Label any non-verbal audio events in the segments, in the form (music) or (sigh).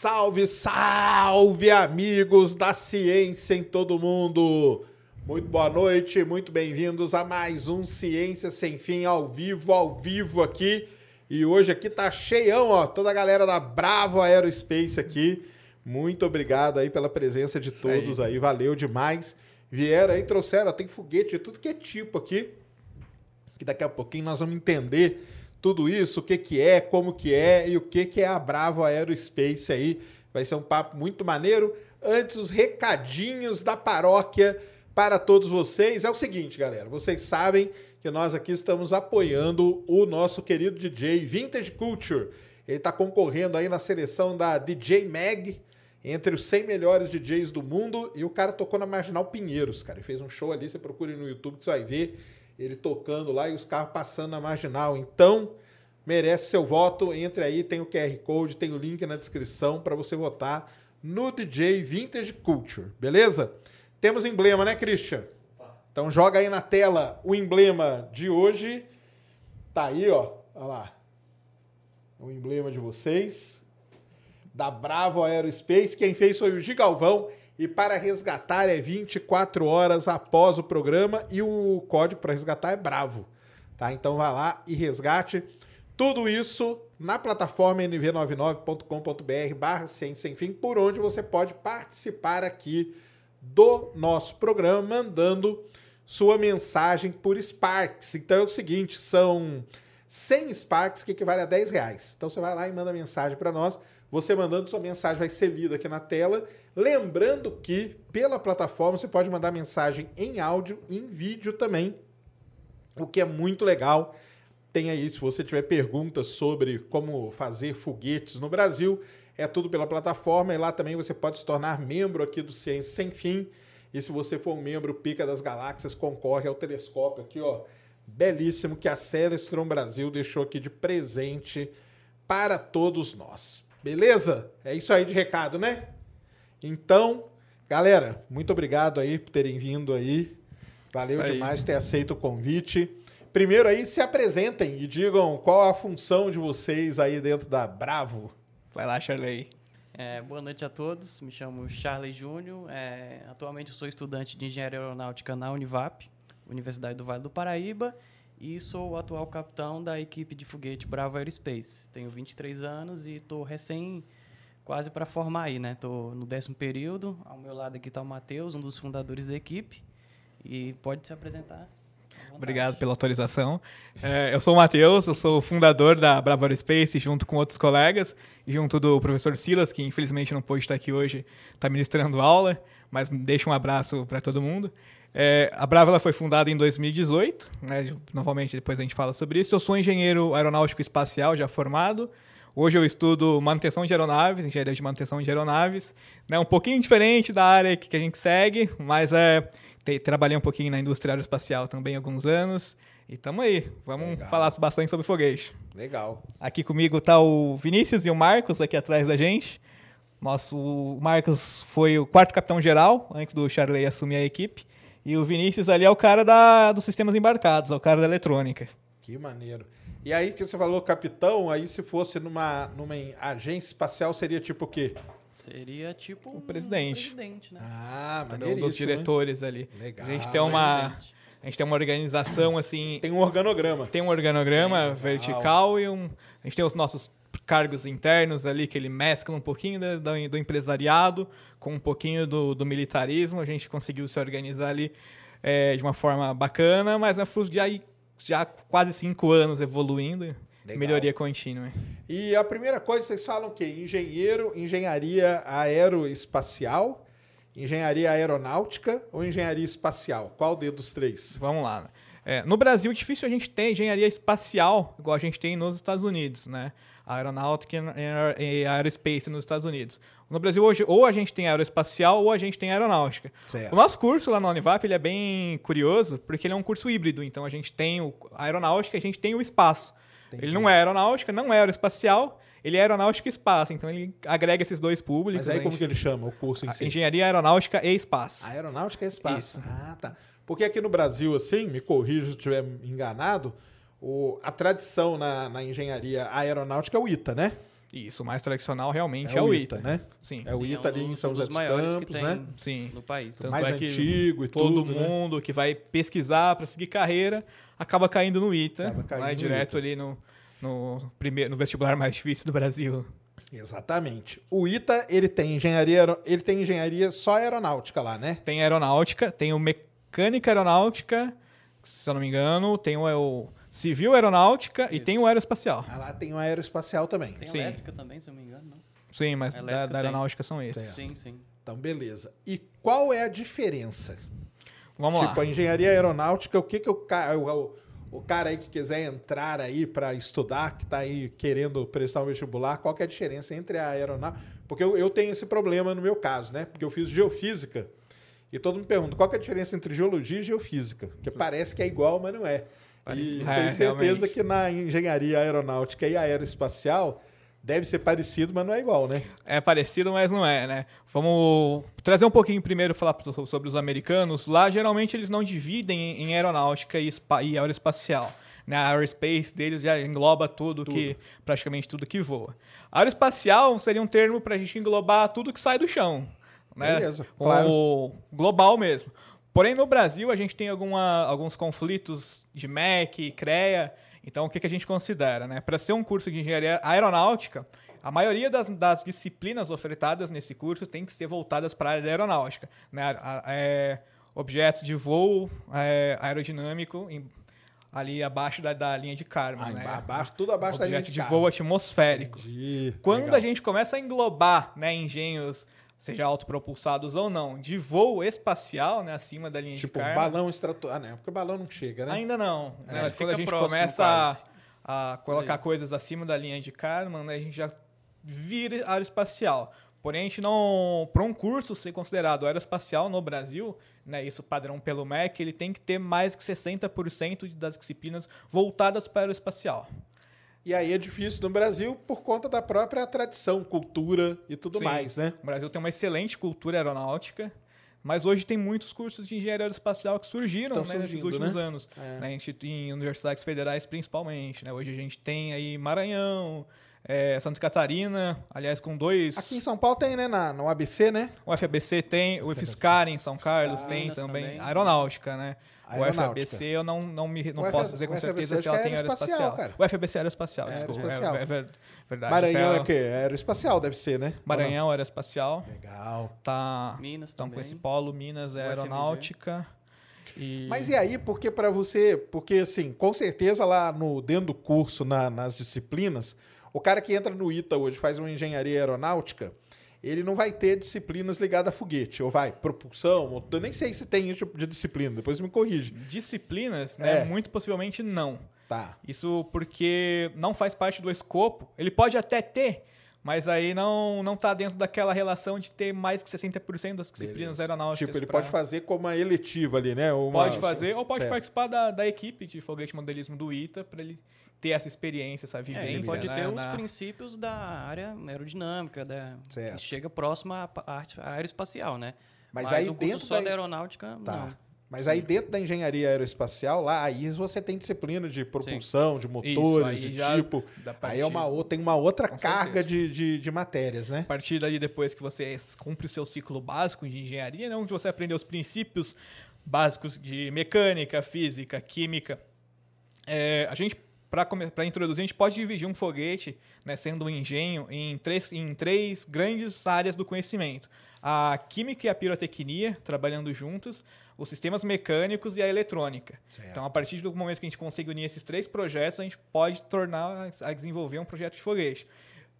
Salve, salve, amigos da ciência em todo mundo! Muito boa noite, muito bem-vindos a mais um Ciência Sem Fim ao vivo, ao vivo aqui. E hoje aqui tá cheião, ó, toda a galera da Bravo Aerospace aqui. Muito obrigado aí pela presença de todos aí. valeu demais. Vieram aí, trouxeram, ó, tem foguete de tudo que é tipo aqui. Que daqui a pouquinho nós vamos entender tudo isso, o que que é, como que é e o que que é a Bravo Aerospace aí. Vai ser um papo muito maneiro. Antes, os recadinhos da paróquia para todos vocês. É o seguinte, galera, vocês sabem que nós aqui estamos apoiando o nosso querido DJ Vintage Culture. Ele está concorrendo aí na seleção da DJ Mag, entre os 100 melhores DJs do mundo, e o cara tocou na Marginal Pinheiros, cara. Ele fez um show ali, você procura no YouTube que você vai ver ele tocando lá e os carros passando na marginal. Então, merece seu voto. Entre aí, tem o QR Code, tem o link na descrição para você votar no DJ Vintage Culture, beleza? Temos emblema, né, Christian? Então joga aí na tela o emblema de hoje. Tá aí, ó. Olha lá. O emblema de vocês. Da Bravo Aerospace. Quem fez foi o Gigalvão. E para resgatar é 24 horas após o programa e o código para resgatar é Bravo. Tá? Então vai lá e resgate. Tudo isso na plataforma nv99.com.br barra Ciência Sem Fim, por onde você pode participar aqui do nosso programa, mandando sua mensagem por Sparks. Então é o seguinte, são 100 Sparks que equivale a 10 reais. Então você vai lá e manda mensagem para nós. Você mandando sua mensagem vai ser lida aqui na tela. Lembrando que pela plataforma você pode mandar mensagem em áudio e em vídeo também, o que é muito legal. Tem aí, se você tiver perguntas sobre como fazer foguetes no Brasil, é tudo pela plataforma e lá também você pode se tornar membro aqui do Ciência Sem Fim. E se você for um membro Pica das Galáxias, concorre ao telescópio aqui, ó, belíssimo que a Celestron Brasil deixou aqui de presente para todos nós. Beleza? É isso aí de recado, né? Então, galera, muito obrigado aí por terem vindo aí. Valeu aí. demais ter aceito o convite. Primeiro aí, se apresentem e digam qual a função de vocês aí dentro da Bravo. Vai lá, Charley. É, boa noite a todos, me chamo Charles Júnior. é, atualmente eu sou estudante de Engenharia Aeronáutica na Univap, Universidade do Vale do Paraíba, e sou o atual capitão da equipe de foguete Bravo Aerospace. Tenho 23 anos e estou recém, quase para formar aí, né? Estou no décimo período. Ao meu lado aqui está o Matheus, um dos fundadores da equipe, e pode se apresentar. Obrigado pela autorização. É, eu sou o Matheus, eu sou o fundador da Bravo Aerospace, junto com outros colegas, e junto do professor Silas, que infelizmente não pôde estar aqui hoje, está ministrando aula, mas deixa um abraço para todo mundo. É, a Bravo ela foi fundada em 2018, né, novamente depois a gente fala sobre isso. Eu sou engenheiro aeronáutico espacial, já formado. Hoje eu estudo manutenção de aeronaves, engenharia de manutenção de aeronaves. Né, um pouquinho diferente da área que que a gente segue, mas é, trabalhei um pouquinho na indústria aeroespacial também há alguns anos. E tamo aí, vamos Legal. falar bastante sobre foguete. Legal. Aqui comigo tá o Vinícius e o Marcos aqui atrás da gente. Nosso o Marcos foi o quarto capitão geral antes do Charley assumir a equipe. E o Vinícius ali é o cara da, dos sistemas embarcados, é o cara da eletrônica. Que maneiro. E aí que você falou capitão, aí se fosse numa, numa agência espacial seria tipo o quê? Seria tipo O presidente. Um presidente, né? Ah, Um dos diretores ali. Legal. A gente tem uma, Presidente. a gente tem uma organização assim, Tem um organograma. tem um organograma Legal. vertical e um, a gente tem os nossos cargos internos ali que ele mescla um pouquinho da- do, empresariado com um pouquinho do, do militarismo. A gente conseguiu se organizar ali é, de uma forma bacana, mas é fruto de aí já quase cinco anos evoluindo. Legal. Melhoria contínua. E a primeira coisa, vocês falam o quê? Engenheiro, engenharia aeroespacial, engenharia aeronáutica ou engenharia espacial? Qual D dos três? Vamos lá. né? É, no Brasil, difícil a gente ter engenharia espacial, igual a gente tem nos Estados Unidos, né? A aeronáutica e a aerospace nos Estados Unidos. No Brasil, hoje, ou a gente tem aeroespacial ou a gente tem aeronáutica. Certo. O nosso curso lá na Univap ele é bem curioso, porque ele é um curso híbrido. Então, a gente tem o a aeronáutica e a gente tem o espaço. Ele não é aeronáutica, não é aeroespacial, ele é aeronáutica e espaço. Então, ele agrega esses dois públicos. Mas aí a como gente- que ele chama o curso em si? Engenharia aeronáutica e espaço. Aeronáutica é espaço. Isso. Ah, tá. Porque aqui no Brasil, assim, me corrija se estiver enganado, o- a tradição na, na engenharia aeronáutica é o ITA, né? Isso, o mais tradicional realmente é, o ITA. né? Sim. É o Sim, ITA um ali em São um José dos dos maiores Campos, que né? Sim. no país. Tanto Mais é que antigo e todo tudo, né? mundo que vai pesquisar para seguir carreira acaba caindo no ITA, Acaba caindo vai no direto ITA. ali no, no, primeiro, no vestibular mais difícil do Brasil. Exatamente. O ITA, ele tem engenharia, ele tem engenharia só aeronáutica lá, né? Tem aeronáutica, tem o mecânica aeronáutica, se eu não me engano, tem o, o civil aeronáutica e tem o aeroespacial. Ah, lá tem o aeroespacial também. Tem Sim. elétrica também, se eu não me engano, não? Sim, mas A da, da tem. aeronáutica são esses. Sim, sim. Então, beleza. E qual é a diferença? Vamos tipo, lá. a engenharia aeronáutica, o que, que o, o, o- cara aí que quiser entrar aí para estudar, que tá aí querendo prestar um vestibular, qual que é a diferença entre a aeronáutica? Porque eu, eu tenho esse problema no meu caso, né? Porque eu fiz geofísica e todo mundo pergunta qual que é a diferença entre geologia e geofísica? Porque parece que é igual, mas não é. E Parecido. tenho É, certeza realmente. que na engenharia aeronáutica e aeroespacial deve ser parecido, mas não é igual, né? É parecido, mas não é, né? Vamos trazer um pouquinho primeiro, falar sobre os americanos. Lá, geralmente, eles não dividem em aeronáutica e, e aeroespacial. Né? A aerospace deles já engloba tudo, que praticamente tudo que voa. Aeroespacial seria um termo para a gente englobar tudo que sai do chão. Né? Beleza, O claro. global mesmo. Porém, no Brasil, a gente tem alguma, alguns conflitos de MEC, CREA. Então, o que, que a gente considera? Né? Para ser um curso de engenharia aeronáutica, a maioria das, das disciplinas ofertadas nesse curso tem que ser voltadas para a área da aeronáutica. Né? A- a- é, objetos de voo é, aerodinâmico em- ali abaixo da, da linha de Kármán. Ah, né? abaixo, tudo abaixo da linha Objeto de, de voo atmosférico. Entendi. Quando Legal. a gente começa a englobar né, engenhos, seja autopropulsados ou não, de voo espacial, né, acima da linha Tipo, de Kármán, balão estrato... Ah, não, porque balão não chega, né? ainda não. né, É, mas quando a gente próximo, começa a, a colocar Aí. coisas acima da linha de Kármán, né, a gente já vira aeroespacial. Porém, a gente não. Para um curso ser considerado aeroespacial no Brasil, né, isso padrão pelo MEC, ele tem que ter mais que 60% das disciplinas voltadas para aeroespacial. E aí é difícil no Brasil por conta da própria tradição, cultura e tudo Sim. mais, né? O Brasil tem uma excelente cultura aeronáutica, mas hoje tem muitos cursos de engenharia aeroespacial que surgiram né, nesses últimos né? anos, É. né, em universidades federais principalmente. né? Hoje a gente tem aí Maranhão, é, Santa Catarina, aliás, com dois. Aqui em São Paulo tem, né? Na, no ABC, né? O FABC tem, o FSCAR em São Carlos tem também, também. aeronáutica, né? O FABC eu não, não, me, não posso dizer com certeza se ela que é tem aeroespacial, cara. O FABC é aeroespacial, É desculpa. aeroespacial. É, é ver- verdade. Maranhão é o quê? Aeroespacial deve ser, né? Maranhão é aeroespacial. Legal. Tá, Minas estão com esse polo, Minas é aeronáutica. E... Mas e aí, porque para você, porque assim, com certeza lá no dentro do curso, na- nas disciplinas, o cara que entra no ITA hoje faz uma engenharia aeronáutica, ele não vai ter disciplinas ligadas a foguete, ou vai, propulsão, motor, eu nem sei se tem esse tipo de disciplina, depois me corrige. Disciplinas, né? É. Muito possivelmente não. Tá. Isso porque não faz parte do escopo. Ele pode até ter, mas aí não não está dentro daquela relação de ter mais que 60% das disciplinas Beleza. aeronáuticas. Tipo, ele pra- pode fazer como uma eletiva ali, né? Ou uma- Pode fazer, ou pode Certo. participar da, da equipe de foguete modelismo do ITA para ele ter essa experiência, essa É, vivência. ele pode né, ter os na- princípios da área aerodinâmica, da, Certo. que chega próximo à pa- arte aeroespacial, né? Mas Mas, aí o curso dentro só da- da aeronáutica, Tá. não. Mas aí dentro da engenharia aeroespacial, lá, aí você tem disciplina de propulsão, de motores, aí de já tipo. Aí é uma, tem uma outra Com carga de, de, de matérias, né? A partir daí, depois que você cumpre o seu ciclo básico de engenharia, né, onde você aprende os princípios básicos de mecânica, física, química, é, a gente para introduzir, a gente pode dividir um foguete, né, sendo um engenho, em três, em três grandes áreas do conhecimento. A química e a pirotecnia, trabalhando juntos, os sistemas mecânicos e a eletrônica. Certo. Então, a partir do momento que a gente consegue unir esses três projetos, a gente pode tornar a desenvolver um projeto de foguete.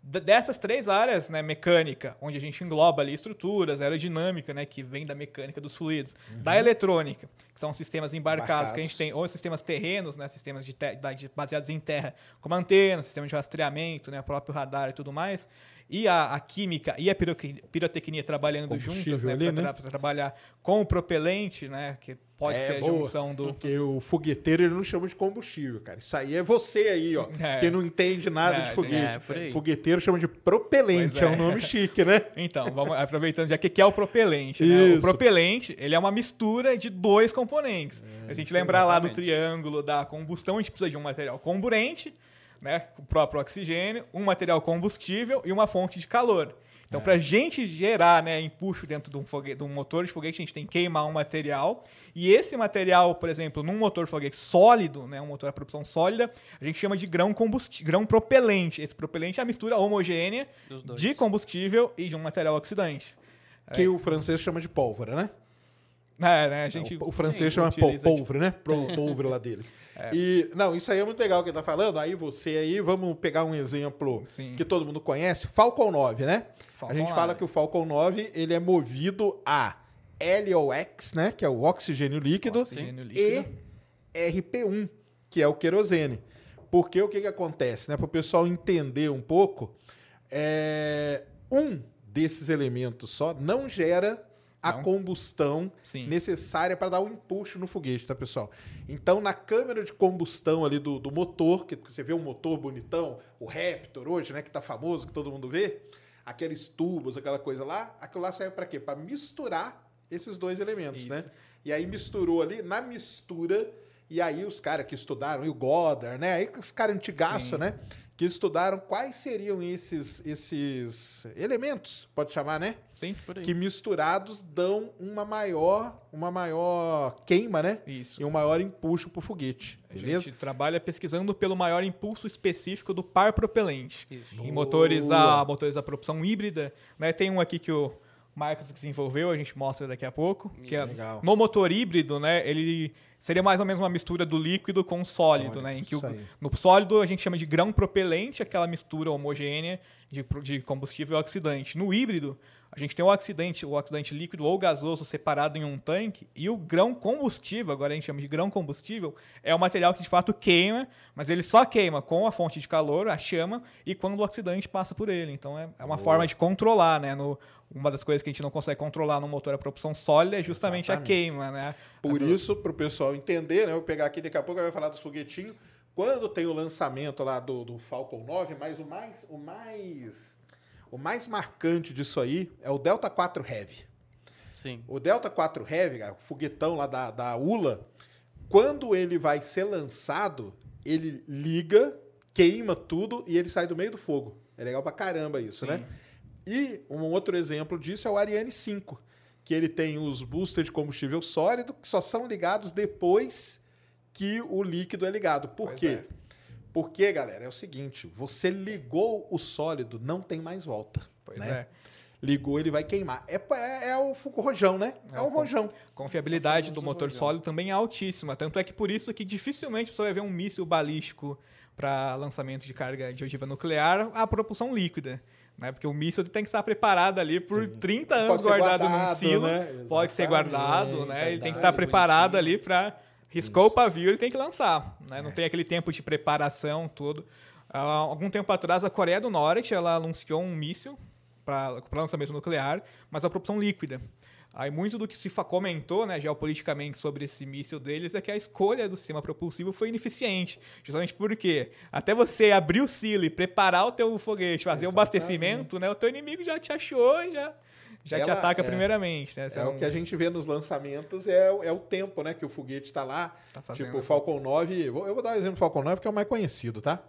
Dessas três áreas, né, mecânica, onde a gente engloba ali estruturas, aerodinâmica, né, que vem da mecânica dos fluidos, da eletrônica, que são sistemas embarcados, que a gente Embarcados. tem, ou sistemas terrenos, né, sistemas de de- baseados em terra, como antena, sistema de rastreamento, né, próprio radar e tudo mais, e a, a química e a pirotecnia trabalhando juntas, né, ali, né? trabalhar com o propelente, né, que pode É, ser a boa. junção do Porque o fogueteiro ele não chama de combustível, cara. Isso aí é você aí, ó, (laughs) É. que não entende nada É, de foguete. é. Fogueteiro chama de propelente, é. é. um nome chique, né? (laughs) Então, vamos aproveitando já que que é o propelente. Né? O propelente, ele é uma mistura de dois componentes. Se a gente lembrar lá do triângulo da combustão, a gente precisa de um material comburente, né? o próprio oxigênio, um material combustível e uma fonte de calor. Então, para a gente gerar né, empuxo dentro de um, foguete, de um motor de foguete, a gente tem que queimar um material. E esse material, por exemplo, num motor de foguete sólido, né, um motor a propulsão sólida, a gente chama de grão, combusti- grão propelente. Esse propelente é a mistura homogênea de combustível e de um material oxidante. Que o francês chama de pólvora, né? É, né? A gente o, o francês chama pol- utiliza de- polvere, né? Pro- (laughs) Polvere lá deles. E, não, isso aí é muito legal que ele tá falando. Aí você aí, vamos pegar um exemplo Sim. que todo mundo conhece. Falcon 9, né? Falcon a gente fala 9. que o Falcon 9, ele é movido a LOX, né? Que é o oxigênio líquido. Oxigênio líquido. E RP1, que é o querosene. Porque o que que acontece, né? Para o pessoal entender um pouco, é, um desses elementos só não gera a Não. combustão Sim. necessária para dar um empuxo no foguete, tá, pessoal? Então, na câmara de combustão ali do, do motor, que você vê um motor bonitão, o Raptor hoje, né, que tá famoso, que todo mundo vê, aqueles tubos, aquela coisa lá, aquilo lá serve para quê? Para misturar esses dois elementos, Isso. né? E aí misturou ali, na mistura, e aí os caras que estudaram, e o Goddard, né? Aí os caras antigaço, Sim. né? Que estudaram quais seriam esses, esses elementos, pode chamar, né? Sim, Por aí. que misturados dão uma maior, uma maior queima, né? isso. E um maior empuxo pro foguete, A beleza? gente trabalha pesquisando pelo maior impulso específico do par propelente. Isso. Em motores a, motores a propulsão híbrida, né? Tem um aqui que o Marcos desenvolveu, a gente mostra daqui a pouco. Que é, Legal. no motor híbrido, né? Ele seria mais ou menos uma mistura do líquido com o sólido, Sólido, né? Em que o- no sólido a gente chama de grão propelente, aquela mistura homogênea de, de combustível e oxidante. No híbrido, a gente tem o oxidante, o oxidante líquido ou gasoso separado em um tanque, e o grão combustível, agora a gente chama de grão combustível, é o material que de fato queima, mas ele só queima com a fonte de calor, a chama, e quando o oxidante passa por ele. Então é, é uma forma de controlar, né? No, uma das coisas que a gente não consegue controlar no motor a propulsão sólida é justamente Exatamente. a queima, né? Por isso, pro pessoal entender, né? Eu vou pegar aqui daqui a pouco, vai falar dos foguetinhos. Quando tem o lançamento lá do, do Falcon 9, mas o mais, o mais, o mais marcante disso aí é o Delta 4 Heavy. Sim. O Delta 4 Heavy, o foguetão lá da, da ULA, quando ele vai ser lançado, ele liga, queima tudo e ele sai do meio do fogo. É legal pra caramba isso, né? E um outro exemplo disso é o Ariane 5, que ele tem os boosters de combustível sólido que só são ligados depois que o líquido é ligado. Por Pois quê? é. Porque, galera, é o seguinte, você ligou o sólido, não tem mais volta. Pois né? é. Ligou, ele vai queimar. É, é, é o fogo rojão, né? É, É o rojão. Confiabilidade do famoso motor rojão. sólido também é altíssima. Tanto é que por isso que dificilmente você vai ver um míssil balístico para lançamento de carga de ogiva nuclear a propulsão líquida. Né? Porque o míssil tem que estar preparado ali por 30 anos ser guardado, num guardado, silo. né? Pode ser guardado, né? Ele tem que estar preparado bonitinho. ali para riscou o pavio, ele tem que lançar. Né? Não tem aquele tempo de preparação, tudo. Há algum tempo atrás, a Coreia do Norte ela anunciou um míssil para lançamento nuclear, mas a propulsão líquida. Aí muito do que se comentou, né, geopoliticamente sobre esse míssil deles é que a escolha do sistema propulsivo foi ineficiente. Justamente porque até você abrir o silo e preparar o teu foguete, fazer o Exatamente. abastecimento, né, o teu inimigo já te achou e já, já te Ela- ataca é- primeiramente. Né? É o que a gente vê nos lançamentos, é, o- é o tempo, né? Que o foguete está lá. Tá tipo, o Falcon 9. vou- Eu vou dar o exemplo do Falcon 9, que é o mais conhecido, tá?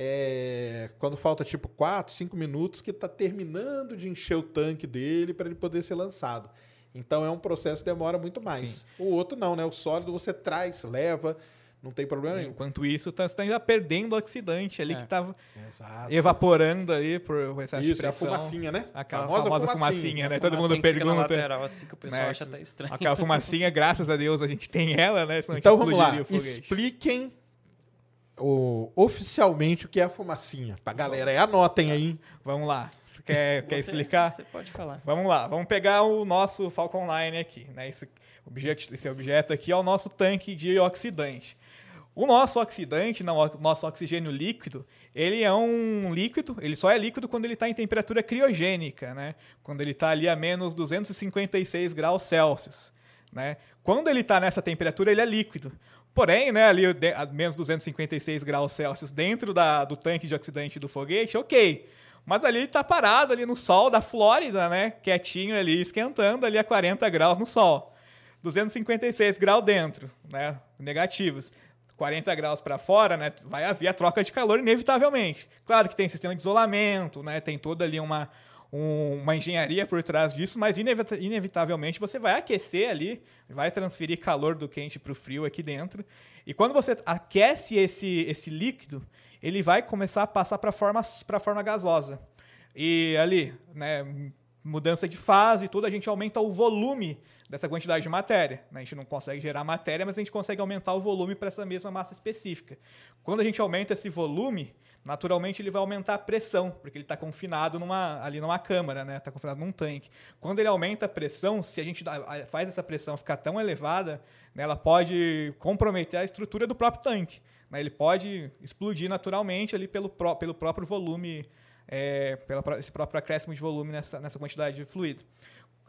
É, quando falta tipo 4, 5 minutos, que está terminando de encher o tanque dele para ele poder ser lançado. Então é um processo que demora muito mais. Sim. O outro não, né? O sólido você traz, leva. Não tem problema nenhum. Enquanto isso, tá, você está já perdendo o oxidante ali É. que estava evaporando ali por excesso de Isso, é a pressão. fumacinha, né? Aquela Famosa famosa, fumacinha. fumacinha, né? Todo mundo pergunta. lateral, assim que o pessoal né, acha até estranho. Aquela fumacinha, graças a Deus, a gente tem ela, né? Senão a gente Então vamos lá, expliquem o- oficialmente o que é a fumacinha. Pra galera aí, anotem aí. Vamos lá. Você quer, (laughs) quer Você- explicar? Você pode falar. Vamos lá, vamos pegar o nosso Falcon Line aqui, né? Esse objeto, esse objeto aqui é o nosso tanque de oxidante. O nosso oxidante, o nosso oxigênio líquido, ele é um líquido, ele só é líquido quando ele está em temperatura criogênica, né? Quando ele está ali a menos 256 graus Celsius, né? Quando ele está nessa temperatura, ele é líquido. Porém, né, ali a menos 256 graus Celsius dentro da, do tanque de oxidante do foguete, ok. Mas ali ele está parado ali no sol da Flórida, né? Quietinho ali, esquentando ali a 40 graus no sol. 256 graus dentro, né? Negativos. 40 graus para fora, né? Vai haver a troca de calor inevitavelmente. Claro que tem sistema de isolamento, né? Tem toda ali uma, um- uma engenharia por trás disso, mas inevita- inevitavelmente você vai aquecer ali, vai transferir calor do quente para o frio aqui dentro. E quando você aquece esse, esse líquido, ele vai começar a passar para a forma, pra forma gasosa. E ali, né, mudança de fase e tudo, a gente aumenta o volume dessa quantidade de matéria. né? A gente não consegue gerar matéria, mas a gente consegue aumentar o volume para essa mesma massa específica. Quando a gente aumenta esse volume, naturalmente ele vai aumentar a pressão, porque ele está confinado numa, ali numa câmara, né? Está confinado num tanque. Quando ele aumenta a pressão, se a gente dá- faz essa pressão ficar tão elevada, né, ela pode comprometer a estrutura do próprio tanque. né? Ele pode explodir naturalmente ali pelo, pró- pelo próprio volume, é, pelo esse próprio acréscimo de volume nessa, nessa quantidade de fluido.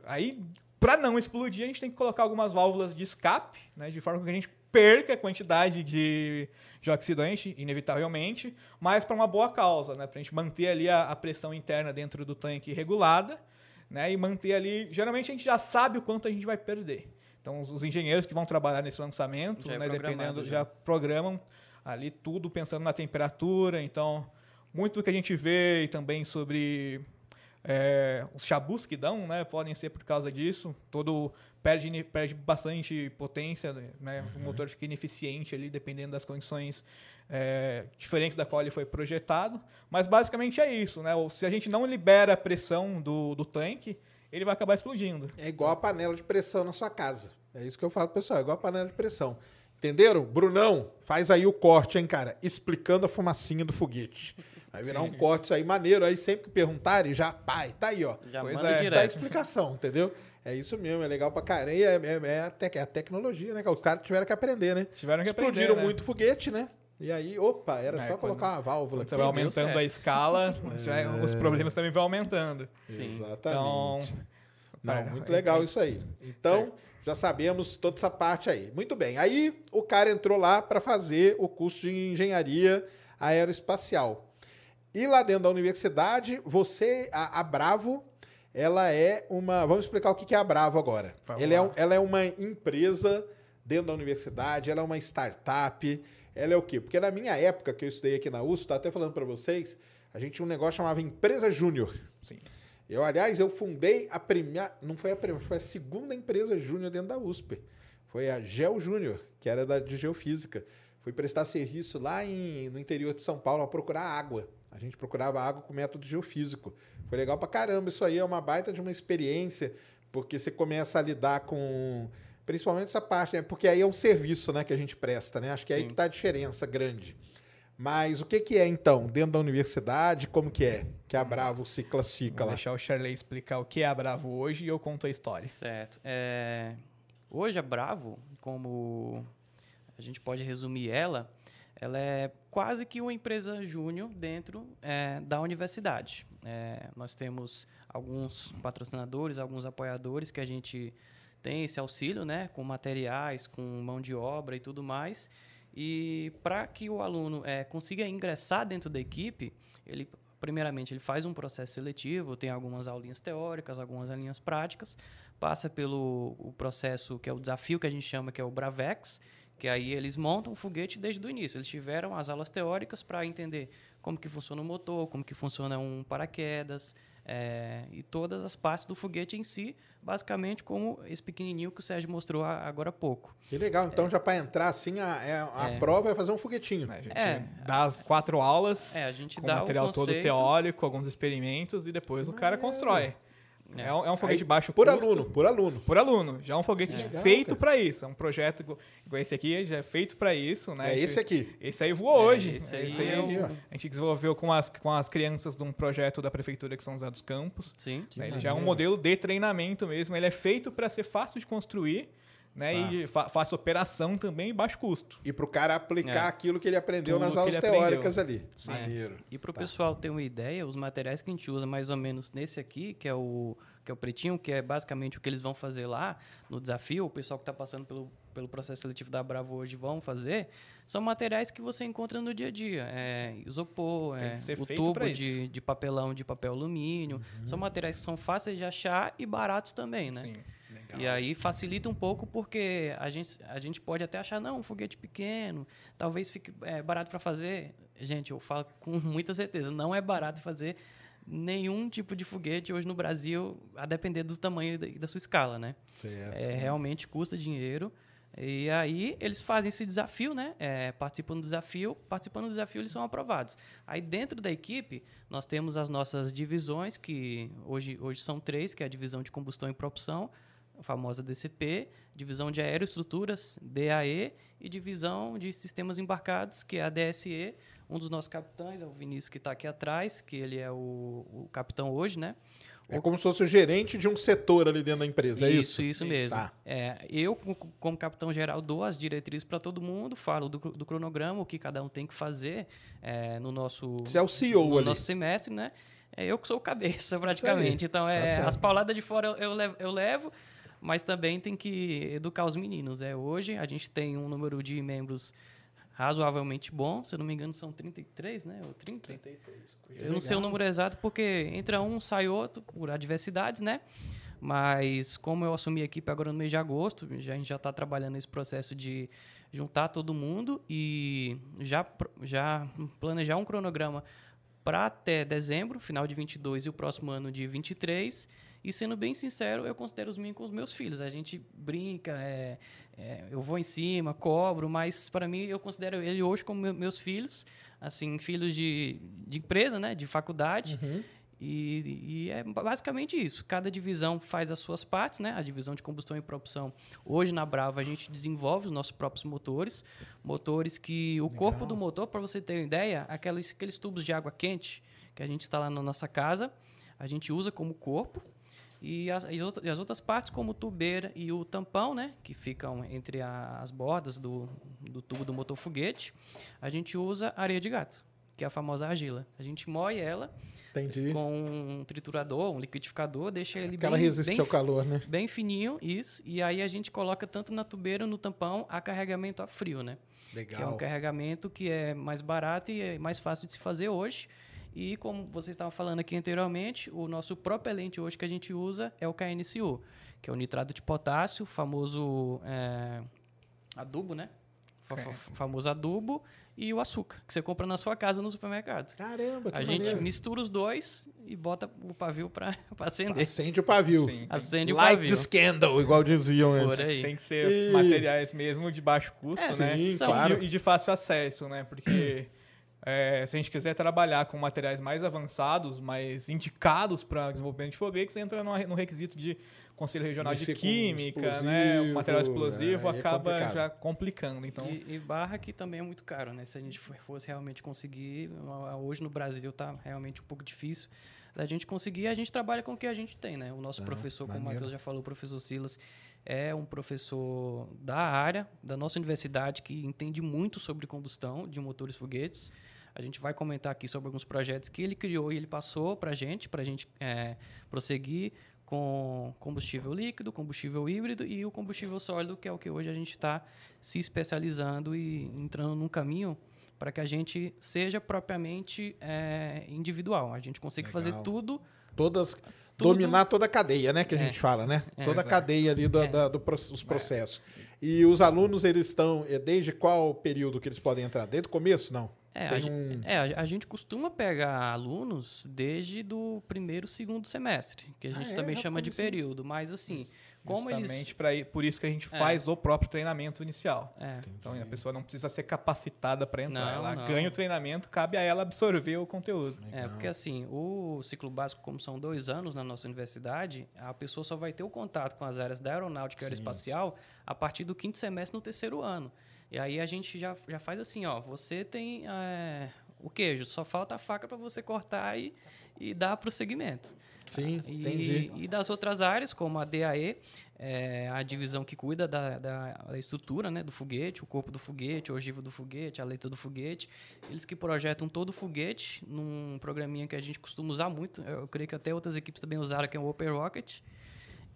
Aí, para não explodir, a gente tem que colocar algumas válvulas de escape, né, de forma que a gente perca a quantidade de, de oxidante, inevitavelmente, mas para uma boa causa, né, para a gente manter ali a, a pressão interna dentro do tanque regulada né, e manter ali. Geralmente a gente já sabe o quanto a gente vai perder. Então, os, os engenheiros que vão trabalhar nesse lançamento, Já é né, programado, dependendo, já. já programam ali tudo pensando na temperatura. Então, muito do que a gente vê e também sobre é, os chabus que dão, né, podem ser por causa disso. Todo perde, perde bastante potência, né, o motor fica ineficiente ali, dependendo das condições é, diferentes da qual ele foi projetado. Mas basicamente é isso, né? Se a gente não libera a pressão do, do tanque, ele vai acabar explodindo. É igual a panela de pressão na sua casa. É isso que eu falo, pessoal. É igual a panela de pressão. Entenderam? Brunão, faz aí o corte, hein, cara? Explicando a fumacinha do foguete. Vai virar um corte isso aí maneiro. Aí sempre que perguntarem, já, pai, tá aí, ó. Já Pois manda é. Dá a direto. explicação, entendeu? É isso mesmo, é legal pra caramba. É, é- é a, tec- é a tecnologia, né? Que os caras tiveram que aprender, né? Tiveram que Explodiram aprender, né? muito foguete, né? E aí, opa, era É, só quando- colocar uma válvula você vai aumentando certo. a escala, (laughs) já- os problemas também vão aumentando. Sim. Exatamente. Então, Não, É, muito é, legal é. isso aí. Então, já sabemos toda essa parte aí. Muito bem. Aí o cara entrou lá para fazer o curso de engenharia aeroespacial. E lá dentro da universidade, você, a, a Bravo, ela é uma. Vamos explicar o que é a Bravo agora. Ela é, ela é uma empresa dentro da universidade, ela é uma startup. Ela é o quê? Porque na minha época, que eu estudei aqui na USP, estava até falando para vocês, a gente tinha um negócio chamava Empresa Júnior. sim. Eu, aliás, eu fundei a primeira. Não foi a primeira, foi a segunda empresa júnior dentro da USP. Foi a Geo Júnior, que era da, de geofísica. Fui prestar serviço lá em, no interior de São Paulo a procurar água. A gente procurava água com método geofísico. Foi legal pra caramba. Isso aí é uma baita de uma experiência, porque você começa a lidar com. Principalmente essa parte, né? Porque aí é um serviço né, que a gente presta, né? Acho que é aí Sim. que tá a diferença grande. Mas o que, que é, então, dentro da universidade, como que é que a Bravo se classifica Vou lá? deixar o Charley explicar o que é a Bravo hoje e eu conto a história. Certo. É, hoje a Bravo, como a gente pode resumir ela, ela é quase que uma empresa júnior dentro é, da universidade. É, nós temos alguns patrocinadores, alguns apoiadores que a gente tem esse auxílio, né, com materiais, com mão de obra e tudo mais. E para que o aluno é, consiga ingressar dentro da equipe, ele primeiramente ele faz um processo seletivo, tem algumas aulinhas teóricas, algumas aulinhas práticas, passa pelo o processo que é o desafio que a gente chama que é o Bravex, que aí eles montam o foguete desde o início. Eles tiveram as aulas teóricas para entender como que funciona o motor, como que funciona um paraquedas é, e todas as partes do foguete em si, basicamente como esse pequenininho que o Sérgio mostrou a- agora há pouco. Que legal. Então, já para entrar assim, a, é- a É. prova é fazer um foguetinho. né? A gente É. dá as quatro aulas É, a gente com dá o material todo teórico, alguns experimentos e depois o cara constrói. É, É. um, é um foguete Aí, baixo por custo. aluno, por aluno. Por aluno. Já é um foguete legal, feito para isso. É um projeto igual esse aqui, já é feito para isso, né? É gente- esse aqui. Esse aí voou É, hoje. esse aí Esse aí é o- a gente desenvolveu com as, com as crianças de um projeto da prefeitura que são José dos Campos. Sim. né? Ele já é um modelo de treinamento mesmo. Ele é feito para ser fácil de construir né? Tá. e fa fácil operação também e baixo custo. E pro cara aplicar É. aquilo que ele aprendeu Tudo nas aulas ele aprendeu. teóricas ali. Sim. Maneiro. E para o Tá. pessoal ter uma ideia, os materiais que a gente usa mais ou menos nesse aqui, que é o que é o pretinho, que é basicamente o que eles vão fazer lá no desafio, o pessoal que está passando pelo, pelo processo seletivo da Bravo hoje vão fazer, são materiais que você encontra no dia a dia. É, isopor, é, o tubo de, de papelão, de papel alumínio. São materiais que são fáceis de achar e baratos também, né? Sim. Legal. E aí facilita um pouco porque a gente, a gente pode até achar, não, um foguete pequeno, talvez fique é, barato para fazer. Gente, eu falo com muita certeza, não é barato fazer nenhum tipo de foguete hoje no Brasil, a depender do tamanho e da, da sua escala, né? Certo. É, realmente custa dinheiro. E aí eles fazem esse desafio, né? É, participam do desafio, participando do desafio eles são aprovados. Aí dentro da equipe nós temos as nossas divisões que hoje, hoje são três, que é a divisão de combustão e propulsão, a famosa DCP, divisão de aeroestruturas DAE e divisão de sistemas embarcados que é a DSE. Um dos nossos capitães é o Vinícius que está aqui atrás, que ele é o, o capitão hoje, né? É como se fosse o gerente de um setor ali dentro da empresa, é isso? Isso, isso mesmo. Tá. É, eu, co- como capitão geral, dou as diretrizes para todo mundo, falo do, do cronograma, o que cada um tem que fazer é, no nosso, Você é o CEO no ali. nosso semestre, né? É eu que sou o cabeça, (laughs) praticamente. Então, Tá é, certo. as pauladas de fora eu, eu levo, eu levo, mas também tem que educar os meninos. É, hoje a gente tem um número de membros razoavelmente bom, se eu não me engano são 33, né? Ou 30? Eu não sei o número exato porque entra um, sai outro, por adversidades, né? Mas como eu assumi a equipe agora no mês de agosto, já, a gente já está trabalhando nesse processo de juntar todo mundo e já, já planejar um cronograma para até dezembro, final de 22 e o próximo ano de 23. E sendo bem sincero, eu considero os meninos com os meus filhos. A gente brinca, é, é, eu vou em cima, cobro, mas para mim eu considero ele hoje como meu- meus filhos, assim, filhos de, de empresa, né, de faculdade. E, e é basicamente isso. Cada divisão faz as suas partes, né? A divisão de combustão e propulsão. Hoje na Brava a gente desenvolve os nossos próprios motores, motores que o corpo do motor, para você ter uma ideia, aqueles, aqueles tubos de água quente que a gente instala na nossa casa, a gente usa como corpo. E as, e as outras partes, como tubeira e o tampão, né, que ficam entre a- as bordas do, do tubo do motor foguete, a gente usa areia de gato, que é a famosa argila. A gente moe ela Entendi. com um triturador, um liquidificador, deixa ele Que ela bem, resiste bem, ao calor, né? bem fininho, isso. E aí a gente coloca tanto na tubeira, no tampão, a carregamento a frio, né? Que é Legal. um carregamento que é mais barato e é mais fácil de se fazer hoje. E como vocês estavam falando aqui anteriormente, o nosso propelente hoje que a gente usa é o KNCU, que é o nitrato de potássio, famoso é, adubo, né? Fa- fa- famoso adubo e o açúcar, que você compra na sua casa no supermercado. Caramba, que A gente maneiro. mistura os dois e bota o pavio para (laughs) acender. Acende o pavio. Sim. Acende o Light pavio. the scandal, igual diziam antes. Por aí. Tem que ser E- materiais mesmo de baixo custo, É, né? sim, E claro. de- E de fácil acesso, né? Porque (clears throat) é, se a gente quiser trabalhar com materiais mais avançados, mais indicados para desenvolvimento de foguetes, entra no, no requisito de Conselho Regional Mexer de Química, né? O material explosivo, explosivo é, é acaba complicado. já complicando. Então, E, e barra que também é muito caro, né? Se a gente fosse realmente conseguir, a- hoje no Brasil tá realmente um pouco difícil da gente conseguir, a gente trabalha com o que a gente tem, né? O nosso Ah, professor, como o maneiro. Matheus já falou, o professor Silas, é um professor da área, da nossa universidade, que entende muito sobre combustão de motores foguetes. A gente vai comentar aqui sobre alguns projetos que ele criou e ele passou para a gente, para a gente é, prosseguir com combustível líquido, combustível híbrido e o combustível sólido, que é o que hoje a gente está se especializando e entrando num caminho para que a gente seja propriamente é, individual. A gente consiga fazer Legal. tudo Todas, Tudo- dominar toda a cadeia, né? Que a É. gente fala, né? É. toda a cadeia ali do, É. da- do pro- dos processos. E os alunos, eles estão, é, desde qual período que eles podem entrar? Desde o começo? Não. É, a, Tem gen- um- é, a- a gente costuma pegar alunos desde do primeiro, segundo semestre, que a Ah, gente é? também Rapaz, chama de isso- período. Mas assim, como eles. Justamente ir- por isso que a gente É. faz o próprio treinamento inicial. É, Então a pessoa não precisa ser capacitada para entrar. Não, ela não. ganha o treinamento, cabe a ela absorver o conteúdo. é, porque assim, o ciclo básico, como são dois anos na nossa universidade, a pessoa só vai ter o contato com as áreas da aeronáutica e aeroespacial a partir do quinto semestre no terceiro ano. E aí a gente já, já faz assim, ó, você tem é, o queijo, só falta a faca para você cortar e, e dar prosseguimento. Sim, E, entendi. e das outras áreas, como a DAE, é a divisão que cuida da, da, da estrutura né, do foguete, o corpo do foguete, a ogiva do foguete, a letra do foguete. Eles que projetam todo o foguete num programinha que a gente costuma usar muito. Eu creio que até outras equipes também usaram, que é o Open Rocket.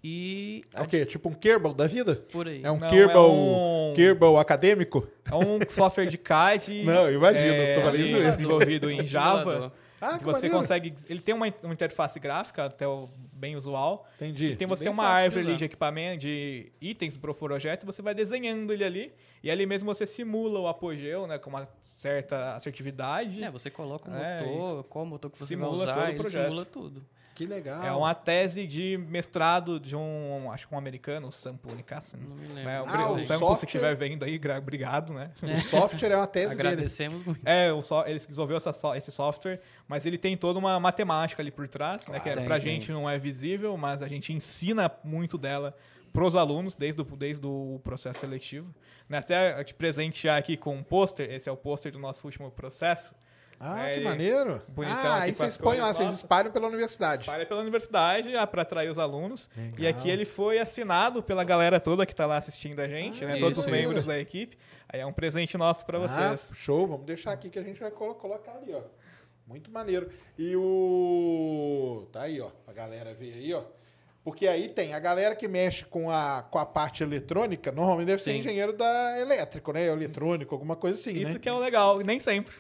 E É o quê? Tipo um Kerbal da vida? por aí. É um Não, Kerbal, é um- Kerbal acadêmico? É um software de CAD. (laughs) Não, imagino, é, tô isso mesmo. desenvolvido em (laughs) Java. Ah, que você maneiro. consegue. Ele tem uma, uma interface gráfica, até o bem usual. Entendi. Tem, você bem tem uma de árvore ali usar. de equipamento, de itens pro projeto, e você vai desenhando ele ali. E ali mesmo você simula o apogeu, né? Com uma certa assertividade. É, você coloca o É, motor, qual motor que você simula vai todo usar, o ele projeto. simula tudo. Que legal. É uma tese de mestrado de um, acho que um americano, o Sam Punicassin. Não me lembro. É, o, Ah, o o Sam, se software- estiver vendo aí, obrigado, né? O software é uma tese dele. Agradecemos muito. É, o so, ele desenvolveu essa so- esse software, mas ele tem toda uma matemática ali por trás, né? Que Tem, pra gente não é visível, mas a gente ensina muito dela pros alunos desde o, desde o processo seletivo. Né, Até te presentear aqui com um pôster, esse é o pôster do nosso último processo. Ah, É, que maneiro. bonitão ah, aí vocês põem lá, vocês espalham pela universidade. Para pela universidade para atrair os alunos. E Legal. aqui ele foi assinado pela galera toda que está lá assistindo a gente, Ah, né? isso, Todos os isso. membros da equipe. Aí é um presente nosso para Ah, vocês. show, vamos deixar aqui que a gente vai colo- colocar ali, ó. Muito maneiro. E o. Tá aí, ó. A galera ver aí, ó. Porque aí tem a galera que mexe com a, com a parte eletrônica, normalmente deve ser Sim. engenheiro da elétrico, né? Eletrônico, alguma coisa assim, Isso né? que é o legal, nem sempre.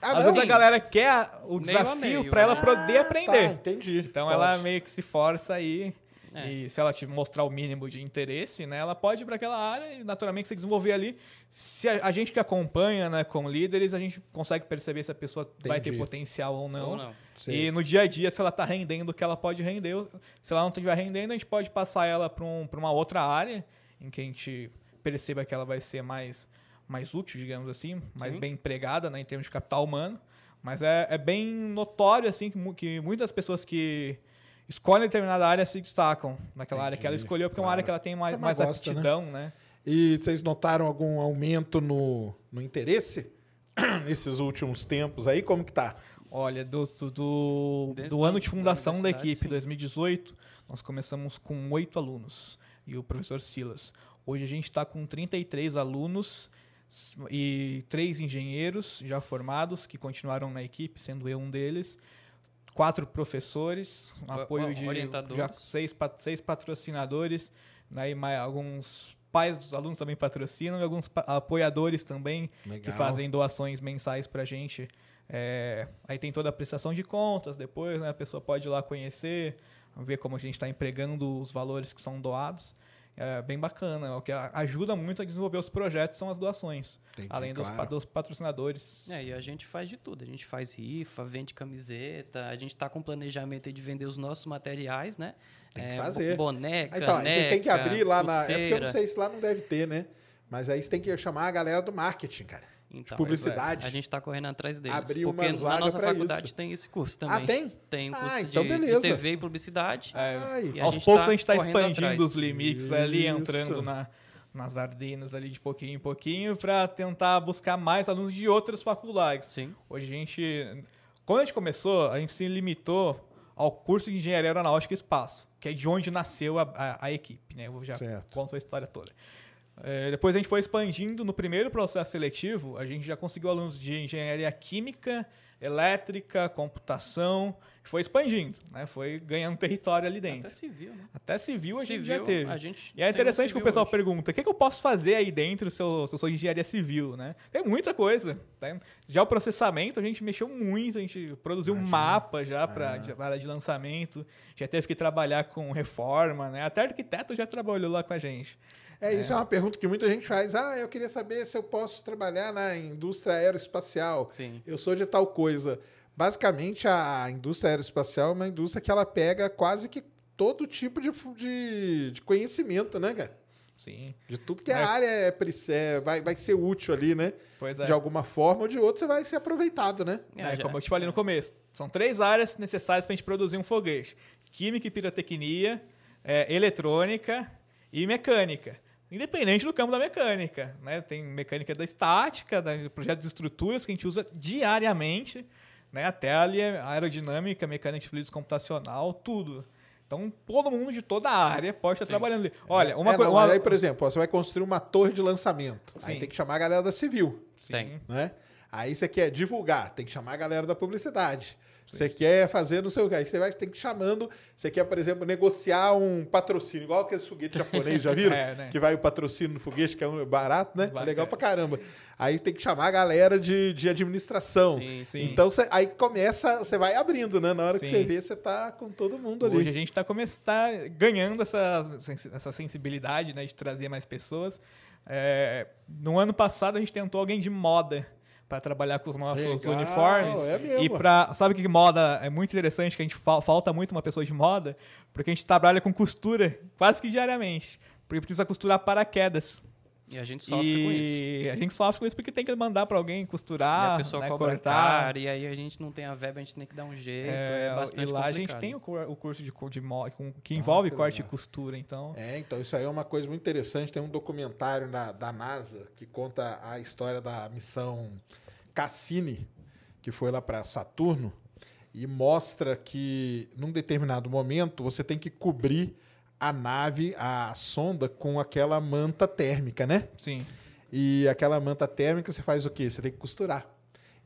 Ah, Às não? vezes a galera quer o Meio desafio para ela Ah, poder aprender. Tá, entendi. Então Pode. ela meio que se força aí. É. E se ela te mostrar o mínimo de interesse, né, ela pode ir para aquela área e naturalmente se desenvolver ali. Se a, a gente que acompanha, né, com líderes, a gente consegue perceber se a pessoa vai ter Entendi. potencial ou não. Ou não. E no dia a dia, se ela está rendendo o que ela pode render, se ela não estiver rendendo, a gente pode passar ela para um, pra uma outra área em que a gente perceba que ela vai ser mais, mais útil, digamos assim, mais Sim. bem empregada né, em termos de capital humano. Mas é, é bem notório assim que, que muitas pessoas que escolhem determinada área se destacam naquela área que ela Entendi, escolheu, porque é uma claro. área que ela tem mais, Que mais gosta, né? aptidão, né? E vocês notaram algum aumento no, no interesse (clears throat) nesses últimos tempos aí? Como que tá? Olha, do, do, do, do da- ano de da fundação da, universidade, equipe, sim. 2018, nós começamos com oito alunos e o professor Silas. Hoje a gente está com 33 alunos e três engenheiros já formados que continuaram na equipe, sendo eu um deles. Quatro professores, um apoio de já seis, seis patrocinadores, né, mais alguns pais dos alunos também patrocinam e alguns pa- apoiadores também que Legal. fazem doações mensais pra gente. É, aí tem toda a prestação de contas depois, né? A pessoa pode ir lá conhecer, ver como a gente está empregando os valores que são doados. É bem bacana. O que ajuda muito a desenvolver os projetos são as doações. Entendi, além dos, pa- claro. dos patrocinadores. É, e a gente faz de tudo. A gente faz rifa, vende camiseta, a gente tá com planejamento de vender os nossos materiais, né? Tem que É, fazer. bo- Boneca, Aí, então, vocês têm que abrir lá na. É porque eu não pulseira. sei se lá não deve ter, né? Mas aí você tem que chamar a galera do marketing, cara. Então, publicidade. A gente tá correndo atrás deles. Abrir porque na nossa faculdade isso. tem esse curso Ah, também. tem? Tem um Ah, curso então de, beleza. de TV e publicidade. Ai, E Aos poucos tá a gente está expandindo atrás. os limites ali, Isso. entrando na, nas Ardenas ali de pouquinho em pouquinho, para tentar buscar mais alunos de outras faculdades. Sim. Hoje a gente. Quando a gente começou, a gente se limitou ao curso de Engenharia Aeronáutica e Espaço, que é de onde nasceu a, a- a equipe, né? Eu já Certo. conto a história toda. É, depois a gente foi expandindo. No primeiro processo seletivo, a gente já conseguiu alunos de engenharia química, elétrica, computação foi expandindo, né? Foi ganhando território ali dentro. Até civil, né? Até civil a gente Civil, já teve. a gente e é interessante um que o pessoal hoje. pergunta: o que, que eu posso fazer aí dentro se eu, se eu sou engenharia civil, né? Tem muita coisa. né? Já o processamento, a gente mexeu muito, a gente produziu um mapa já para Ah. a área de lançamento, já teve que trabalhar com reforma, né? Até arquiteto já trabalhou lá com a gente. É, isso é. uma pergunta que muita gente faz. Ah, eu queria saber se eu posso trabalhar na indústria aeroespacial. Sim. Eu sou de tal coisa. Basicamente, a indústria aeroespacial é uma indústria que ela pega quase que todo tipo de, de, de conhecimento, né, cara? Sim. De tudo que a É. área é, é, vai, vai ser útil ali, né? Pois é. De alguma forma ou de outra, você vai ser aproveitado, né? É, já- como eu te falei no começo, são três áreas necessárias para a gente produzir um foguete: química e pirotecnia, é, eletrônica e mecânica. Independente do campo da mecânica. Né? Tem mecânica da estática, da projetos de estruturas que a gente usa diariamente, né? até ali a aerodinâmica, mecânica de fluidos computacional, tudo. Então, todo mundo de toda a área pode estar trabalhando ali. Olha, uma é, coisa. não, Aí, por exemplo, ó, você vai construir uma torre de lançamento. Aí Sim. tem que chamar a galera da civil. Tem. né? Aí você quer divulgar, tem que chamar a galera da publicidade. Você quer fazer no seu. Aí você vai ter que ir chamando. Você quer, por exemplo, negociar um patrocínio, igual aqueles foguetes japoneses, já viram? (laughs) É, né? Que vai o patrocínio no foguete, que é um barato, né? É Bacana. legal pra caramba. Aí tem que chamar a galera de, de administração. Sim, sim. Então você, aí começa, você vai abrindo, né? Na hora que Sim. você vê, você tá com todo mundo ali. Hoje a gente está tá ganhando essa, essa sensibilidade né, de trazer mais pessoas. É, no ano passado a gente tentou alguém de moda para trabalhar com os nossos Legal, uniformes. é mesmo. E para sabe que moda é muito interessante que a gente fa- falta muito uma pessoa de moda, porque a gente trabalha com costura quase que diariamente, porque precisa costurar paraquedas. E a gente sofre com isso. e a gente sofre com isso porque tem que mandar para alguém E costurar, a pessoa né, cobra cortar. e aí a gente não tem a verba, a gente tem que dar um jeito. É, É, bastante e lá a gente complicado. tem o, cur- o curso de, de que envolve que corte e costura, então. É, então isso aí é uma coisa muito interessante. Tem um documentário da, da NASA que conta a história da missão Cassini, que foi lá para Saturno, e mostra que num determinado momento você tem que cobrir a nave, a sonda, com aquela manta térmica, né? Sim. E aquela manta térmica você faz o quê? Você tem que costurar.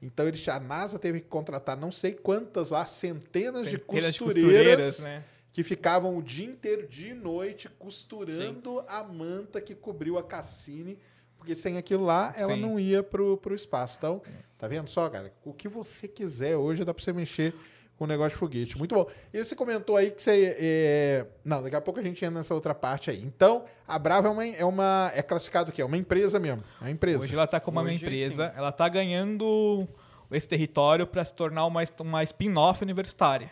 Então eles, a NASA teve que contratar não sei quantas lá, centenas, de Centenas de costureiras né? que ficavam o dia inteiro, dia e noite, costurando a manta que cobriu a Cassini, porque sem aquilo lá, ela Sim. não ia pro, pro espaço. Então, tá vendo só, cara? O que você quiser hoje dá pra você mexer com o negócio de foguete. Muito bom. E você comentou aí que você. é, Não, daqui a pouco a gente entra nessa outra parte aí. Então, a Brava é uma. É, uma... é classificado o quê? É uma empresa mesmo. É uma empresa. Hoje ela está como uma Hoje, empresa, ela está ganhando esse território para se tornar uma, uma spin-off universitária.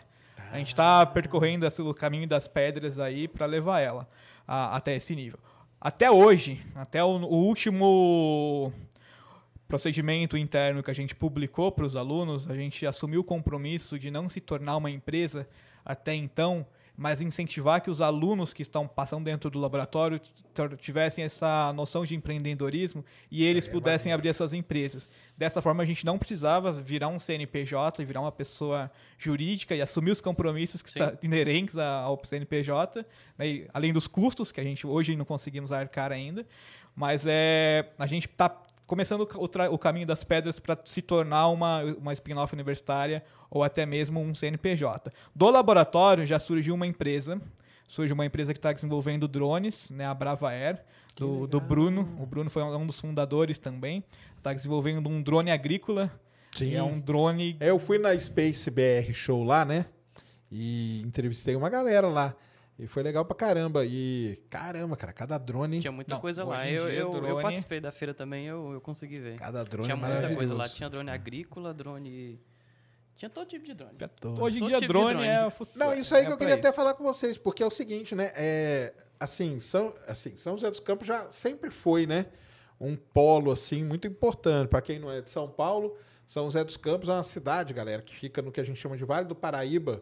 A gente está percorrendo esse- o caminho das pedras aí para levar ela a- até esse nível. Até hoje, até o, o último procedimento interno que a gente publicou para os alunos, a gente assumiu o compromisso de não se tornar uma empresa até então, mas incentivar que os alunos que estão passando dentro do laboratório tivessem essa noção de empreendedorismo e eles pudessem abrir as suas empresas. Dessa forma, a gente não precisava virar um CNPJ virar uma pessoa jurídica e assumir os compromissos que Sim. está inerentes ao CNPJ, né, além dos custos que a gente hoje não conseguimos arcar ainda, mas é, a gente está começando o, o caminho das pedras para se tornar uma, uma spin-off universitária ou até mesmo um CNPJ. Do laboratório já surgiu uma empresa, surge uma empresa que está desenvolvendo drones, né, a Brava Air, do, do Bruno. O Bruno foi um dos fundadores também. Está desenvolvendo um drone agrícola. Sim. É um drone É, eu fui na Space BR Show lá, né? E entrevistei uma galera lá. E foi legal pra caramba. E caramba, cara, cada drone. Tinha muita Não, coisa lá. Eu, dia, eu, eu drone- participei da feira também, eu, eu consegui ver. Cada drone Tinha é muita coisa lá. Tinha drone agrícola, drone. Tinha todo tipo de drone. Hoje em Todo dia, tipo drone, drone. é o futuro. Não, isso aí é que eu queria até isso. falar com vocês, porque é o seguinte, né? É, assim, São, assim, São José dos Campos já sempre foi, né? Um polo, assim, muito importante. Para quem não é de São Paulo, São José dos Campos é uma cidade, galera, que fica no que a gente chama de Vale do Paraíba.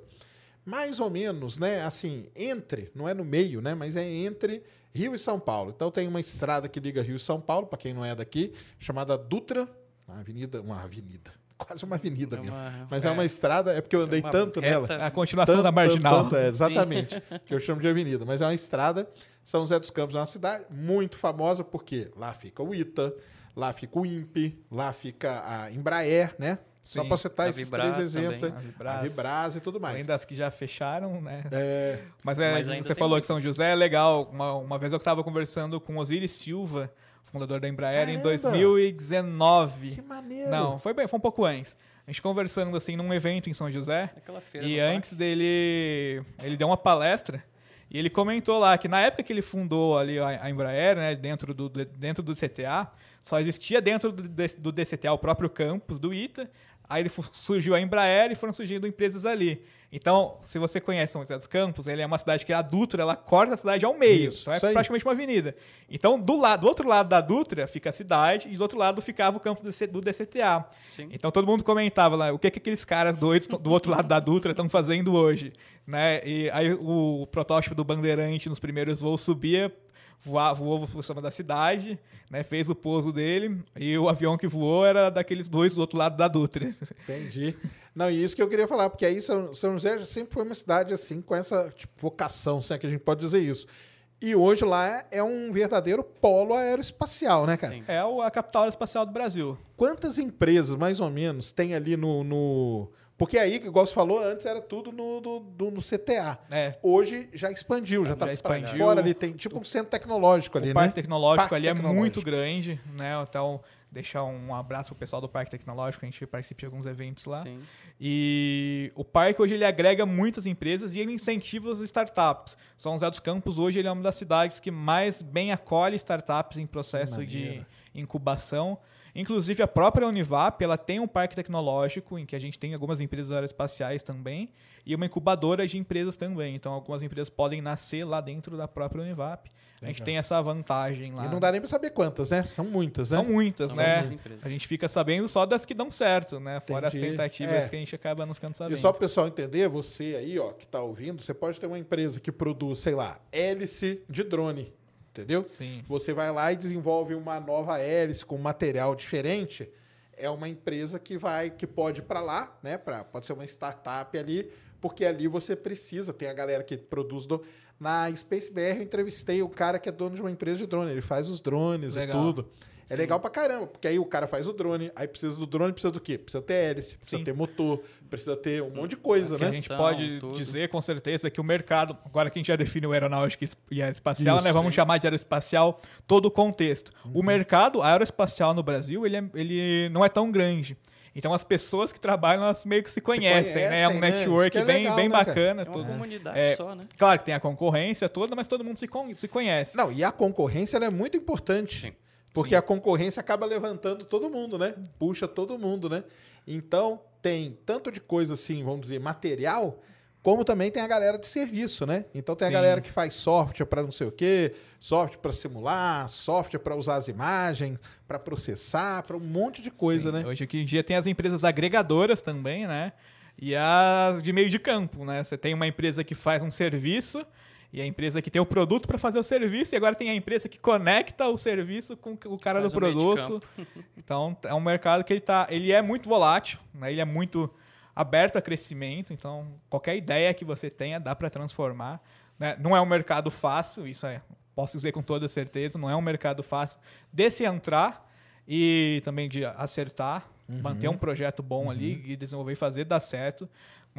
Mais ou menos, né? Assim, entre, não é no meio, né? Mas é entre Rio e São Paulo. Então tem uma estrada que liga Rio e São Paulo, para quem não é daqui, chamada Dutra, uma avenida, uma avenida, (laughs) quase uma avenida É mesmo. uma- Mas é, uma estrada, é porque eu andei uma tanto nela. reta. É a continuação Tanto, da marginal. tanto, tanto, é, exatamente. que eu chamo de avenida. Mas é uma estrada. São José dos Campos é uma cidade muito famosa porque lá fica o ITA, lá fica o INPE, lá fica a Embraer, né? Só Sim. para citar esses Vibras três exemplos. também. aí. A Vibras. A Vibras e tudo mais. Além das que já fecharam, né? É, Mas, é, Mas você falou muito. que São José é legal. Uma, uma vez eu estava conversando com Osiris Silva, fundador da Embraer, em Caramba! 2019. que maneiro. Não, foi bem, foi um pouco antes. A gente conversando assim num evento em São José. Aquela feira E do parque. antes dele, ele deu uma palestra e ele comentou lá que na época que ele fundou ali a, Embraer, né, dentro do, dentro do CTA, só existia dentro do DCTA o próprio campus do ITA. Aí ele surgiu a Embraer e foram surgindo empresas ali. Então, se você conhece São José dos Campos, ele é uma cidade que a Dutra, ela corta a cidade ao meio. Isso, então é aí. praticamente uma avenida. Então, do, lado, do outro lado da Dutra fica a cidade e do outro lado ficava o campus do DC do DCTA. Sim. Então todo mundo comentava lá o que, que aqueles caras doidos do outro lado da Dutra estão fazendo hoje, né? E aí o protótipo do Bandeirante nos primeiros voos subia, voa- voou por cima da cidade, né? Fez o pouso dele e o avião que voou era daqueles dois do outro lado da Dutra. (laughs) Entendi. Não, e isso que eu queria falar, porque aí São, São José sempre foi uma cidade assim, com essa tipo, vocação, se é que a gente pode dizer isso. E hoje lá é um verdadeiro polo aeroespacial, né, cara? Sim. É a capital espacial do Brasil. Quantas empresas, mais ou menos, tem ali no. no- Porque aí, igual você falou, antes era tudo no, do- do- no CTA. É. Hoje já expandiu, já, Já tá pra expandiu. fora ali. Tem tipo um centro tecnológico ali, o Parque né? Tecnológico Parque ali é Tecnológico. muito grande, né? Então, deixar um abraço pro pessoal do Parque Tecnológico, a gente participa de alguns eventos lá. Sim. E o parque hoje ele agrega muitas empresas e ele incentiva as startups. São José dos Campos hoje ele é uma das cidades que mais bem acolhe startups em processo de incubação. Inclusive a própria Univap, ela tem um parque tecnológico em que a gente tem algumas empresas aeroespaciais também e uma incubadora de empresas também. Então algumas empresas podem nascer lá dentro da própria Univap. A gente Legal. tem essa vantagem lá. E não dá nem pra saber quantas, né? São muitas, né? São muitas, São né? muitas. A gente fica sabendo só das que dão certo, né? Fora Entendi. as tentativas É. que a gente acaba não ficando sabendo. E só para o pessoal entender, você aí, ó, que tá ouvindo, você pode ter uma empresa que produz, sei lá, hélice de drone, entendeu? Sim. Você vai lá e desenvolve uma nova hélice com material diferente, é uma empresa que vai, que pode ir para lá, né? Pra, pode ser uma startup ali, porque ali você precisa, tem a galera que produz do, na Space BR eu entrevistei o cara que é dono de uma empresa de drone, ele faz os drones Legal. e tudo. É legal pra caramba, porque aí o cara faz o drone, aí precisa do drone, precisa do quê? Precisa ter hélice, precisa Sim. ter motor, precisa ter um monte de coisa, que a né? gente pode tudo. dizer com certeza que o mercado, agora que a gente já definiu aeronáutica e aeroespacial, Isso, né, vamos chamar de aeroespacial todo o contexto. Uhum. O mercado aeroespacial no Brasil, ele, é- ele não é tão grande. Então as pessoas que trabalham, elas meio que se conhecem, né? É um conhecem, né? network Isso que é bem, legal, bem né, cara? bacana. É uma comunidade É, só, né? Claro que tem a concorrência toda, mas todo mundo se, con- se conhece. Não, e a concorrência ela é muito importante. Sim. Porque a concorrência acaba levantando todo mundo, né? Puxa todo mundo, né? Então, tem tanto de coisa assim, vamos dizer, material, como também tem a galera de serviço, né? Então tem Sim. a galera que faz software para não sei o quê, software para simular, software para usar as imagens, para processar, para um monte de coisa, Sim, né? Hoje aqui em dia tem as empresas agregadoras também, né? E as de meio de campo, né? Você tem uma empresa que faz um serviço e a empresa que tem o produto para fazer o serviço e agora tem a empresa que conecta o serviço com o cara Faz do produto. (laughs) Então é um mercado que ele tá, ele é muito volátil, né? Ele é muito aberto a crescimento, então qualquer ideia que você tenha dá para transformar, né? Não é um mercado fácil, isso é, posso dizer com toda certeza, não é um mercado fácil de se entrar e também de acertar, Uhum. manter um projeto bom ali e desenvolver e fazer dar certo.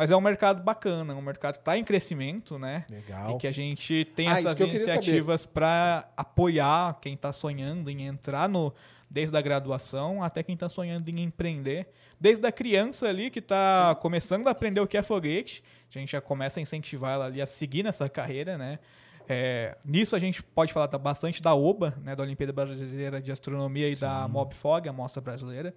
Mas é um mercado bacana, um mercado que está em crescimento, né? Legal. E que a gente tem Ah, essas que iniciativas para apoiar quem está sonhando em entrar no desde a graduação até quem está sonhando em empreender, desde a criança ali que está começando a aprender o que é foguete, a gente já começa a incentivar ela ali a seguir nessa carreira, né? É, nisso a gente pode falar bastante da OBA, né, da Olimpíada Brasileira de Astronomia e da MobFog, a mostra brasileira.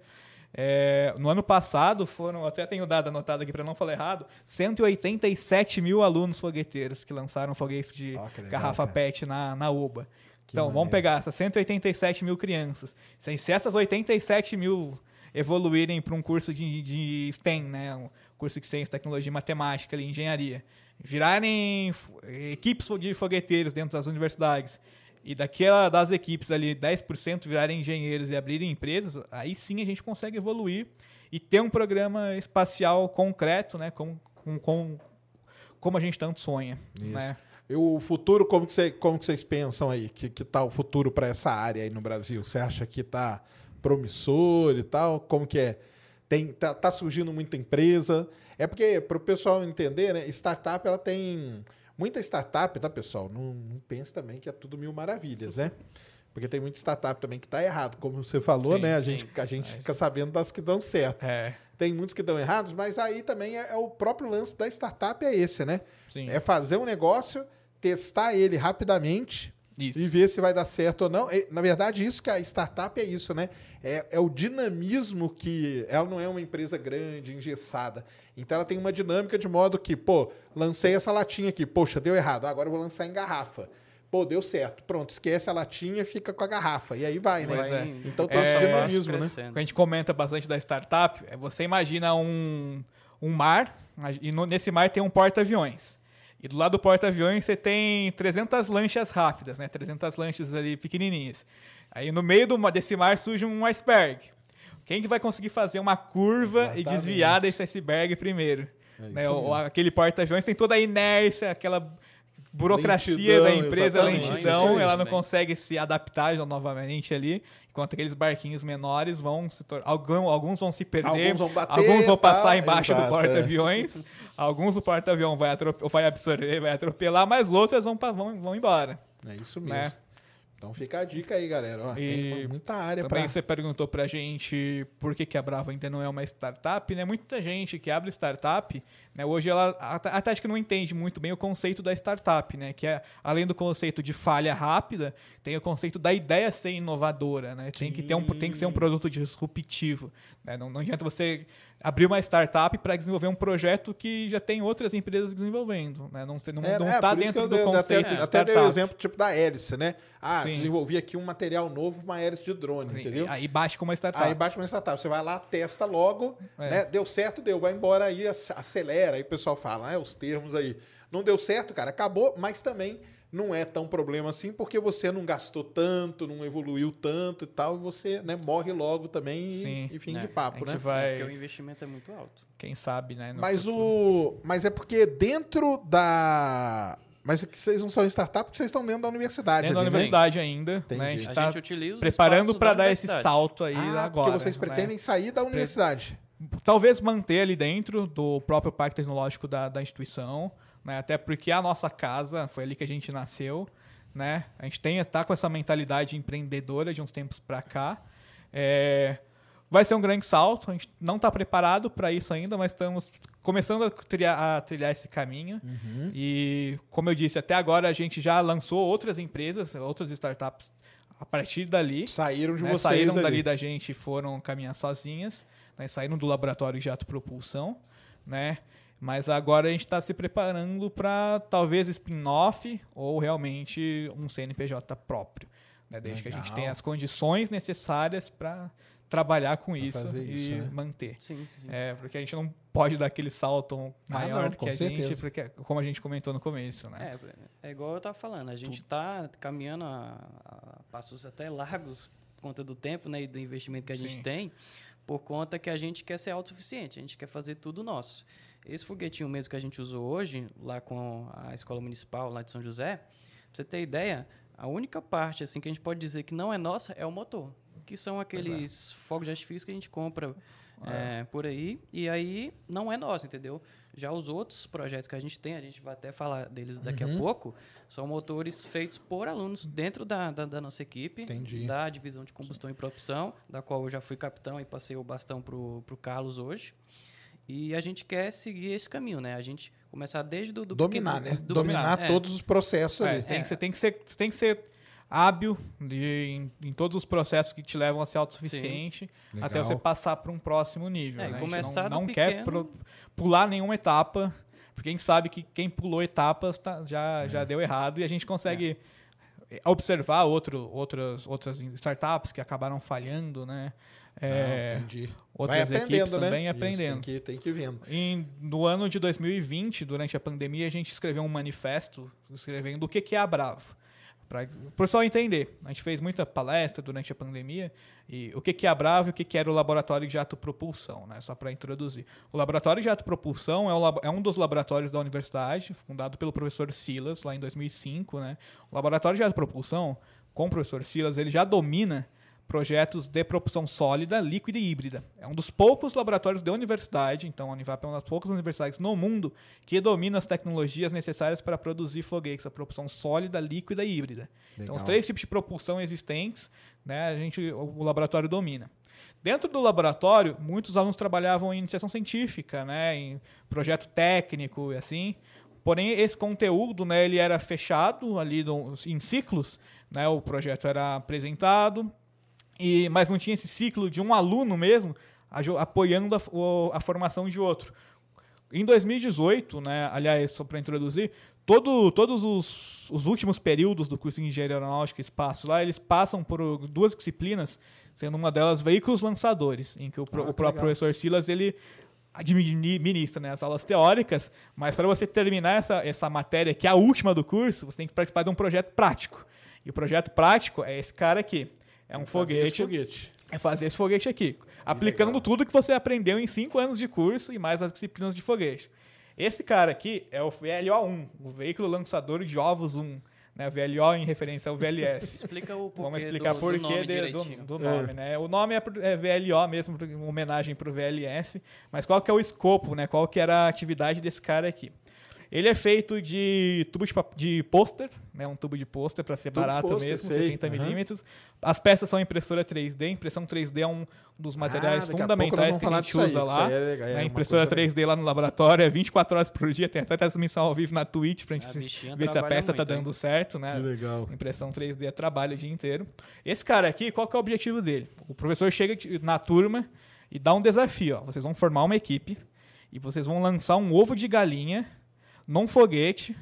É, no ano passado foram, até tenho dado anotado aqui para não falar errado, 187 mil alunos fogueteiros que lançaram foguetes de que legal, garrafa cara. PET na, na UBA. Que então, vamos maneiro. pegar essas 187 mil crianças. Se, se essas 87 mil evoluírem para um curso de, de STEM, né, um curso de ciência, tecnologia e matemática, ali, engenharia, virarem equipes de fogueteiros dentro das universidades e daquela das equipes ali 10% virarem engenheiros e abrirem empresas, aí sim a gente consegue evoluir e ter um programa espacial concreto, né, com, com, com como a gente tanto sonha, Isso. né? E o futuro, como que, você, como que vocês pensam aí? Que, que tá o futuro para essa área aí no Brasil? Você acha que tá promissor e tal? Como que é? Tem, tá, tá surgindo muita empresa. É porque, para o pessoal entender, né? Startup, ela tem... Muita startup, tá, pessoal? Não, não pense também que é tudo mil maravilhas, né? Porque tem muita startup também que tá errado, como você falou, Sim, né? A sim. gente, a gente fica sabendo das que dão certo. É, Tem muitos que dão errados, mas aí também é, é o próprio lance da startup é esse, né? sim. É fazer um negócio, testar ele rapidamente Isso. e ver se vai dar certo ou não. E, na verdade, isso que a startup é isso, né? É, é o dinamismo que ela não é uma empresa grande, engessada. Então ela tem uma dinâmica de modo que, pô, lancei essa latinha aqui, poxa, deu errado, agora eu vou lançar em garrafa. Pô, deu certo. Pronto, esquece a latinha, fica com a garrafa. E aí vai, né? Pois é. Então tem É, esse dinamismo, né? O que a gente comenta bastante da startup é você imagina um, um mar e no- nesse mar tem um porta-aviões. E do lado do porta-aviões você tem 300 lanchas rápidas, né? 300 lanchas ali pequenininhas. Aí no meio do, desse mar surge um iceberg. Quem que vai conseguir fazer uma curva e Exatamente. desviar desse iceberg primeiro? É Né? O- aquele porta-aviões tem toda a inércia, aquela burocracia Lentidão, da empresa, exatamente, lentidão, ela não consegue se adaptar novamente ali, enquanto aqueles barquinhos menores vão se tor- algum- alguns vão se perder, Alguns vão bater, alguns vão passar tá? embaixo do Exato, porta-aviões, (laughs) alguns o porta-avião vai, vai absorver, vai atropelar, mas outras vão, vão, vão embora. É isso mesmo. Né? Então fica a dica aí, galera. Ó, tem muita área Também para você perguntou pra gente por que, que a Bravo ainda não é uma startup, né? Muita gente que abre startup, né? Hoje ela até até acho que não entende muito bem o conceito da startup, né? Que é além do conceito de falha rápida, tem o conceito da ideia ser inovadora, né? Tem que ter um tem que ser um produto disruptivo, né? Não, não adianta você abrir uma startup para desenvolver um projeto que já tem outras empresas desenvolvendo, né? Não, você não, É, não é, tá dentro do dei- conceito até, de até dei o startup. exemplo tipo da hélice, né? Ah, Sim. desenvolvi aqui um material novo, uma hélice de drone, entendeu? Aí baixa como uma startup. Aí bate uma startup, você vai lá, testa logo, É. né? Deu certo, deu, vai embora aí, ac- acelera. Aí o pessoal fala, ah, os termos aí. Não deu certo, cara, acabou, mas também não é tão problema assim, porque você não gastou tanto, não evoluiu tanto e tal, e você né, morre logo também e- Sim. e, fim É, de a papo, gente né? vai, Porque o investimento é muito alto. quem sabe, né? Mas futuro. o. Mas é porque dentro da. Mas é que vocês não são startup porque vocês estão dentro da universidade. Dentro da ali, né? universidade ainda, Entendi. né? A gente A tá gente utiliza os preparando para da dar esse salto aí Ah, agora. porque vocês né? pretendem sair da universidade. Talvez manter ali dentro do próprio parque tecnológico da, da instituição, né? Até porque a nossa casa foi ali que a gente nasceu, né? A gente tem tá com essa mentalidade empreendedora de uns tempos para cá. É, vai ser um grande salto. A gente não está preparado para isso ainda, mas estamos começando a trilhar, a trilhar esse caminho. Uhum. E como eu disse, até agora a gente já lançou outras empresas, outras startups a partir dali Saíram de né, vocês. saíram ali. dali da gente e foram caminhar sozinhas, né, saíram do laboratório de autopropulsão, né? Mas agora a gente está se preparando para talvez spin-off ou realmente um CNPJ próprio, né? Desde que a gente Legal. tenha as condições necessárias para trabalhar com isso fazer e isso, né? manter. Sim, sim. É, porque a gente não pode dar aquele salto Ah, maior não, do com que a gente, certeza. porque, como a gente comentou no começo, né? É, é igual eu tava falando, a gente está caminhando a, a passos até largos por conta do tempo né, e do investimento que a gente Sim. tem, por conta que a gente quer ser autossuficiente, a gente quer fazer tudo nosso. Esse foguetinho mesmo que a gente usou hoje, lá com a escola municipal lá de São José, pra você ter ideia, a única parte assim que a gente pode dizer que não é nossa é o motor, que são aqueles fogos de artifício que a gente compra é, por aí, e aí não é nosso, entendeu? Já os outros projetos que a gente tem, a gente vai até falar deles daqui Uhum. a pouco, são motores feitos por alunos dentro da, da, da nossa equipe, Entendi. da divisão de combustão e propulsão, da qual eu já fui capitão e passei o bastão pro, pro Carlos hoje. E a gente quer seguir esse caminho, né? A gente começar desde do, do Dominar, pequeno- né? do- Dominar é. todos os processos É, ali. tem É. que, você, tem que ser, você tem que ser hábil de- em, em todos os processos que te levam a ser autossuficiente até você passar para um próximo nível. É, né? A gente começar não, do não quer pequeno. pro- pular nenhuma etapa, porque a gente sabe que quem pulou etapas tá- já, É. já deu errado e a gente consegue observar outro, outras, outras startups que acabaram falhando, né? É, Não, outras equipes né? também Isso, aprendendo. tem, que, tem que ir vendo. Em- no ano de 2020, durante a pandemia, a gente escreveu um manifesto escrevendo o que, que é a Bravo. Para o pessoal entender. A gente fez muita palestra durante a pandemia e o que, que é a Bravo e o que, que era o Laboratório de Autopropulsão, né? só para introduzir. O Laboratório de Autopropulsão é, um é um dos laboratórios da universidade, fundado pelo professor Silas, lá em 2005. Né? O Laboratório de Autopropulsão, com o professor Silas, ele já domina projetos de propulsão sólida, líquida e híbrida. É um dos poucos laboratórios de universidade, então a Univap é uma das poucas universidades no mundo que domina as tecnologias necessárias para produzir foguetes, a propulsão sólida, líquida e híbrida. Então, os Legal. três tipos de propulsão existentes, né, a gente, o laboratório domina. Dentro do laboratório, muitos alunos trabalhavam em iniciação científica, né, em projeto técnico e assim. Porém, esse conteúdo, né, ele era fechado ali em ciclos, né, o projeto era apresentado, e mas não tinha esse ciclo de um aluno mesmo apoiando a, a formação de outro. Em 2018, né, aliás, só para introduzir, todo, todos os, os últimos períodos do curso de Engenharia Aeronáutica e Espaço lá, eles passam por duas disciplinas, sendo uma delas veículos lançadores, em que o, Ah, o próprio professor Silas ele administra né, as aulas teóricas, mas para você terminar essa, essa matéria, que é a última do curso, você tem que participar de um projeto prático. E o projeto prático é esse cara aqui. É um foguete foguete. é fazer esse foguete aqui, aplicando tudo que você aprendeu em cinco anos de curso e mais as disciplinas de foguete. Esse cara aqui é o VLO-1, o veículo lançador de ovos 1, né? VLO em referência ao VLS. (laughs) Explica o porquê Vamos explicar do, por do que nome de- do, do nome, né? O nome é, é VLO mesmo, uma homenagem para o VLS, mas qual que é o escopo, né? Qual que era a atividade desse cara aqui? Ele é feito de tubo de, de pôster, né? Um tubo de pôster para ser Tubo barato pôster, mesmo, sei. 60 Aham. milímetros. As peças são impressora 3D. Impressão 3D é um dos materiais Ah, a fundamentais vamos que a gente aí, usa isso lá. aí é legal, é uma impressora coisa 3D lá no laboratório é 24 horas por dia. Tem até transmissão ao vivo na Twitch pra gente A bichinha ver se a peça tá hein? dando certo, né? Que legal. Impressão 3D é trabalho o dia inteiro. Esse cara aqui, qual que é o objetivo dele? O professor chega na turma e dá um desafio. Ó. Vocês vão formar uma equipe e vocês vão lançar um ovo de galinha num foguete.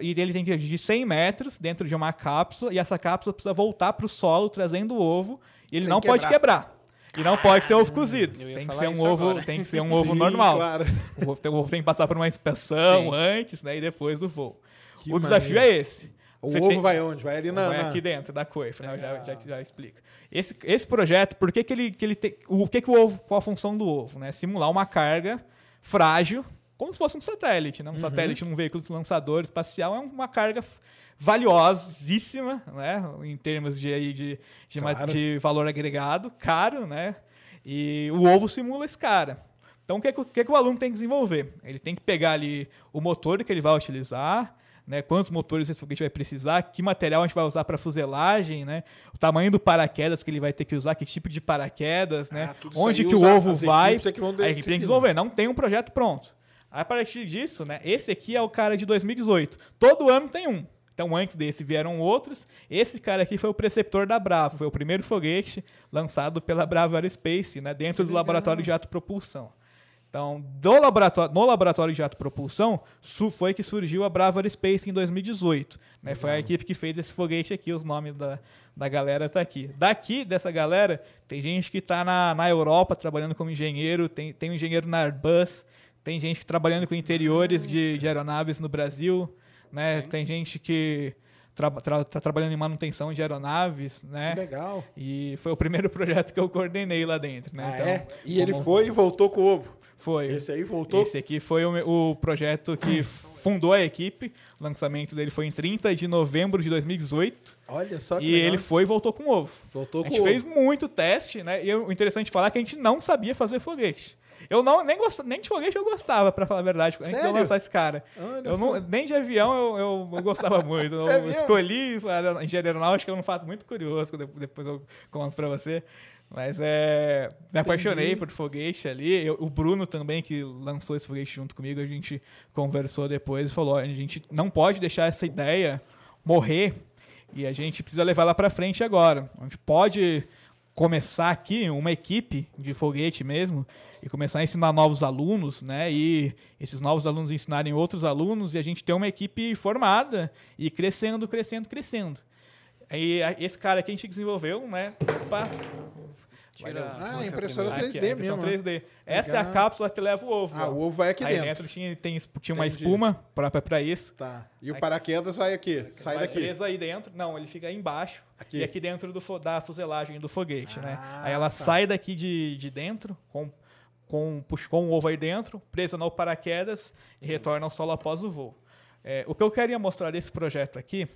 E ele tem que ir de 100 metros dentro de uma cápsula. E essa cápsula precisa voltar para o solo trazendo o ovo. E ele Sem não pode quebrar. E não pode ser ovo cozido. Eu ia Tem que ser um ovo, agora. tem que ser um ovo (laughs) Sim, normal. claro. O ovo, tem, o ovo tem que passar por uma inspeção Sim. antes, né, e depois do voo. Que o desafio maneiro. é esse. O Você ovo tem- vai onde? Vai ali na... vai na- aqui dentro da coifa? Eu já, já, já explico. Esse, esse projeto, por que, que ele, que ele tem. O que, que o ovo. Qual a função do ovo? Né? Simular uma carga frágil, como se fosse um satélite. Né? Um Uhum. satélite num veículo lançador espacial é uma carga valiosíssima, né? Em termos de, aí de, de, Claro. de valor agregado, caro, né? E o ovo simula esse cara. Então, o que, que, o que o aluno tem que desenvolver? Ele tem que pegar ali o motor que ele vai utilizar, né, quantos motores esse foguete vai precisar, que material a gente vai usar para fuselagem, né, o tamanho do paraquedas que ele vai ter que usar, que tipo de paraquedas, né, Ah, isso onde que o ovo vai, é a equipe tem que desenvolver, não tem um projeto pronto. A partir disso, né, esse aqui é o cara de 2018. Todo ano tem um. Então, antes desse vieram outros. Esse cara aqui foi o preceptor da Bravo, foi o primeiro foguete lançado pela Bravo Aerospace, né, dentro do laboratório de jato propulsão. Então, do laboratório, no laboratório de jato propulsão, foi que surgiu a Bravo Aerospace em 2018. Né? Foi a equipe que fez esse foguete aqui, os nomes da, da galera tá aqui. Daqui, dessa galera, tem gente que está na, na Europa trabalhando como engenheiro, tem, tem um engenheiro na Airbus, tem gente que trabalhando com interiores de, de aeronaves no Brasil, né? Tem gente que está trabalhando em manutenção de aeronaves, né? Que legal. E foi o primeiro (laughs) projeto que eu coordenei lá dentro, né? Ah, Então, é? E ele foi e voltou com o ovo. Foi. Esse aí voltou. Esse aqui foi o, o projeto que (coughs) fundou a equipe. O lançamento dele foi em 30 de novembro de 2018. Olha só que E legal. ele foi e voltou com ovo. Voltou a com gente o fez ovo. muito teste, né? E o interessante falar é que a gente não sabia fazer foguete. Eu não, nem, gost, nem de foguete eu gostava, pra falar a verdade, antes de eu Sério? lançar esse cara. Olha Eu não, nem de avião eu, eu, eu gostava muito. Eu (laughs) É escolhi a engenharia aeronáutica, é um fato muito curioso, que depois eu conto pra você. Mas é. Me apaixonei Entendi. por foguete ali. Eu- o Bruno também, que lançou esse foguete junto comigo, a gente conversou depois e falou: "Ó, a gente não pode deixar essa ideia morrer e a gente precisa levar ela pra frente agora. A gente pode começar aqui uma equipe de foguete mesmo e começar a ensinar novos alunos, né? E esses novos alunos ensinarem outros alunos e a gente ter uma equipe formada e crescendo, crescendo, crescendo. Aí a- esse cara aqui a gente desenvolveu, né? Opa, Tira, Ah, puxa impressora. 3D aqui, a impressão mesmo, né? 3D. Essa é a Legal. cápsula que leva o ovo. Ah, ó. o ovo vai aqui Aí dentro. dentro tinha, tem, tinha uma Entendi. espuma própria para isso. Tá. E o paraquedas vai aqui. Sai vai daqui. presa aí dentro. Não, ele fica aí embaixo. Aqui. E aqui dentro do, da fuselagem do foguete, né? Ah, Aí ela tá. sai daqui de, de dentro, com, com, com o ovo aí dentro, presa no paraquedas e retorna ao solo após o voo. É, o que eu queria mostrar desse projeto aqui,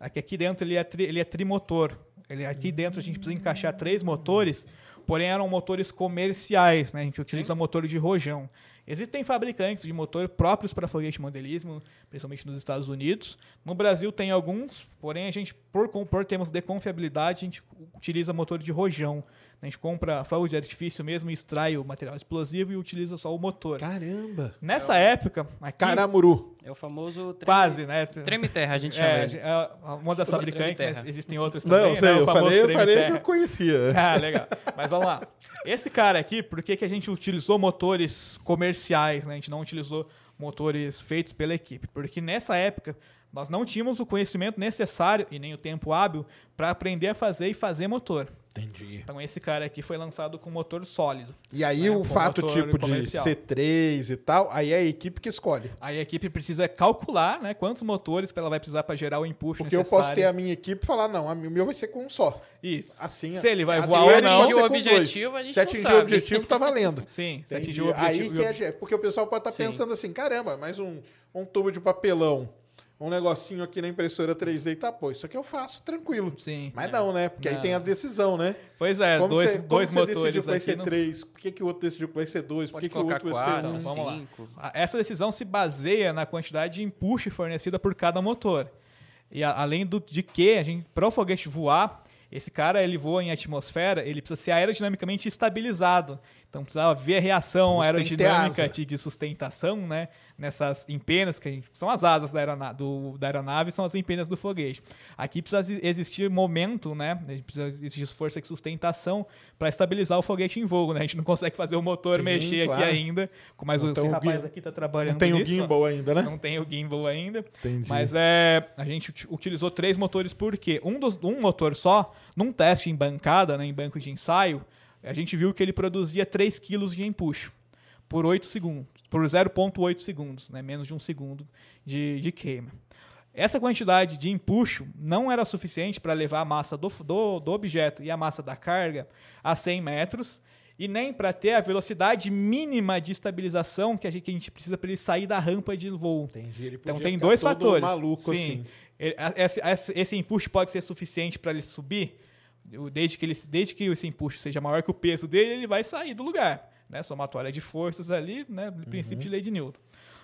é que aqui dentro ele é, tri- ele é trimotor. Ele, aqui dentro a gente precisa encaixar três motores, porém eram motores comerciais, né? A gente utiliza motor de rojão. Existem fabricantes de motor próprios para foguete modelismo, principalmente nos Estados Unidos. No Brasil tem alguns, porém a gente, por, por termos de confiabilidade, a gente utiliza motor de rojão. A gente compra fogo de artifício mesmo, extrai o material explosivo e utiliza só o motor. Caramba. Nessa época, aqui, Caramuru. É o famoso treme, quase, né? treme terra, a gente chama É, ele. é uma das fabricantes, mas existem outras também. Não, sei, né? O eu famoso falei, eu falei que eu conhecia. (laughs) Ah, legal. Mas vamos lá. Esse cara aqui, por que, que a gente utilizou motores comerciais, né? A gente não utilizou motores feitos pela equipe? Porque nessa época nós não tínhamos o conhecimento necessário e nem o tempo hábil para aprender a fazer e fazer motor. Entendi. Então esse cara aqui foi lançado com motor sólido. E aí É, o com fato tipo de comercial. C3 e tal, aí é a equipe que escolhe. Aí a equipe precisa calcular né, quantos motores ela vai precisar para gerar o empuxo Porque eu necessário. posso ter a minha equipe e falar, não, a- o meu vai ser com um só. Isso. Assim, Se ele vai assim, voar ou não. o objetivo, a gente Se atingir o objetivo, tá valendo. (laughs) Sim, se atingir o objetivo. Aí que é, porque o pessoal pode estar Sim. pensando assim, caramba, mais um, um tubo de papelão, um negocinho aqui na impressora 3D e tá, pô, isso aqui eu faço tranquilo. Sim. Mas não, né? Porque aí Não. tem a decisão, né? Pois é, Como dois, você, como dois que você decidiu motores que vai ser não- três? Por que, que o outro decidiu que vai ser dois? Por que, que o outro vai ser quatro, um? Vamos lá. cinco. A- Essa decisão se baseia na quantidade de empuxo fornecida por cada motor. E a- além do, de que, a gente, para o foguete voar, esse cara ele voa em atmosfera, ele precisa ser aerodinamicamente estabilizado. Então precisa haver a reação aerodinâmica de, de sustentação, né? Nessas empenas que a gente, são as asas da, aerona, do, da aeronave, são as empenas do foguete. Aqui precisa exi- existir momento, né? Precisa existir força de sustentação para estabilizar o foguete em voo, né? A gente não consegue fazer o motor Sim, mexer claro. aqui ainda, mas Não o esse o rapaz aqui está trabalhando Não tem o nisso, ó. gimbal ainda, né? Não tem o gimbal ainda. Entendi. Mas é, a gente uti- utilizou três motores porque um, dos, um motor só, num teste em bancada, né, em banco de ensaio, a gente viu que ele produzia 3 kg de empuxo por 8 segundos, por 0,8 segundos, né, menos de um segundo de, de queima. Essa quantidade de empuxo não era suficiente para levar a massa do, do, do objeto e a massa da carga a 100 metros e nem para ter a velocidade mínima de estabilização que a gente, que a gente precisa para ele sair da rampa de voo. Entendi. Então tem dois fatores. maluco Sim. assim. Esse, esse, esse empuxo pode ser suficiente para ele subir. Desde que, ele, desde que esse empuxo seja maior que o peso dele, ele vai sair do lugar. Né? Somatória de forças ali, né? Uhum. princípio de lei de Newton.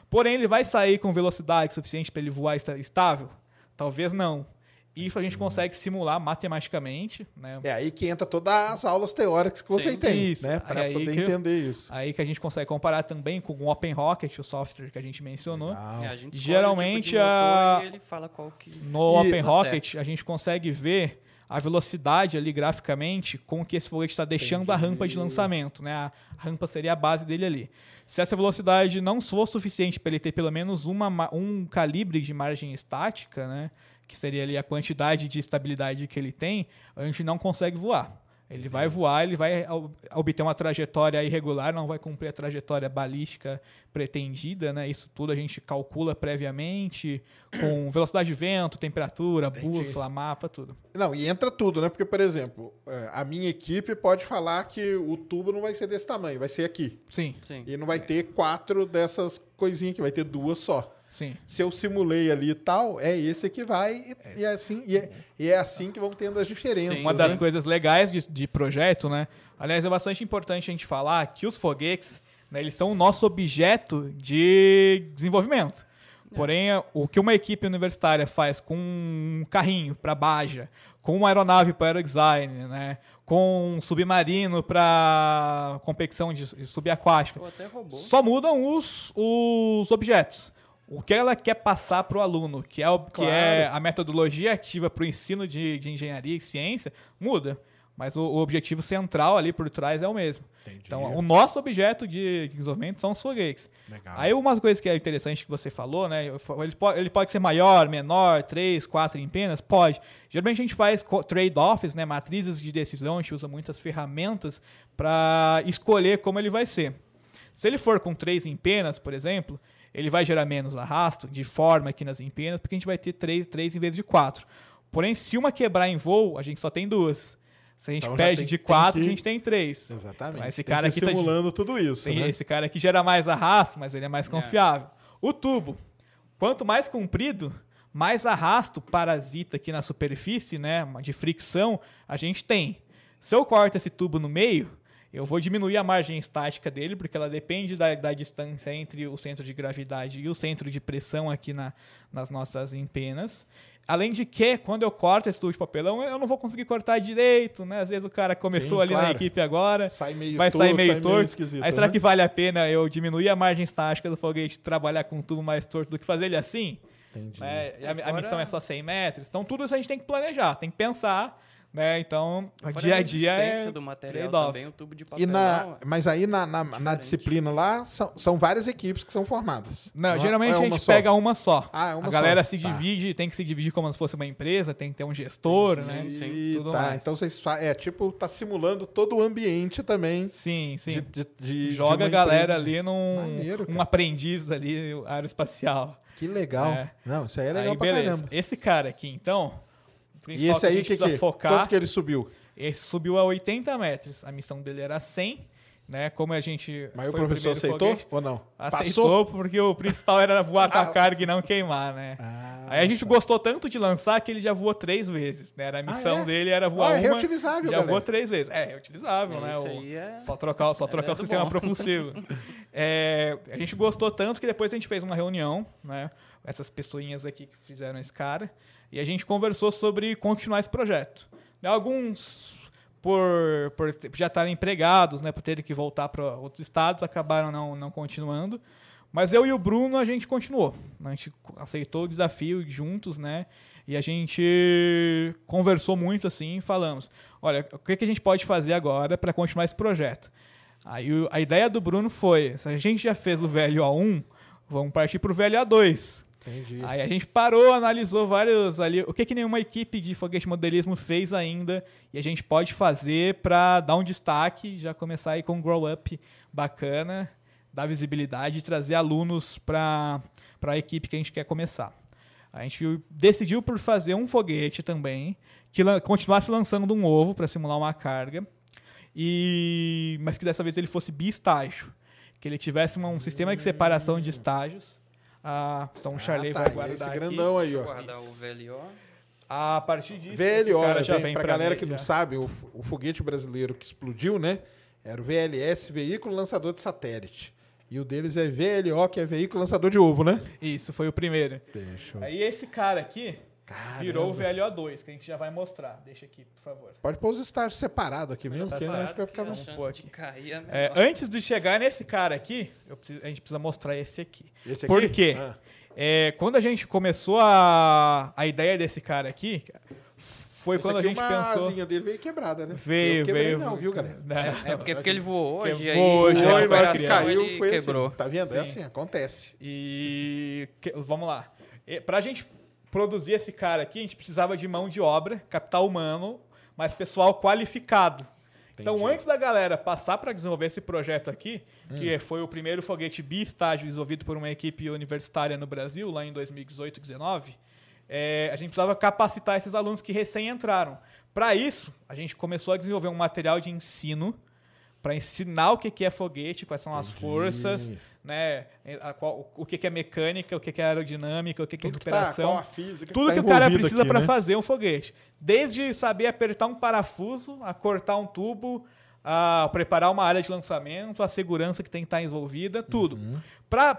Porém, ele vai sair com velocidade suficiente para ele voar estável? Talvez não. Isso a gente consegue simular matematicamente. Né? É aí que entra todas as aulas teóricas que vocês Sim. têm, Isso. né? Para Aí poder que entender isso. Aí que a gente consegue comparar também com o Open Rocket, o software que a gente mencionou. É, a gente Geralmente, o tipo de motor a- e ele fala qual que... No E- Open Rocket, a gente consegue ver a velocidade ali graficamente com que esse foguete está deixando a rampa de lançamento. Né? A rampa seria a base dele ali. Se essa velocidade não for suficiente para ele ter pelo menos uma, ma- um calibre de margem estática, né? que seria ali a quantidade de estabilidade que ele tem, a gente não consegue voar. Ele vai voar, ele vai ob- obter uma trajetória irregular, não vai cumprir a trajetória balística pretendida, né? Isso tudo a gente calcula previamente com (coughs) velocidade de vento, temperatura, bússola, mapa, tudo. Não, e entra tudo, né? Porque, por exemplo, é, a minha equipe pode falar que o tubo não vai ser desse tamanho, vai ser aqui. Sim, Sim. E não vai ter quatro dessas coisinhas aqui, vai ter duas só. Sim. Se eu simulei ali e tal, é esse que vai, e, e é assim, e é, e é assim que vão tendo as diferenças. Uma das né? coisas legais de, de projeto, né? Aliás, é bastante importante a gente falar que os foguetes, né, eles são o nosso objeto de desenvolvimento. Porém, o que uma equipe universitária faz com um carrinho para Baja, com uma aeronave para aerodesign, né, com um submarino para competição de subaquática, Ou até robô. só mudam os, os objetos. O que ela quer passar para o aluno, que é, o, que Claro. é a metodologia ativa para o ensino de, de engenharia e ciência, muda. Mas o, o objetivo central ali por trás é o mesmo. Entendi. Então, o nosso objeto de desenvolvimento são os foguetes. Legal. Aí, uma coisa que é interessante que você falou, né? Ele pode, ele pode ser maior, menor, três, quatro empenas? Pode. Geralmente a gente faz trade-offs, né? Matrizes de decisão, a gente usa muitas ferramentas para escolher como ele vai ser. Se ele for com três empenas, por exemplo, ele vai gerar menos arrasto de forma aqui nas empenas, porque a gente vai ter três, três em vez de quatro. Porém, se uma quebrar em voo, a gente só tem duas. Se a gente Então perde tem- de quatro, que- a gente tem três. Exatamente. Então, esse Tem cara que ir aqui tá simulando tudo isso, Tem né? esse cara aqui gera mais arrasto, mas ele é mais confiável. O tubo, quanto mais comprido, mais arrasto parasita aqui na superfície, né, de fricção, a gente tem. Se eu corto esse tubo no meio, eu vou diminuir a margem estática dele, porque ela depende da, da distância entre o centro de gravidade e o centro de pressão aqui na, nas nossas empenas. Além de que, quando eu corto esse tubo de papelão, eu não vou conseguir cortar direito, né? Às vezes o cara começou Sim, ali na claro. equipe agora, Sai meio vai torto, sair meio sai meio torto. esquisito, Aí será né? que vale a pena eu diminuir a margem estática do foguete, trabalhar com um tubo mais torto do que fazer ele assim? Entendi. E a, a missão é só 100 metros. Então tudo isso a gente tem que planejar, tem que pensar, né? Então, Fora dia a dia é do material também, o tubo de E papelão. na, mas aí na, na, na disciplina lá são, são várias equipes que são formadas. Não, é- geralmente é a uma gente só? pega uma só. Ah, é uma a galera só. se Tá. divide, tem que se dividir como se fosse uma empresa, tem que ter um gestor, né? sim. E tudo tá, mais. então vocês é tipo tá simulando todo o ambiente também Sim, sim. de, de- de- Joga a galera ali num Maneiro, um aprendiz ali aeroespacial. Que legal. É. Não, isso aí é legal aí, pra beleza. caramba. Esse cara aqui, então, o E principal esse que a aí gente que, precisa que focar, quanto que ele subiu? esse subiu a 80 metros. A missão dele era 100, né? Como a gente Mas o professor primeiro aceitou foguete, ou não? Aceitou porque o principal era voar com Ah. a carga e não queimar, né? Ah, Aí a gente gostou tanto de lançar que ele já voou três vezes, né? Era a missão é? dele era voar Ah, é uma, reutilizável, já galera. voou três vezes. É, reutilizável, né? O- aí é... Só trocar, só É trocar o do sistema bom. propulsivo. (laughs) É, a gente gostou tanto que depois a gente fez uma reunião, né? Essas pessoinhas aqui que fizeram esse cara. E a gente conversou sobre continuar esse projeto. Alguns, por, por já estarem empregados, né? Por terem que voltar para outros estados, acabaram não, não continuando. Mas eu e o Bruno, a gente continuou. A gente aceitou o desafio juntos, né? E a gente conversou muito assim, falamos: olha, o que, que a gente pode fazer agora para continuar esse projeto? Aí a ideia do Bruno foi: se a gente já fez o VLO1, vamos partir para o VLO2. Entendi. Aí a gente parou, analisou vários ali, o que, que nenhuma equipe de foguete modelismo fez ainda e a gente pode fazer para dar um destaque, já começar aí com um grow up bacana, dar visibilidade e trazer alunos para a equipe que a gente quer começar. A gente decidiu por fazer um foguete também que continuasse lançando um ovo para simular uma carga, e mas que dessa vez ele fosse biestágio, que ele tivesse um sistema de separação de estágios. Ah, então o Charlie ah, tá, vai guardar esse aqui. grandão aí, ó. Guardar o VLO. A partir disso, VLO, cara já vem, vem pra pra galera mim, que não já. sabe, o, o foguete brasileiro que explodiu, né? Era o VLS, Veículo Lançador de Satélite. E o deles é VLO, que é Veículo Lançador de Ovo, né? Isso, foi o primeiro. Deixa eu... Aí esse cara aqui Caramba. virou o VLO2, que a gente já vai mostrar. Deixa aqui, por favor. Pode pôr os estágios separados aqui mesmo, Tá porque certo, acho que vai ficar... a Vamos chance pôr de aqui. cair é É, antes de chegar nesse cara aqui, eu preciso- a gente precisa mostrar esse aqui. Esse aqui? Por quê? Ah. É, quando a gente começou a, a ideia desse cara aqui, foi Esse quando a aqui, gente uma pensou. asinha dele veio quebrada, né? Veio, eu quebrei veio. não, viu, galera? Né? É porque, porque ele voou hoje, e aí voou hoje, mas caiu, ele foi quebrou. assim. Tá vendo? É Sim. assim, acontece. E que- vamos lá. E, pra gente produzir esse cara aqui, a gente precisava de mão de obra, capital humano, mas pessoal qualificado. Então, Entendi. antes da galera passar para desenvolver esse projeto aqui, Hum. que foi o primeiro foguete bi-estágio desenvolvido por uma equipe universitária no Brasil, lá em 2018 2019, é, a gente precisava capacitar esses alunos que recém entraram. Para isso, a gente começou a desenvolver um material de ensino para ensinar o que é foguete, quais são as Entendi. forças, né, a qual- o que que é mecânica, o que que é aerodinâmica, o que que é Tudo que tá, recuperação. física Tudo tá que o cara precisa para né? fazer um foguete. Desde saber apertar um parafuso, a cortar um tubo, a preparar uma área de lançamento, a segurança que tem que estar envolvida, tudo. Uhum. Para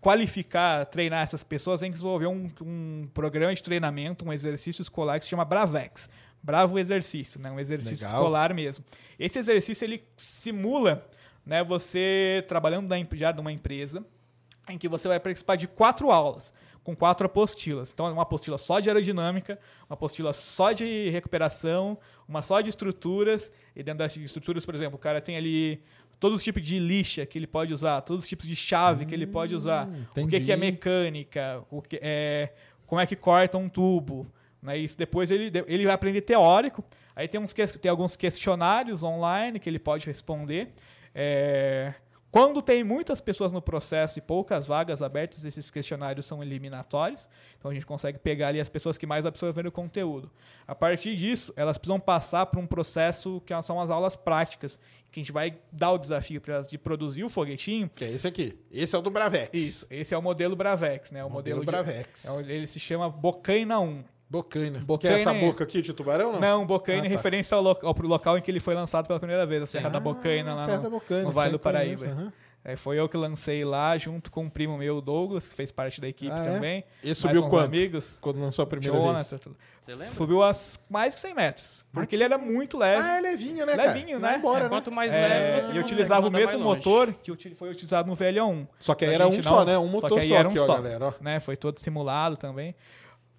qualificar, treinar essas pessoas, tem que desenvolver um, um programa de treinamento, um exercício escolar que se chama Bravex. Bravo exercício, né? Um exercício Legal. escolar mesmo. Esse exercício ele simula, né, você trabalhando na, já numa empresa, em que você vai participar de quatro aulas, com quatro apostilas. Então, é uma apostila só de aerodinâmica, uma apostila só de recuperação, uma só de estruturas. E dentro das estruturas, por exemplo, o cara tem ali todos os tipos de lixa que ele pode usar, todos os tipos de chave que ele pode usar, o que, entendi. que é mecânica, o que é, como é que corta um tubo. Né? Isso depois ele, ele vai aprender teórico. Aí tem, uns, tem alguns questionários online que ele pode responder. É, Quando tem muitas pessoas no processo e poucas vagas abertas, esses questionários são eliminatórios. Então a gente consegue pegar ali as pessoas que mais absorveram o conteúdo. A partir disso, elas precisam passar por um processo que são as aulas práticas, que a gente vai dar o desafio para elas de produzir o foguetinho. Que é esse aqui. Esse é o do Bravex. Isso, esse é o modelo Bravex, né? O Modelo modelo, de- Bravex. é ele se chama Bocaina 1. Bocaina. Que é essa é- boca aqui de tubarão, não? Não, Bocaina Ah, é tá. referência ao, lo ao local em que ele foi lançado pela primeira vez, a Serra da Ah, Bocaina, lá Serra no, da Bocaina, no Vale do Paraíba. aham. É, foi eu que lancei lá, junto com um primo meu, o Douglas, que fez parte da equipe Ah, é? também. E mais subiu uns quanto? amigos. Quando lançou a primeira Jonathan. vez. tudo. Você lembra? Subiu a mais que 100 metros. Porque ele era muito leve. Ah, é levinho, né, cara? Levinho, Vai né? embora, É, né? quanto mais É, leve, você e utilizava o mesmo motor que foi utilizado no VL1. Só que aí era um só, né? Um motor só que aí só era um aqui, ó, só, galera, ó. Né? Foi todo simulado também.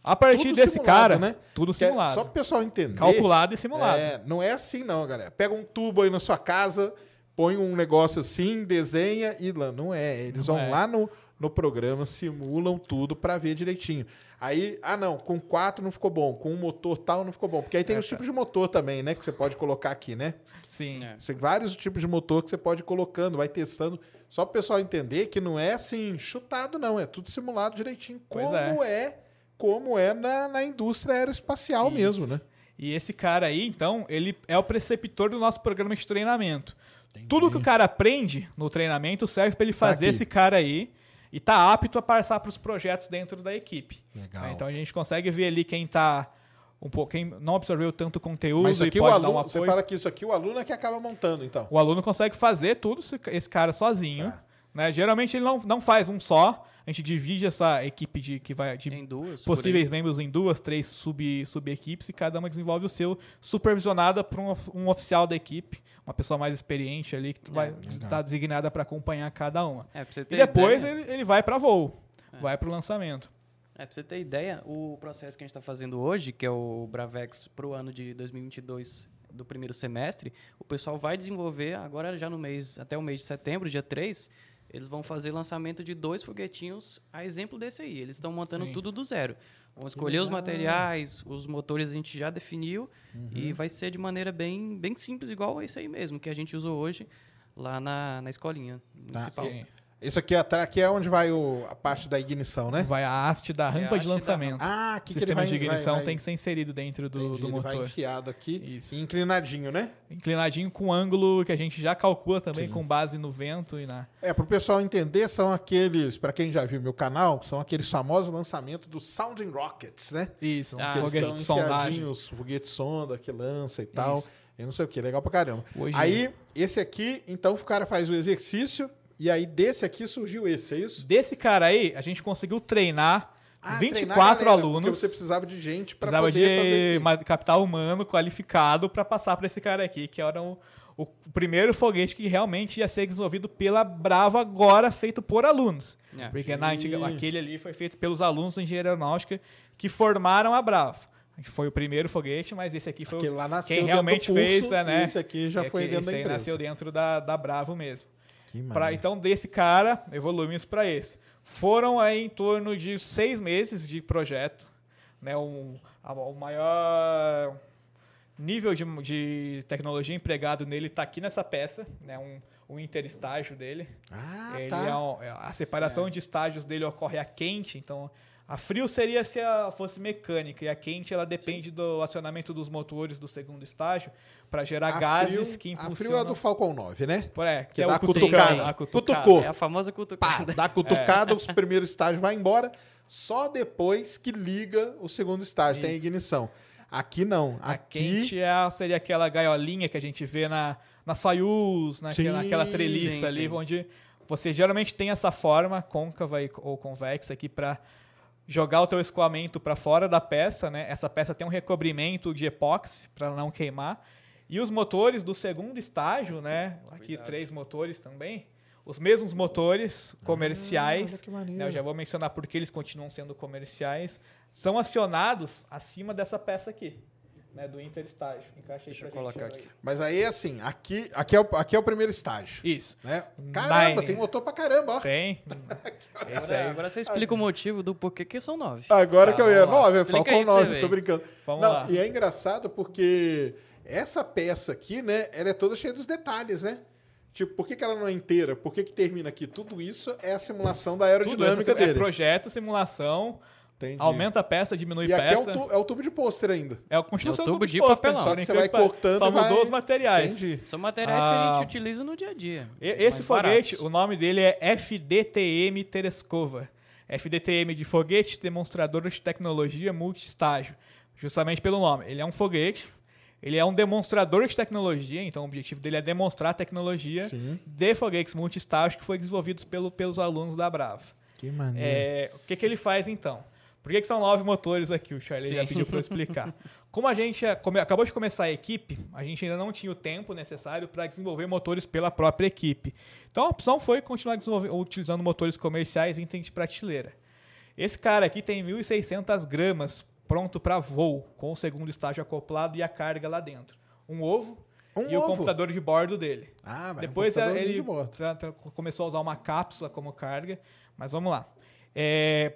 A partir Tudo desse simulado, cara, né? tudo Que é- simulado. Só pro pessoal entender. Calculado e simulado. É, não é assim não, galera. Pega um tubo aí na sua casa, põe um negócio assim, desenha e lá. Não é. Eles Não vão é. lá no, no programa, simulam tudo pra ver direitinho. Aí, ah não, com quatro não ficou bom, com um motor tal não ficou bom. Porque aí tem É, os tá. tipos de motor também, né? Que você pode colocar aqui, né? Sim. É. Tem vários tipos de motor que você pode ir colocando, vai testando. Só pro pessoal entender que não é assim, chutado, não. É tudo simulado direitinho. Pois como é. Como é na, na indústria aeroespacial Isso. mesmo, né? E esse cara aí, então, ele é o preceptor do nosso programa de treinamento. Tudo que o cara aprende no treinamento serve para ele fazer aqui. esse cara aí e tá apto a passar para os projetos dentro da equipe. Legal. Então a gente consegue ver ali quem tá um pouco, quem não absorveu tanto conteúdo Mas e aqui o pode aluno, dar um você fala que isso aqui o aluno é que acaba montando, então. O aluno consegue fazer tudo esse- esse cara sozinho. Tá. Né? Geralmente ele não, não faz um só. A gente divide essa equipe de, que vai, de duas. possíveis membros em duas, três sub, sub-equipes e cada uma desenvolve o seu, supervisionada por um, um oficial da equipe, uma pessoa mais experiente ali que vai estar designada para acompanhar cada uma. É, E depois ideia, ele, ele vai para voo, vai para o lançamento. É, pra você ter ideia, o processo que a gente está fazendo hoje, que é o Bravex para o ano de 2022 do primeiro semestre, o pessoal vai desenvolver agora já no mês, até o mês de setembro, dia 3, eles vão fazer lançamento de dois foguetinhos a exemplo desse aí. Eles estão montando Sim. tudo do zero. Vão escolher os materiais, os motores a gente já definiu e vai ser de maneira bem, bem simples, igual esse aí mesmo, que a gente usou hoje lá na, na escolinha municipal. Sim. Isso aqui, atrás, aqui é onde vai o- a parte da ignição, né? Vai a haste da rampa haste de da lançamento. Ah, o aqui que ele sistema vai, de ignição vai, vai, tem que ser inserido dentro do, entendi, do ele vai motor. enfiado aqui Isso. e inclinadinho, né? Inclinadinho com ângulo que a gente já calcula também Sim. com base no vento e na. É, para o pessoal entender, são aqueles, para quem já viu meu canal, são aqueles famosos lançamentos dos Sounding Rockets, né? Isso, Ah, Que eles foguete estão de sondagem. enfiadinhos, foguete sonda que lança e tal. Isso. Eu não sei o que, legal pra caramba. Hoje- Aí, esse aqui, então o cara faz o exercício e aí desse aqui surgiu esse, é isso? Desse cara aí, a gente conseguiu treinar Ah, 24 treinar galera, alunos. Porque você precisava de gente para precisava poder fazer de aqui. ma- capital humano qualificado para passar para esse cara aqui, que era o, o primeiro foguete que realmente ia ser desenvolvido pela Brava, agora feito por alunos. É. Porque na antiga, aquele ali foi feito pelos alunos da engenharia aeronáutica que formaram a Brava. Foi o primeiro foguete, mas esse aqui foi Aquele o- lá nasceu quem realmente do curso, fez, é, né? esse aqui já E foi dentro da esse aí empresa. nasceu dentro da, da Bravo mesmo. Pra, então, desse cara, evoluímos para esse. Foram aí em torno de seis meses de projeto. Né, um, o maior nível de, de tecnologia empregado nele está aqui nessa peça, né, um, um interestágio dele. Ah, Ele tá. é um- a separação de estágios dele ocorre a quente, então a frio seria se ela fosse mecânica e a quente ela depende do acionamento dos motores do segundo estágio para gerar A gases frio- que A impulsionam. frio é do Falcon 9, né? Por é, Que é dá o a cutucada. a cutucada. Cutucou. É a famosa Pá, cutucada. dá cutucada, os (laughs) primeiros estágios vai embora, só depois que liga o segundo estágio, tem a Isso. ignição. Aqui não. A Aqui quente é, seria aquela gaiolinha que a gente vê na, na Soyuz, naquela, Sim, naquela treliça sim, ali, sim. onde você geralmente tem essa forma côncava e- ou convexa aqui para jogar o teu escoamento para fora da peça, né? Essa peça tem um recobrimento de epóxi para não queimar. E os motores do segundo estágio, né? Aqui três motores também. Os mesmos motores comerciais, Ah, que maneiro. né, eu já vou mencionar porque eles continuam sendo comerciais, são acionados acima dessa peça aqui, né, do interestágio. Encaixa aí Deixa eu colocar aqui. aí. Mas aí, assim, aqui, aqui, é, o, aqui é o primeiro estágio. Isso. Né? Caramba, Nine. tem motor pra caramba, ó. Tem. (laughs) Esse Agora, aí. agora você explica o motivo do porquê que são nove. Agora Tá, que eu ia. 9, é você 9, tô brincando. Vamos Não, lá. E é engraçado porque essa peça aqui, né, ela é toda cheia dos detalhes, né? Tipo, por que, que ela não é inteira? Por que, que termina aqui? Tudo isso é a simulação da Tudo aerodinâmica essa- é dele. projeto, simulação, Entendi. aumenta a peça, diminui E aqui é o, peça. tu- é o tubo de pôster ainda. É a construção É o tubo do de pôster, papelão. Só que você vai cortando Só e vai- mudou os materiais. Entendi. São materiais que Ah. a gente utiliza no dia a dia. E- Esse foguete, baratos. o nome dele é FDTM Tereskova. FDTM de foguete demonstrador de tecnologia multistágio. Justamente pelo nome. Ele é um foguete, ele é um demonstrador de tecnologia, então o objetivo dele é demonstrar a tecnologia Sim. de foguetes multistágio que foi desenvolvidos pelo, pelos alunos da Brava. Que maneiro. É, o que, que ele faz então? Por que, que são nove motores aqui? O Charlie já Sim. pediu para eu explicar. Como a gente é- acabou de começar a equipe, a gente ainda não tinha o tempo necessário para desenvolver motores pela própria equipe. Então a opção foi continuar utilizando motores comerciais em item de prateleira. Esse cara aqui tem 1.600 gramas pronto para voo, com o segundo estágio acoplado e a carga lá dentro. Um ovo Um e o ovo? computador de bordo dele. Ah, vai. Depois um é, computadorzinho ele de bordo. começou a usar uma cápsula como carga, mas vamos lá.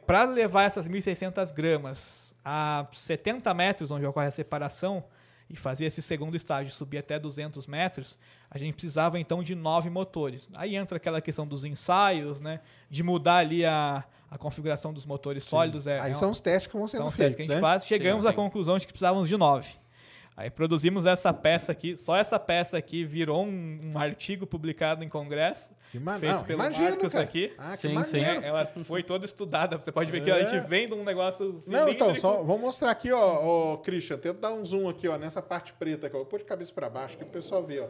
Para levar essas 1.600 gramas a 70 metros, onde ocorre a separação, e fazer esse segundo estágio subir até 200 metros, a gente precisava então de nove motores. Aí entra aquela questão dos ensaios, né, de mudar ali a, a configuração dos motores sólidos. É, Aí é um- são os testes que vão sendo são os feitos, testes que a gente né? faz. Chegamos Sim, à sim. conclusão de que precisávamos de nove. Aí produzimos essa peça aqui. Só essa peça aqui virou um, um artigo publicado em congresso. Que ma- feito não, pelo imagino, Marcos cara. aqui. Ah, que Sim, sim. maneiro. É, ela foi toda estudada. Você pode ver que É. a gente vem de um negócio Não, então, cilíndrico. só vamos mostrar aqui, ó, ó, Christian, tenta dar um zoom aqui, ó, nessa parte preta aqui, ó. Vou pôr de cabeça pra baixo que o pessoal vê, ó.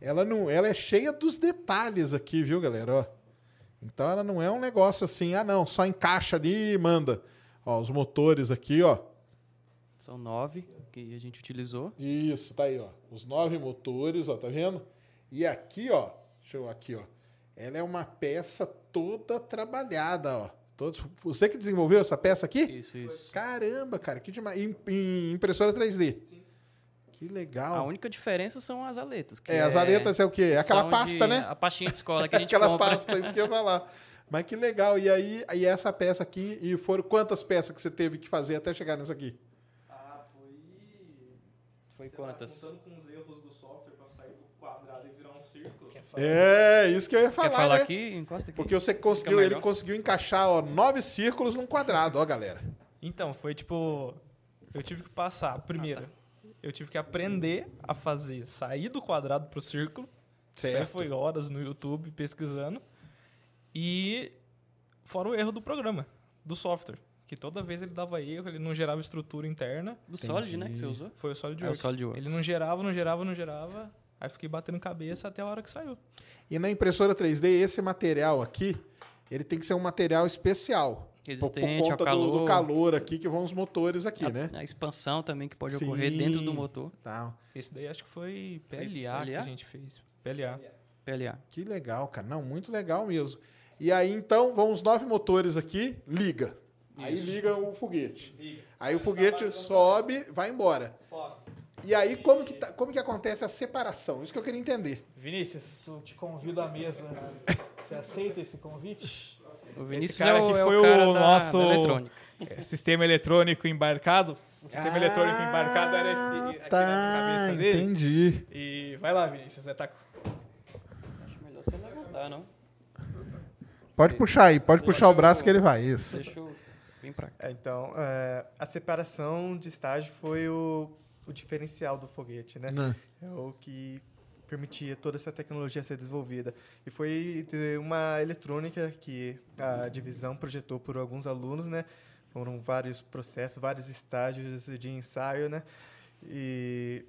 Ela não, ela é cheia dos detalhes aqui, viu, galera, ó. Então ela não é um negócio assim, ah, não, só encaixa ali e manda. Ó, os motores aqui, ó. São nove que a gente utilizou. Isso, tá aí, ó. Os nove motores, ó, tá vendo? E aqui, ó, deixa eu aqui, ó. Ela é uma peça toda trabalhada, ó. Todo, você que desenvolveu essa peça aqui? Isso, isso. Caramba, cara, que demais. Em, em impressora 3D. Que legal. A única diferença são as aletas. que É, as aletas é o quê? É aquela pasta, de- né? A pastinha de escola que a (laughs) gente Aquela compra. pasta, isso que eu ia falar. Mas que legal. E aí, aí essa peça aqui, e foram quantas peças que você teve que fazer até chegar nessa aqui? Ah, foi... Foi quantas? com os erros do software para sair do quadrado e virar um círculo. É, isso que eu ia falar, Quer falar né? aqui? Encosta aqui. Porque você conseguiu, ele conseguiu encaixar ó, nove círculos num quadrado, ó, galera. Então, foi tipo. Eu tive que passar. Primeiro, eu tive que aprender a fazer sair do quadrado pro círculo. Isso aí Certo. foi horas no YouTube pesquisando. E fora o erro do programa, do software. Que toda vez ele dava erro, ele não gerava estrutura interna. Do Solid, né? Que você usou? Foi o SolidWorks. É o SolidWorks. Ele não gerava, não gerava, não gerava. Aí fiquei batendo cabeça até a hora que saiu. E na impressora 3D, esse material aqui, ele tem que ser um material especial. Por, por Resistente ao conta do, calor. do calor aqui, que vão os motores aqui, a, né? a expansão também que pode Sim. ocorrer dentro do motor. Tá. Esse daí acho que foi Foi PLA, que PLA? a gente fez. PLA. PLA. Que legal, cara. Não, muito legal mesmo. E aí, então, vão os nove motores aqui, liga. Aí liga o foguete. Aí o foguete sobe, vai embora. E aí, como que, tá- como que acontece a separação? Isso que eu queria entender. Vinícius, eu te convido à mesa. Você aceita esse convite? O Vinícius cara é o, aqui é foi o cara o da, nosso- da. É, Sistema eletrônico embarcado. O sistema Ah, eletrônico embarcado era esse aqui na cabeça dele. entendi. E vai lá, Vinícius. Você tá... Acho melhor você levantar, não? Pode puxar aí, pode puxar o braço que ele vai. Isso. Deixa eu vir pra cá. É, então, é, a separação de estágio foi o, o diferencial do foguete, né? Né? É o que permitia toda essa tecnologia ser desenvolvida. E foi de uma eletrônica que a divisão projetou por alguns alunos, né? Foram vários processos, vários estágios de ensaio, né? E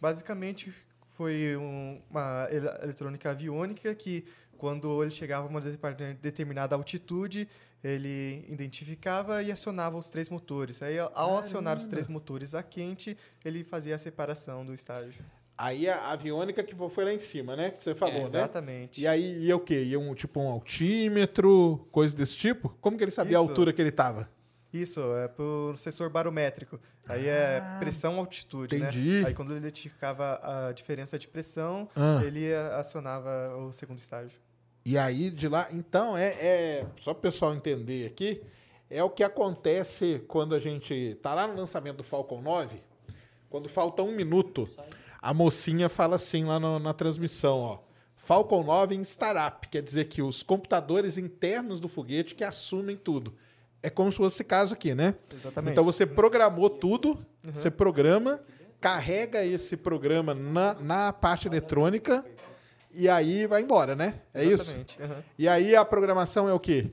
basicamente foi um- uma ele- eletrônica aviônica que quando ele chegava a uma determin- determinada altitude, ele identificava e acionava os três motores. Aí, ao acionar os três motores a quente, ele fazia a separação do estágio. Aí a aviônica que foi lá em cima, né? Que você falou, né? Exatamente. E aí ia o quê? Ia um tipo um altímetro, coisa desse tipo? Como que ele sabia a Isso. altura que ele tava? Isso, é por sensor barométrico. Aí é pressão altitude, entendi. né? Aí quando ele identificava a diferença de pressão, Ah. ele a- acionava o segundo estágio. E aí de lá, então é, é só para o pessoal entender aqui, é o que acontece quando a gente tá lá no lançamento do Falcon 9, quando falta um minuto, a mocinha fala assim lá no- na transmissão, ó, Falcon 9 em startup, quer dizer que os computadores internos do foguete que assumem tudo. É como se fosse esse caso aqui, né? Exatamente. Então você programou tudo, você programa, carrega esse programa na, na parte eletrônica e aí vai embora, né? É isso? Exatamente. aham. E aí a programação é o quê?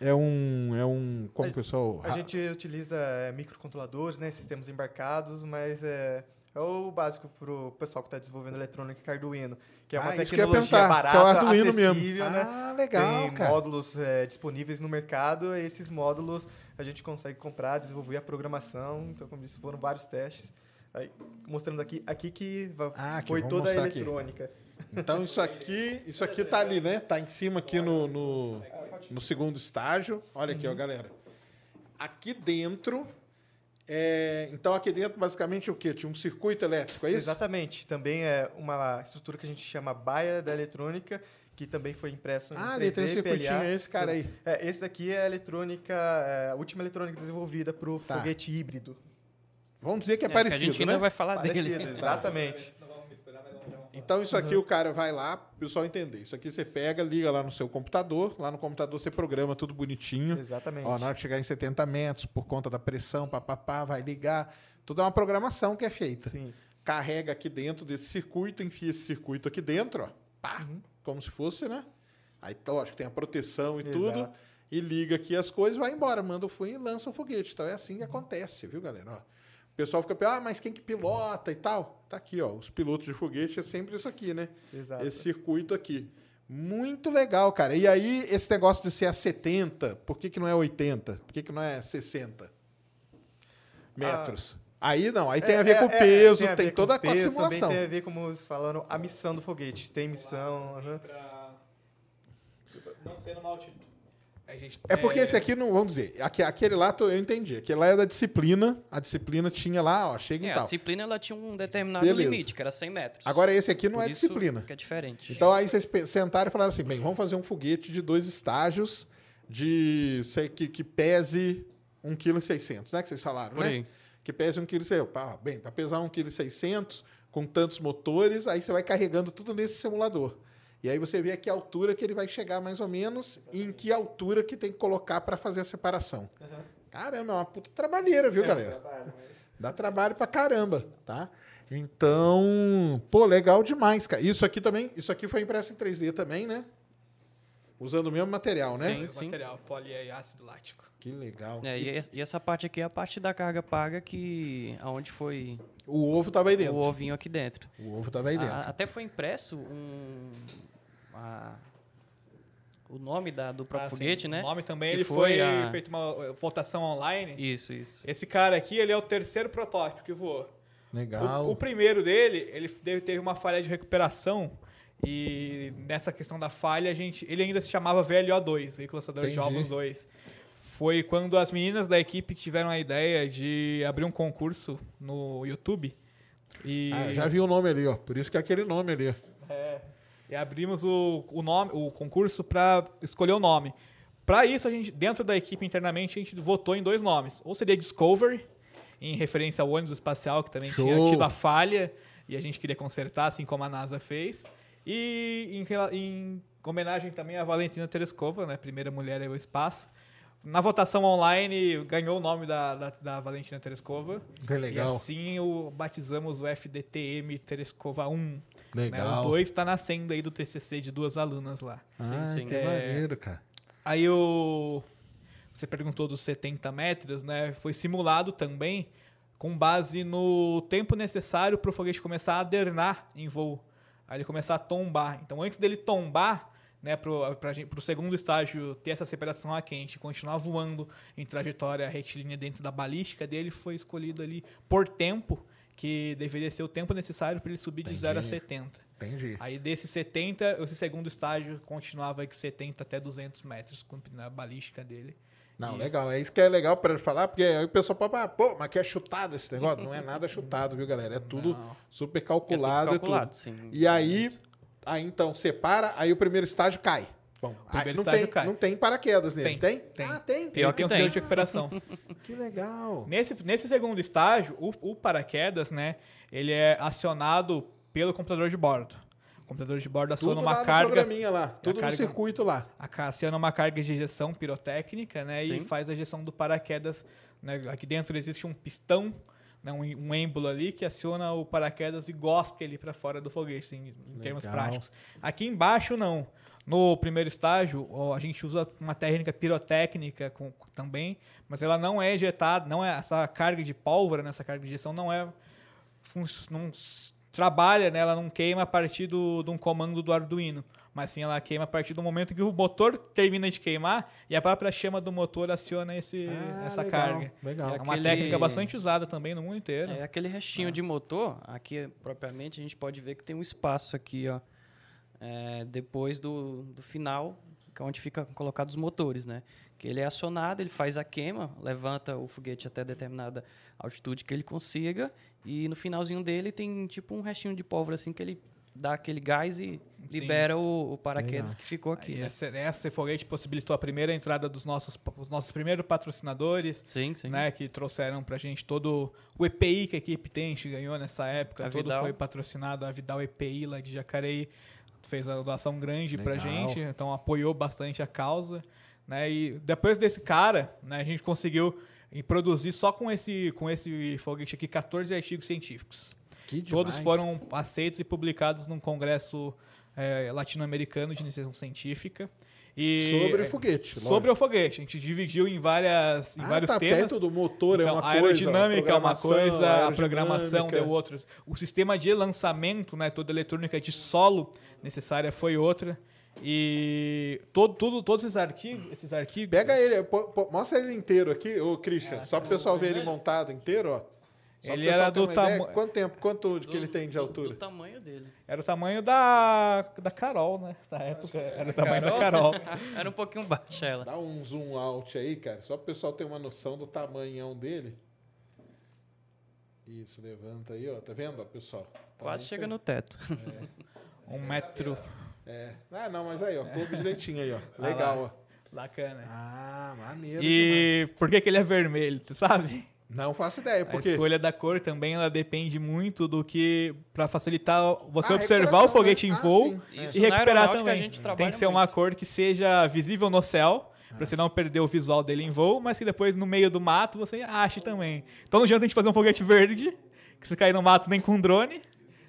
É um. É um. Como o pessoal. A gente utiliza é, microcontroladores, né, sistemas embarcados, mas é, é o básico para o pessoal que está desenvolvendo eletrônica que é Arduino, que é uma Ah, isso tecnologia barata, é Arduino mesmo. acessível, né? Ah, legal, Tem cara. módulos é, disponíveis no mercado, e esses módulos a gente consegue comprar, desenvolver a programação. Então, como disse, foram vários testes. Aí, mostrando aqui, aqui que Ah, foi toda a mostrar aqui. Então isso aqui, isso aqui tá ali, né? Tá em cima aqui no, no, no segundo estágio. Olha aqui, ó, galera. Aqui dentro. é, então aqui dentro basicamente o quê? Tinha um circuito elétrico, é isso? Exatamente. Também é uma estrutura que a gente chama baia da eletrônica, que também foi impresso em Ah, ali tem um 3D, circuitinho, PLA. é esse cara aí. É, esse daqui é a eletrônica, é, a última eletrônica desenvolvida para o Tá. foguete híbrido. Vamos dizer que é, É, parecido, que a gente ainda né? vai falar Parecido, dele. (laughs) exatamente. Então isso aqui o cara vai lá, pro pessoal entender. Isso aqui você pega, liga lá no seu computador. Lá no computador você programa tudo bonitinho. Exatamente. Ó, na hora de chegar em 70 metros, por conta da pressão, papapá, vai ligar. Tudo é uma programação que é feita. Sim. Carrega aqui dentro desse circuito, enfia esse circuito aqui dentro, ó. Pá, como se fosse, né? Aí, lógico, tem a proteção e tudo. Exato. E liga aqui as coisas, vai embora, manda o fui e lança o foguete. Então é assim que acontece, viu, galera? Ó, o pessoal fica pensando, ah, mas quem que pilota e tal? Tá aqui, ó. Os pilotos de foguete é sempre isso aqui, né? Exato. Esse circuito aqui. Muito legal, cara. E aí, esse negócio de ser a 70, por que, que não é 80? Por que, que não é 60 metros? Aí não, aí tem a ver É, com é, peso, a tem, ver com toda a peso, simulação. Também tem a ver, como eles falaram, a missão do foguete. Tem missão. aham. Não sendo uma altitude. A gente, É porque esse aqui, não, vamos dizer, aque- aquele lá eu entendi. Aquele lá é da disciplina, a disciplina tinha lá, ó, chega e É, a tal. disciplina ela tinha um determinado Beleza. limite, que era 100 metros. Agora esse aqui não Por é disciplina. Que é diferente. Então aí vocês sentaram e falaram assim, bem, vamos fazer um foguete de dois estágios de sei que, que pese 1,6 kg, né? Que vocês falaram, Por né? aí. Que pese 1,6 kg. Bem, para pesar 1,6 kg com tantos motores, aí você vai carregando tudo nesse simulador. E aí você vê a que altura que ele vai chegar mais ou menos e em que altura que tem que colocar para fazer a separação. Caramba, é uma puta trabalheira, viu, galera? Dá trabalho pra caramba, tá? Então, pô, legal demais, cara. Isso aqui também, isso aqui foi impresso em 3D também, né? Usando o mesmo material, né? Sim. o material poli e ácido lático. Que legal. É, E e, e essa parte aqui é a parte da carga paga que aonde foi o ovo tava aí dentro. o ovinho aqui dentro. O ovo tava aí dentro. A- até foi impresso um a- o nome da, do próprio Ah, sim. foguete, né? O nome também, Que ele foi, foi a- feito uma eh, votação online. Isso, isso. Esse cara aqui, ele é o terceiro protótipo que voou. legal. O, o primeiro dele, ele teve, uma falha de recuperação. E nessa questão da falha, a gente, ele ainda se chamava VLO2, Veículo Lançador de Entendi. Ovos 2. Foi quando as meninas da equipe tiveram a ideia de abrir um concurso no YouTube. E, Ah, já vi o nome ali, ó. Por isso que é aquele nome ali. é, e abrimos o, o, nome, o concurso para escolher o nome. Para isso, a gente, dentro da equipe internamente, a gente votou em dois nomes. Ou seria Discovery, em referência ao ônibus espacial, que também Show. tinha tido a falha e a gente queria consertar, assim como a NASA fez. E em, em homenagem também a Valentina Tereskova, né, primeira mulher ao espaço. Na votação online, ganhou o nome da, da, da Valentina Tereskova. Que legal. E assim o, batizamos o FDTM Tereskova 1. Legal. Né? O 2 está nascendo aí do TCC de duas alunas lá. Ah, sim. que É. maneiro, cara. Aí o você perguntou dos 70 metros, né? Foi simulado também com base no tempo necessário para o foguete começar a adernar em voo. Aí ele começar a tombar. Então, antes dele tombar, né, para o segundo estágio ter essa separação a quente e continuar voando em trajetória retilínea dentro da balística dele, foi escolhido ali por tempo, que deveria ser o tempo necessário para ele subir de 0 a Entendi. 70. Entendi. Aí desse 70, esse segundo estágio continuava de 70 até 200 metros, cumprindo a balística dele. Não, E- legal. É isso que é legal para ele falar, porque aí o pessoal fala, ah, pô, mas que é chutado esse negócio? Não é nada chutado, viu, galera? É tudo Não. super É tudo calculado. e calculado, tudo. sim. E aí, aí, então, separa, aí o primeiro estágio cai. Bom, aí primeiro não, estágio tem, cai. não tem paraquedas nele, tem? Tem, tem. Ah, tem. Pior Tem um que selo tem. de recuperação. (laughs) Que legal. nesse, nesse segundo estágio, o, o paraquedas, né, ele é acionado pelo computador de bordo. computador de bordo aciona lá uma no carga. programinha lá. Tudo no carga- circuito lá. Aciona uma carga de ejeção pirotécnica, né? E Sim. faz a ejeção do paraquedas. Né? Aqui dentro existe um pistão, né? um, um êmbolo ali que aciona o paraquedas e gospe ele para fora do foguete, em, em termos práticos. Aqui embaixo, não. No primeiro estágio, a gente usa uma técnica pirotécnica com- também, mas ela não é ejetada, não é essa carga de pólvora, né, essa carga de injeção não é não trabalha, né, ela não queima a partir do, de um comando do Arduino, mas sim ela queima a partir do momento que o motor termina de queimar e a própria chama do motor aciona esse, Ah, essa legal, carga. Legal. É uma Aquele- técnica bastante usada também no mundo inteiro. É aquele restinho de motor, aqui propriamente a gente pode ver que tem um espaço aqui, ó, é, depois do, do final, que é onde fica colocados os motores, né? Que ele é acionado, ele faz a queima, levanta o foguete até determinada altitude que ele consiga, e no finalzinho dele tem tipo um restinho de pólvora assim que ele dá aquele gás e Sim. libera o, o paraquedas Legal. que ficou aqui, E né? essa, essa foguete possibilitou a primeira entrada dos nossos, os nossos primeiros patrocinadores, Sim, sim. né, que trouxeram pra gente todo o EPI que a equipe tem, a gente ganhou nessa época, A todo Vidal. foi patrocinado, a Vidal EPI lá de Jacareí fez a doação grande pra Legal. gente, então apoiou bastante a causa, né, e depois desse cara, né, a gente conseguiu produzir só com esse, com esse foguete aqui 14 artigos científicos. Que Todos foram aceitos e publicados num congresso eh, latino-americano de iniciação científica. E, Sobre o eh, foguete. Sobre o foguete. A gente dividiu em, várias, em ah, vários tá, temas. perto do motor é Então, uma a coisa. aerodinâmica é uma coisa, a programação deu outras. O sistema de lançamento, né, toda a eletrônica de solo necessária foi outra. E todo, tudo, todos esses arquivos, esses arquivos. Pega ele, pô- pô, mostra ele inteiro aqui, ô É, Christian, só pro pessoal ver ele montado inteiro, ó. Só Ele era do tamo- Quanto tempo, quanto que ele tem de Do- altura? Do tamanho dele. Era o tamanho da, da Carol, né? Da época. Era o tamanho da Carol. (laughs) Era um pouquinho baixa ela. Dá um zoom out aí, cara, só pro pessoal ter uma noção do tamanhão dele. Isso, levanta aí, ó, tá vendo, ó, pessoal? Quase Tamanho chega isso no teto. (laughs) Um metro. aí. É. Ah, não, mas aí, ó, coube direitinho aí, ó. (laughs) Legal, ó. Bacana. Ah, maneiro demais. E por que, que ele é vermelho, tu sabe? Não faço ideia, A porque... escolha da cor também ela depende muito do que para facilitar você Ah, observar o foguete em Ah, voo. Isso e recuperar também. a gente Tem que ser uma muito. cor que seja visível no céu, para você não perder o visual dele em voo, mas que depois no meio do mato você ache também. Então não adianta a gente fazer um foguete verde, que se cair no mato nem com drone.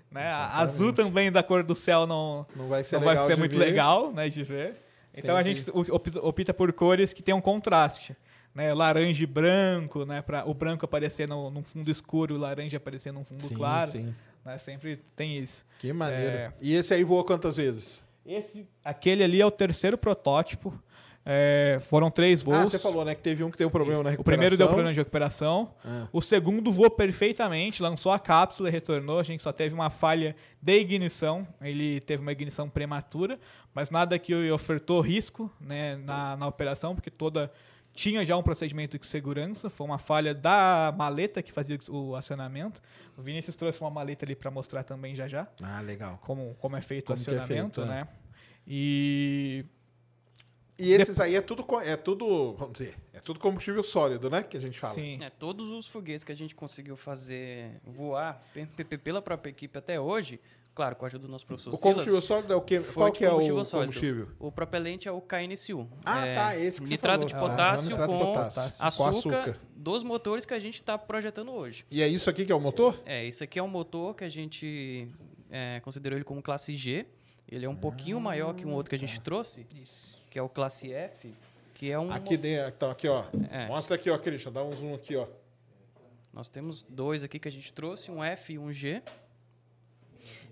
Né? A Azul também da cor do céu não, Não vai ser não vai legal ser muito ver. legal né, de ver. Então a Entendi. gente op- opta por cores que tenham contraste. Né, laranja e branco, né, para o branco aparecer no, num fundo escuro e o laranja aparecer num fundo Sim, claro. sim. Né, sempre tem isso. Que maneiro. É. E esse aí voa quantas vezes? Esse, aquele ali é o terceiro protótipo. É, foram três voos. Ah, você falou, né, que teve um que deu problema na O recuperação. primeiro deu problema de recuperação. Ah. O segundo voou perfeitamente, lançou a cápsula e retornou. A gente só teve uma falha de ignição. Ele teve uma ignição prematura, mas nada que ofertou risco né, na, na operação, porque toda tinha já um procedimento de segurança. Foi uma falha da maleta que fazia o acionamento. O Vinícius trouxe uma maleta ali para mostrar também já já Ah, legal. como, como é feito Como o que é acionamento, feito, é. né? E E esses aí é tudo, é tudo, vamos dizer, é tudo combustível sólido, né, que a gente fala. sim, É, todos os foguetes que a gente conseguiu fazer voar pela própria equipe até hoje, claro, com a ajuda do nosso professor O combustível Silas, sólido é o quê? Qual de que é o combustível? O propelente é o KNSU. Ah, é tá, esse que você nitrato falou. de Ah, potássio nitrato de com, potássio. Açúcar Com açúcar. dos motores que a gente está projetando hoje. E é isso aqui que é o motor? É, esse aqui é um motor que a gente é, considerou ele como classe G. Ele é um Ah, pouquinho maior que um outro que a gente trouxe, que é o classe F, que é um Aqui dentro, então, aqui, ó. É. Mostra aqui, ó, Christian, dá um zoom aqui, ó. Nós temos dois aqui que a gente trouxe, um F e um G.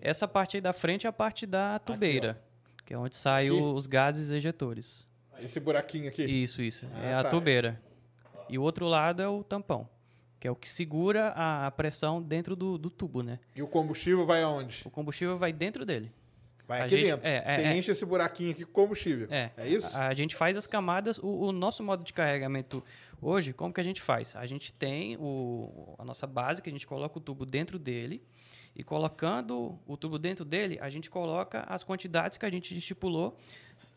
Essa parte aí da frente é a parte da tubeira, que é onde saem Aqui? os gases ejetores. Esse buraquinho aqui. Isso, isso. Ah, é a tá. tubeira. E o outro lado é o tampão, que é o que segura a, pressão dentro do, do tubo, né? E o combustível vai aonde? O combustível vai dentro dele. Vai A aqui gente- dentro. é, é, Você é. enche esse buraquinho aqui com combustível. É. É isso? A, a gente faz as camadas. O, o nosso modo de carregamento hoje, como que a gente faz? A gente tem o, a nossa base, que a gente coloca o tubo dentro dele. E colocando o tubo dentro dele, a gente coloca as quantidades que a gente estipulou.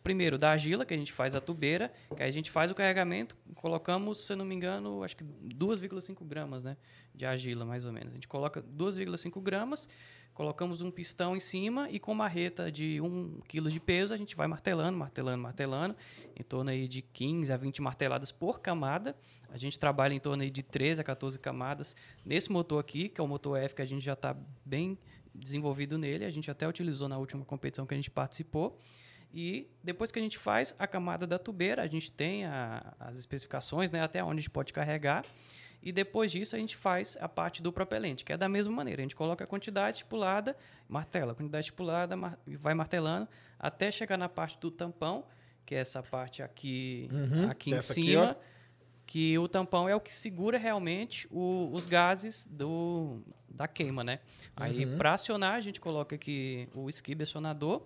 Primeiro, da argila, que a gente faz a tubeira, que a gente faz o carregamento, colocamos, se eu não me engano, acho que 2,5 gramas né, de argila, mais ou menos. A gente coloca 2,5 gramas, colocamos um pistão em cima e com marreta de 1 kg de peso a gente vai martelando, martelando, martelando, em torno aí de 15 a 20 marteladas por camada. A gente trabalha em torno aí de 13 a 14 camadas nesse motor aqui, que é o motor F que a gente já está bem desenvolvido nele. A gente até utilizou na última competição que a gente participou. E depois que a gente faz a camada da tubeira, a gente tem a, as especificações, né, até onde a gente pode carregar. E depois disso a gente faz a parte do propelente, que é da mesma maneira. A gente coloca a quantidade estipulada, martela, a quantidade estipulada, mar- vai martelando até chegar na parte do tampão, que é essa parte aqui, Uhum, aqui em aqui, cima. ó. que o tampão é o que segura realmente o- os gases do, da queima, né? Aí, Uhum. para acionar, a gente coloca aqui o skib acionador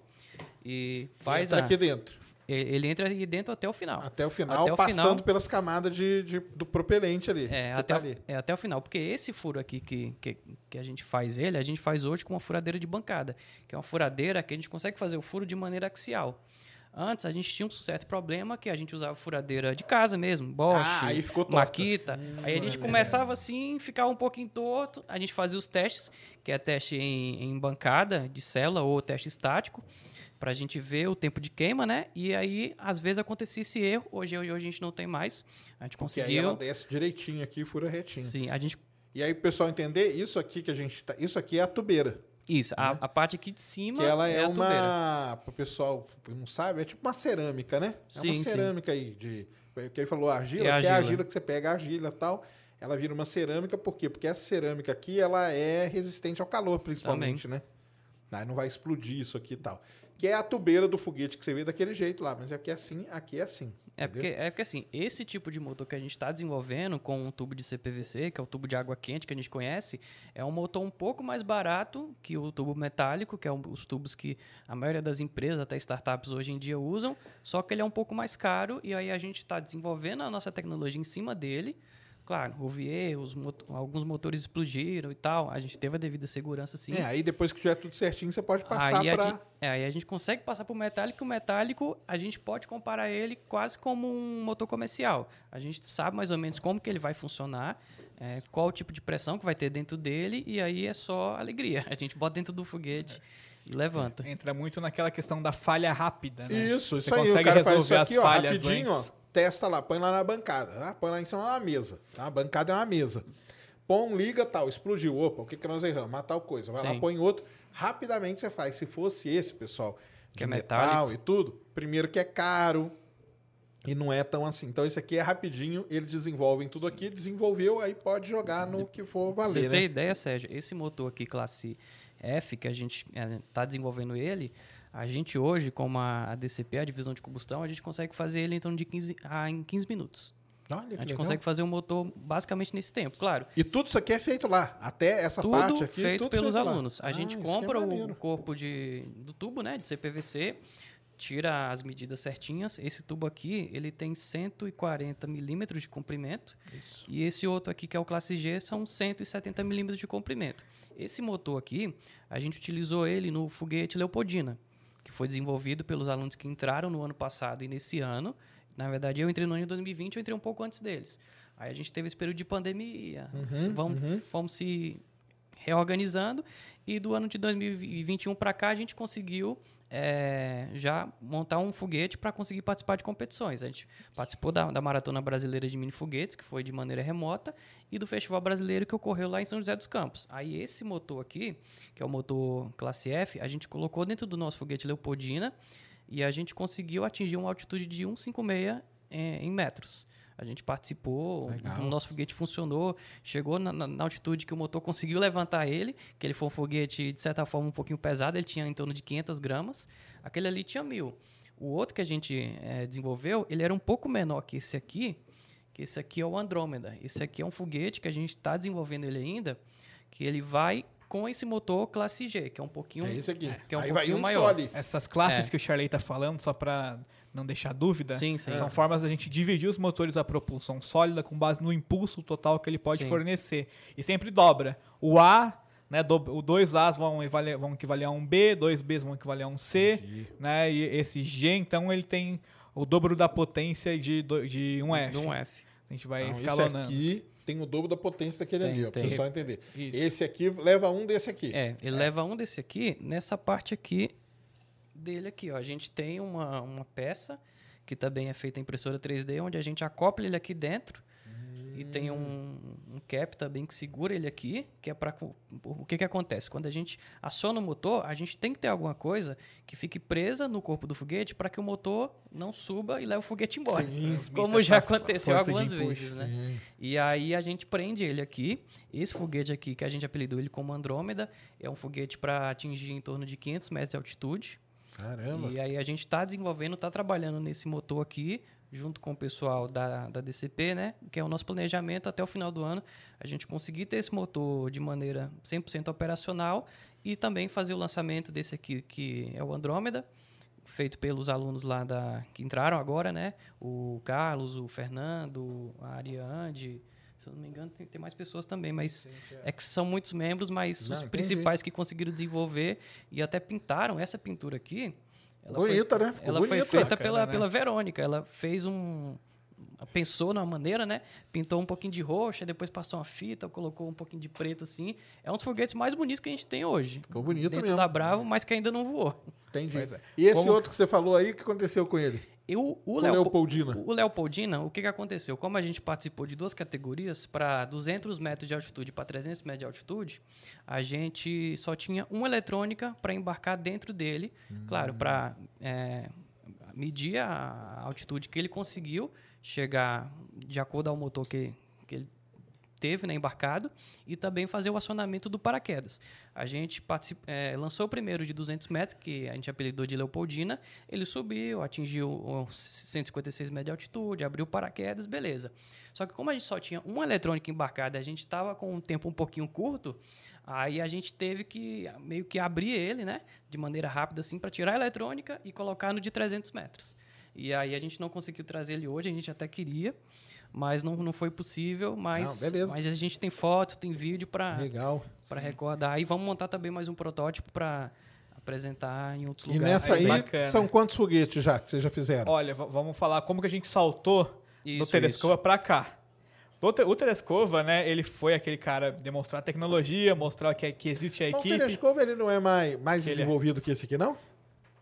e faz Entra a, aqui dentro. Ele entra aí dentro até o final. Até o final, Até o passando final. pelas camadas de, de- do propelente ali. É até, tá o, ali. é até o final, porque esse furo aqui que, que, que a gente faz ele, a gente faz hoje com uma furadeira de bancada, que é uma furadeira que a gente consegue fazer o furo de maneira axial. Antes a gente tinha um certo problema que a gente usava furadeira de casa mesmo, Bosch, Ah, aí torta. Makita. aí a gente começava assim, ficava um pouquinho torto, a gente fazia os testes, que é teste em, em bancada de célula ou teste estático, para a gente ver o tempo de queima, né? E aí, às vezes, acontecia esse erro. Hoje, hoje a gente não tem mais. A gente Porque aí conseguiu. ela desce direitinho aqui e fura retinho. Sim, a gente E aí, o pessoal entender, isso aqui que a gente tá. Isso aqui é a tubeira. Isso, a, a parte aqui de cima Que ela é, tubeira. uma. Para o pessoal que não sabe, é tipo uma cerâmica, né? É uma Sim, sim. cerâmica aí. De, que ele falou argila, É que é a argila. argila que você pega a argila e tal. Ela vira uma cerâmica, por quê? Porque essa cerâmica aqui, ela é resistente ao calor, principalmente, né? Aí não vai explodir isso aqui e tal. Que é a tubeira do foguete que você vê daquele jeito lá. Mas aqui é assim, aqui é assim. É entendeu? porque, é porque assim, esse tipo de motor que a gente está desenvolvendo com um tubo de CPVC, que é o tubo de água quente que a gente conhece, é um motor um pouco mais barato que o tubo metálico, que é um, os tubos que a maioria das empresas, até startups hoje em dia usam, só que ele é um pouco mais caro e aí a gente está desenvolvendo a nossa tecnologia em cima dele. Claro, houve erros, moto- alguns motores explodiram e tal, a gente teve a devida segurança sim. É, aí depois que tiver tudo certinho, você pode passar para. é, aí a gente consegue passar para o metálico. O metálico, a gente pode comparar ele quase como um motor comercial. A gente sabe mais ou menos como que ele vai funcionar, é, qual o tipo de pressão que vai ter dentro dele, e aí é só alegria. (laughs) A gente bota dentro do foguete e levanta. Entra muito naquela questão da falha rápida, né? Isso, isso Você aí. O consegue resolver isso as aqui, ó, falhas rapidinho, antes. ó. Testa lá, põe lá na bancada. Tá? Põe lá em cima de uma mesa. Tá? A bancada é uma mesa. Põe, liga, tal, explodiu. Opa, o que, que nós erramos? Matar tal coisa. Vai lá, Sim. põe outro. Rapidamente você faz. Se fosse esse, pessoal, de Que é metal metálico. e tudo, primeiro que é caro. E não é tão assim. Então, isso aqui é rapidinho, ele desenvolve em tudo aqui, desenvolveu, aí pode jogar no que for valer, você né? ter ideia, Sérgio, esse motor aqui, classe F, que a gente está desenvolvendo ele, a gente hoje, com a, DCP, a divisão de combustão, a gente consegue fazer ele em torno de 15, ah, em 15 minutos. Olha A gente legal. consegue fazer o motor basicamente nesse tempo, claro. E tudo isso aqui é feito lá. Até essa tudo parte aqui. feito tudo pelos feito lá. alunos. A Ah, gente isso é compra maneiro. o corpo de, do tubo, né, de CPVC, tira as medidas certinhas. Esse tubo aqui, ele tem 140 milímetros de comprimento. E esse outro aqui, que é o classe G, são 170 milímetros de comprimento. Esse motor aqui, a gente utilizou ele no foguete Leopoldina, que foi desenvolvido pelos alunos que entraram no ano passado e nesse ano. Na verdade, eu entrei no ano de 2020, eu entrei um pouco antes deles. Aí a gente teve esse período de pandemia, Uhum, vamos, fomos se reorganizando e do ano de 2021 para cá a gente conseguiu é, já montar um foguete para conseguir participar de competições. A gente participou da, da Maratona Brasileira de Mini Foguetes, que foi de maneira remota, e do Festival Brasileiro que ocorreu lá em São José dos Campos. Aí esse motor aqui, que é o motor classe F, a gente colocou dentro do nosso foguete Leopoldina e a gente conseguiu atingir uma altitude de 156 em, em metros. A gente participou, Legal. o nosso foguete funcionou, chegou na, na- na altitude que o motor conseguiu levantar ele, que ele foi um foguete, de certa forma, um pouquinho pesado, ele tinha em torno de 500 gramas. Aquele ali tinha mil. O outro que a gente eh, desenvolveu, ele era um pouco menor que esse aqui, que esse aqui é o Andrômeda. Esse aqui é um foguete que a gente está desenvolvendo ele ainda, que ele vai com esse motor classe G, que é um pouquinho... É esse aqui. Que é um Aí vai pouquinho um maior. só ali. Essas classes É. que o Charley tá falando, só para não deixar dúvida, Sim, sim. são formas da gente dividir os motores a propulsão sólida com base no impulso total que ele pode Sim. fornecer. E sempre dobra. O A, né, do, o dois A's vão, equivaler, vão equivaler a um B, dois B's vão equivaler a um C, né, e esse G, então, ele tem o dobro da potência de, do- de um F. De um F. A gente vai Então, esse escalonando. aqui tem o dobro da potência daquele Tem, ali, ó, pra você só entender. Isso. Esse aqui leva um desse aqui. É, ele leva um desse aqui, nessa parte aqui dele aqui, ó. A gente tem uma, uma peça que também é feita em impressora 3D, onde a gente acopla ele aqui dentro e tem um, um cap também que segura ele aqui, que é para o que que acontece? Quando a gente aciona o motor, a gente tem que ter alguma coisa que fique presa no corpo do foguete para que o motor não suba e leve o foguete embora. Como já aconteceu algumas vezes, né? E aí a gente prende ele aqui. Esse foguete aqui, que a gente apelidou ele como Andrômeda, é um foguete para atingir em torno de 500 metros de altitude. Caramba. E aí a gente está desenvolvendo, está trabalhando nesse motor aqui, junto com o pessoal da, da DCP, né? Que é o nosso planejamento até o final do ano, a gente conseguir ter esse motor de maneira 100% operacional e também fazer o lançamento desse aqui, que é o Andrômeda, feito pelos alunos lá da que entraram agora, né? O Carlos, o Fernando, a Ariande, se eu não me engano, tem, tem mais pessoas também, mas é que são muitos membros, mas Não, os entendi. principais que conseguiram desenvolver e até pintaram essa pintura aqui. Ela Bonita, foi, né? Ficou Ela foi bonita. feita Bacana, pela, né? pela Verônica. Ela fez um. Pensou numa maneira, né? Pintou um pouquinho de roxa, depois passou uma fita, colocou um pouquinho de preto assim. É um dos foguetes mais bonitos que a gente tem hoje. Ficou bonito Dentro mesmo. da Bravo, mas que ainda não voou. Entendi. É. E esse Como- outro que você falou aí, o que aconteceu com ele? E o, Leopoldina. O Leopoldina, o que, que aconteceu? Como a gente participou de duas categorias, para 200 metros de altitude e para 300 metros de altitude, a gente só tinha uma eletrônica para embarcar dentro dele, claro, para medir a altitude que ele conseguiu chegar de acordo ao motor que, que ele teve né, embarcado e também fazer o acionamento do paraquedas. A gente eh, lançou o primeiro de 200 metros, que a gente apelidou de Leopoldina. Ele subiu, atingiu os 156 metros de altitude, abriu o paraquedas, beleza. Só que como a gente só tinha uma eletrônica embarcada a gente estava com um tempo um pouquinho curto, aí a gente teve que meio que abrir ele, né, de maneira rápida assim, para tirar a eletrônica e colocar no de 300 metros. E aí a gente não conseguiu trazer ele hoje, a gente até queria, mas não, não foi possível. Mas, Não, mas a gente tem foto, tem vídeo para Legal. para recordar. E vamos montar também mais um protótipo para apresentar em outros E lugares. nessa aí, bacana. são quantos foguetes já que vocês já fizeram? Olha, vamos falar como que a gente saltou do Isso, Telescova para cá. O, te- o Telescova, né, ele foi aquele cara demonstrar tecnologia, mostrar que, que existe a Então, o equipe. telescópio ele não é mais, mais Ele é. desenvolvido que esse aqui, não?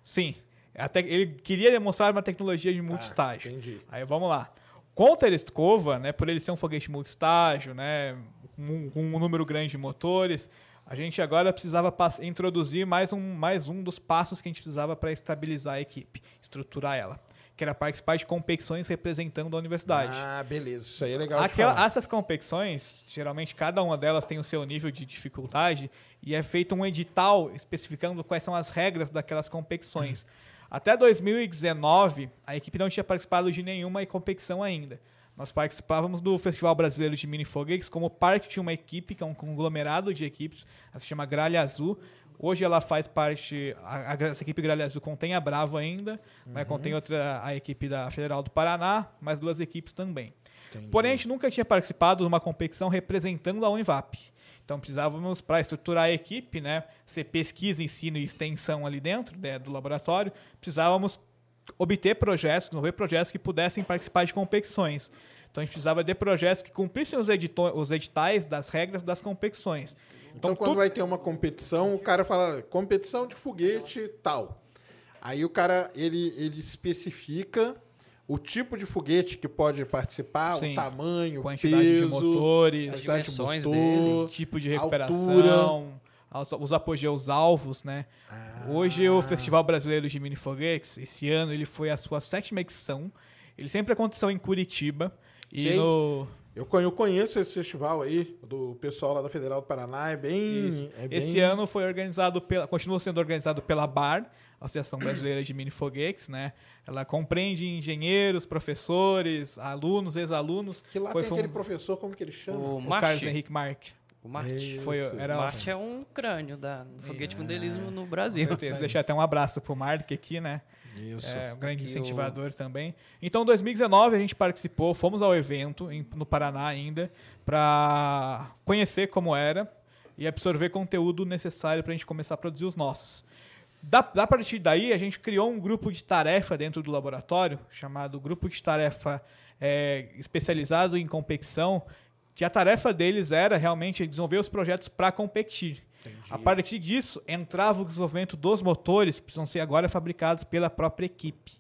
Sim. Até, ele queria demonstrar uma tecnologia de multistágio. Ah, entendi. Aí vamos lá. Com o Tereskova, né, por ele ser um foguete multistágio, né, com, com um número grande de motores, a gente agora precisava introduzir mais um, mais um dos passos que a gente precisava para estabilizar a equipe, estruturar ela, que era participar de competições representando a universidade. Ah, beleza. Isso aí é legal Aquela- essas competições, geralmente cada uma delas tem o seu nível de dificuldade e é feito um edital especificando quais são as regras daquelas competições. (clears throat) Até 2019, a equipe não tinha participado de nenhuma competição ainda. Nós participávamos do Festival Brasileiro de Mini Foguetes como parte de uma equipe, que é um conglomerado de equipes, ela se chama Gralha Azul. Hoje ela faz parte, a, a- essa equipe Gralha Azul contém a Bravo ainda, mas contém outra, a equipe da Federal do Paraná, mais duas equipes também. Porém, a gente nunca tinha participado de uma competição representando a Univap. Então, precisávamos, para estruturar a equipe, né, ser pesquisa, ensino e extensão ali dentro né, do laboratório, precisávamos obter projetos, desenvolver projetos que pudessem participar de competições. Então, a gente precisava de projetos que cumprissem os, os editais das regras das competições. Então, quando tu- vai ter uma competição, o cara fala competição de foguete tal. Aí o cara ele, ele especifica o tipo de foguete que pode participar, Sim. o tamanho, Quantidade peso, de motores, quantidade de dimensões motor, tipo de altura. recuperação, aos- os apogeus alvos, né? Ah. Hoje o Festival Brasileiro de Mini Foguetes, esse ano ele foi a sua sétima edição. Ele sempre aconteceu em Curitiba e no Eu conhe- eu conheço esse festival aí, do pessoal lá da Federal do Paraná, é bem... É bem- Esse ano foi organizado pela, continua sendo organizado pela BAR, Associação Brasileira de Mini Foguetes, né? Ela compreende engenheiros, professores, alunos, ex-alunos. Que lá foi, tem foi aquele um- professor, como que ele chama? O o Carlos Marte. Henrique Marque. O Marte. Foi, era, O Marte é um crânio da, do foguete modelismo no Com Brasil. certeza. Deixar até um abraço pro Mark aqui, né? Isso. É um grande incentivador também. Então, em 2019, a gente participou, fomos ao evento em- no Paraná ainda, para conhecer como era e absorver conteúdo necessário para a gente começar a produzir os nossos. Da, da partir daí, a gente criou um grupo de tarefa dentro do laboratório, chamado Grupo de Tarefa é, Especializado em Competição, que a tarefa deles era realmente desenvolver os projetos para competir. A partir disso, entrava o desenvolvimento dos motores, que precisam ser agora fabricados pela própria equipe.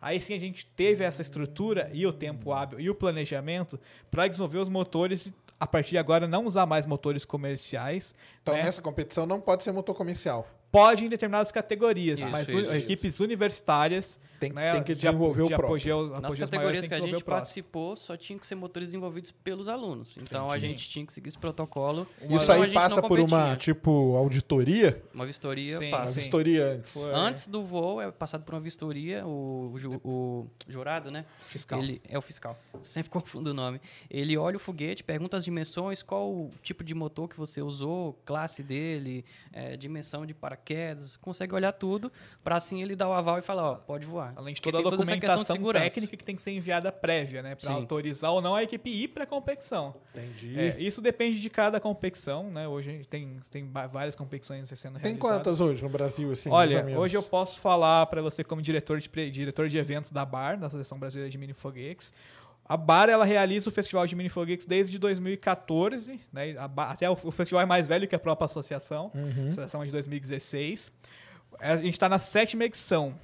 Aí sim a gente teve essa estrutura e o tempo hábil e o planejamento para desenvolver os motores e, a partir de agora não usar mais motores comerciais. Então, né? nessa competição não pode ser motor comercial. Pode em determinadas categorias, Isso, mas isso, u- isso. equipes universitárias Tem- né, tem que de desenvolver o de próprio. apogeu, Nas apogeus maiores categorias tem que a gente o participou, só tinha que ser motores desenvolvidos pelos alunos. Então a gente tinha que seguir esse protocolo. Isso aí passa por uma, tipo, auditoria? Uma vistoria Sim, Uma passa. sim. vistoria antes. Foi. Antes do voo é passado por uma vistoria, o, ju- o jurado, né? Fiscal. Ele é o fiscal. (laughs) Sempre confundo o nome. Ele olha o foguete, pergunta as dimensões, qual o tipo de motor que você usou, classe dele, eh, dimensão de paraquedas, consegue olhar tudo para assim ele dar o aval e falar, ó, pode voar. Além de toda a tem documentação segurança. técnica que tem que ser enviada prévia, né? Para autorizar ou não a equipe ir para a competição. Entendi. É, isso depende de cada competição, né? Hoje a gente tem, tem várias competições sendo Tem realizadas. quantas hoje no Brasil, assim, mais Olha, ou menos? hoje eu posso falar para você como diretor de, diretor de eventos da BAR, da Associação Brasileira de Mini Foguetes. A BAR ela realiza o festival de mini foguetes desde 2014, né? Bar- até o, o festival é mais velho que a própria associação, Uhum. a associação é de 2016. A gente está na sétima edição.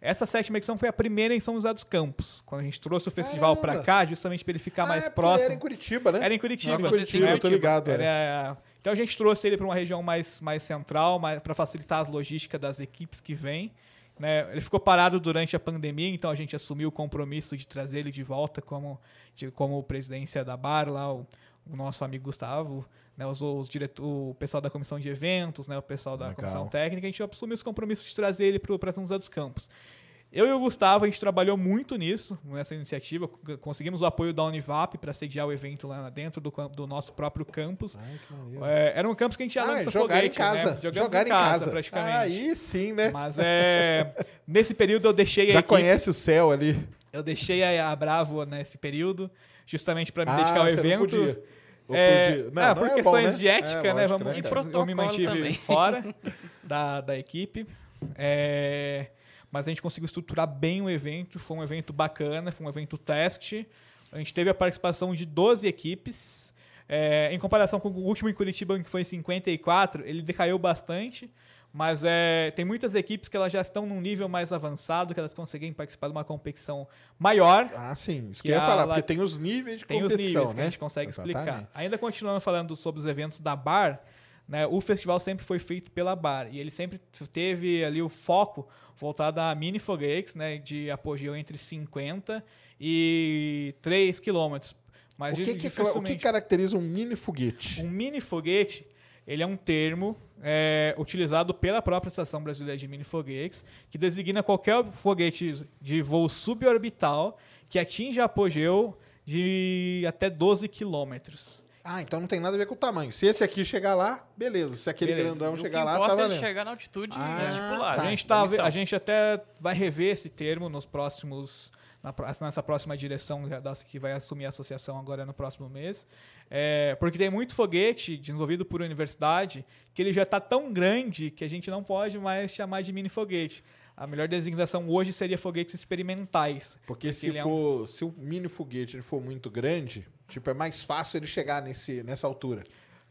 Essa sétima edição foi a primeira em São José dos Campos, quando a gente trouxe o festival para cá, justamente para ele ficar Ah, mais é próximo. Era em Curitiba, né? Era em Curitiba. Não, Curitiba, eu tô ligado. é. Era- Então a gente trouxe ele para uma região mais, mais central, para facilitar a logística das equipes que vêm. Né? Ele ficou parado durante a pandemia, então a gente assumiu o compromisso de trazer ele de volta como, de- como presidência da BAR, lá, o, o nosso amigo Gustavo, né? os, os diretor, o pessoal da comissão de eventos, né? o pessoal da Legal. comissão técnica, a gente assumiu esse compromisso de trazer ele para São José dos Campos. Eu e o Gustavo, a gente trabalhou muito nisso, nessa iniciativa. Conseguimos o apoio da Univap para sediar o evento lá dentro do, do nosso próprio campus. Ai. É, era um campus que a gente já Ah, lança jogar em foguete, casa. né? Jogamos jogar em casa, praticamente. Aí sim, né? Mas é, (laughs) nesse período eu deixei a Já equipe, conhece o céu ali. eu deixei a, a Bravo nesse período, justamente para me ah, dedicar ao você evento. Não podia. É, podia. Não, ah, não por é questões bom, né? de ética, É, né? lógico, Vamos, E cara? eu me mantive também. fora (laughs) da, da equipe. É, mas a gente conseguiu estruturar bem o evento. Foi um evento bacana, foi um evento teste. A gente teve a participação de 12 equipes. É, em comparação com o último em Curitiba, que foi em 54, ele decaiu bastante. Mas é, tem muitas equipes que elas já estão num nível mais avançado, que elas conseguem participar de uma competição maior. Ah, sim. Isso que, Que eu ia falar, porque tem os níveis de Tem os competição, níveis que né? a gente consegue explicar. Exatamente. Ainda continuando falando sobre os eventos da BAR, né, o festival sempre foi feito pela BAR e ele sempre teve ali o foco voltado a mini foguetes, né, de apogeu entre 50 e 3 quilômetros. Mas O que, que, o que caracteriza um mini foguete? um mini foguete, ele é um termo é, utilizado pela própria Estação Brasileira de Mini Foguetes, que designa qualquer foguete de voo suborbital que atinja apogeu de até 12 quilômetros. Ah, então não tem nada a ver com o tamanho. Se esse aqui chegar lá, beleza. Se aquele Beleza. grandão chegar lá, tá é valendo. chegar na altitude Ah, estipulada. tá. a, gente tá, Da missão. a gente até vai rever esse termo nos próximos. na nessa próxima direção que vai assumir a associação agora no próximo mês. É, porque tem muito foguete desenvolvido por universidade que ele já está tão grande que a gente não pode mais chamar de mini foguete. A melhor designação hoje seria foguetes experimentais. Porque se, ele é um- for, se o mini foguete ele for muito grande, tipo, é mais fácil ele chegar nesse, nessa altura.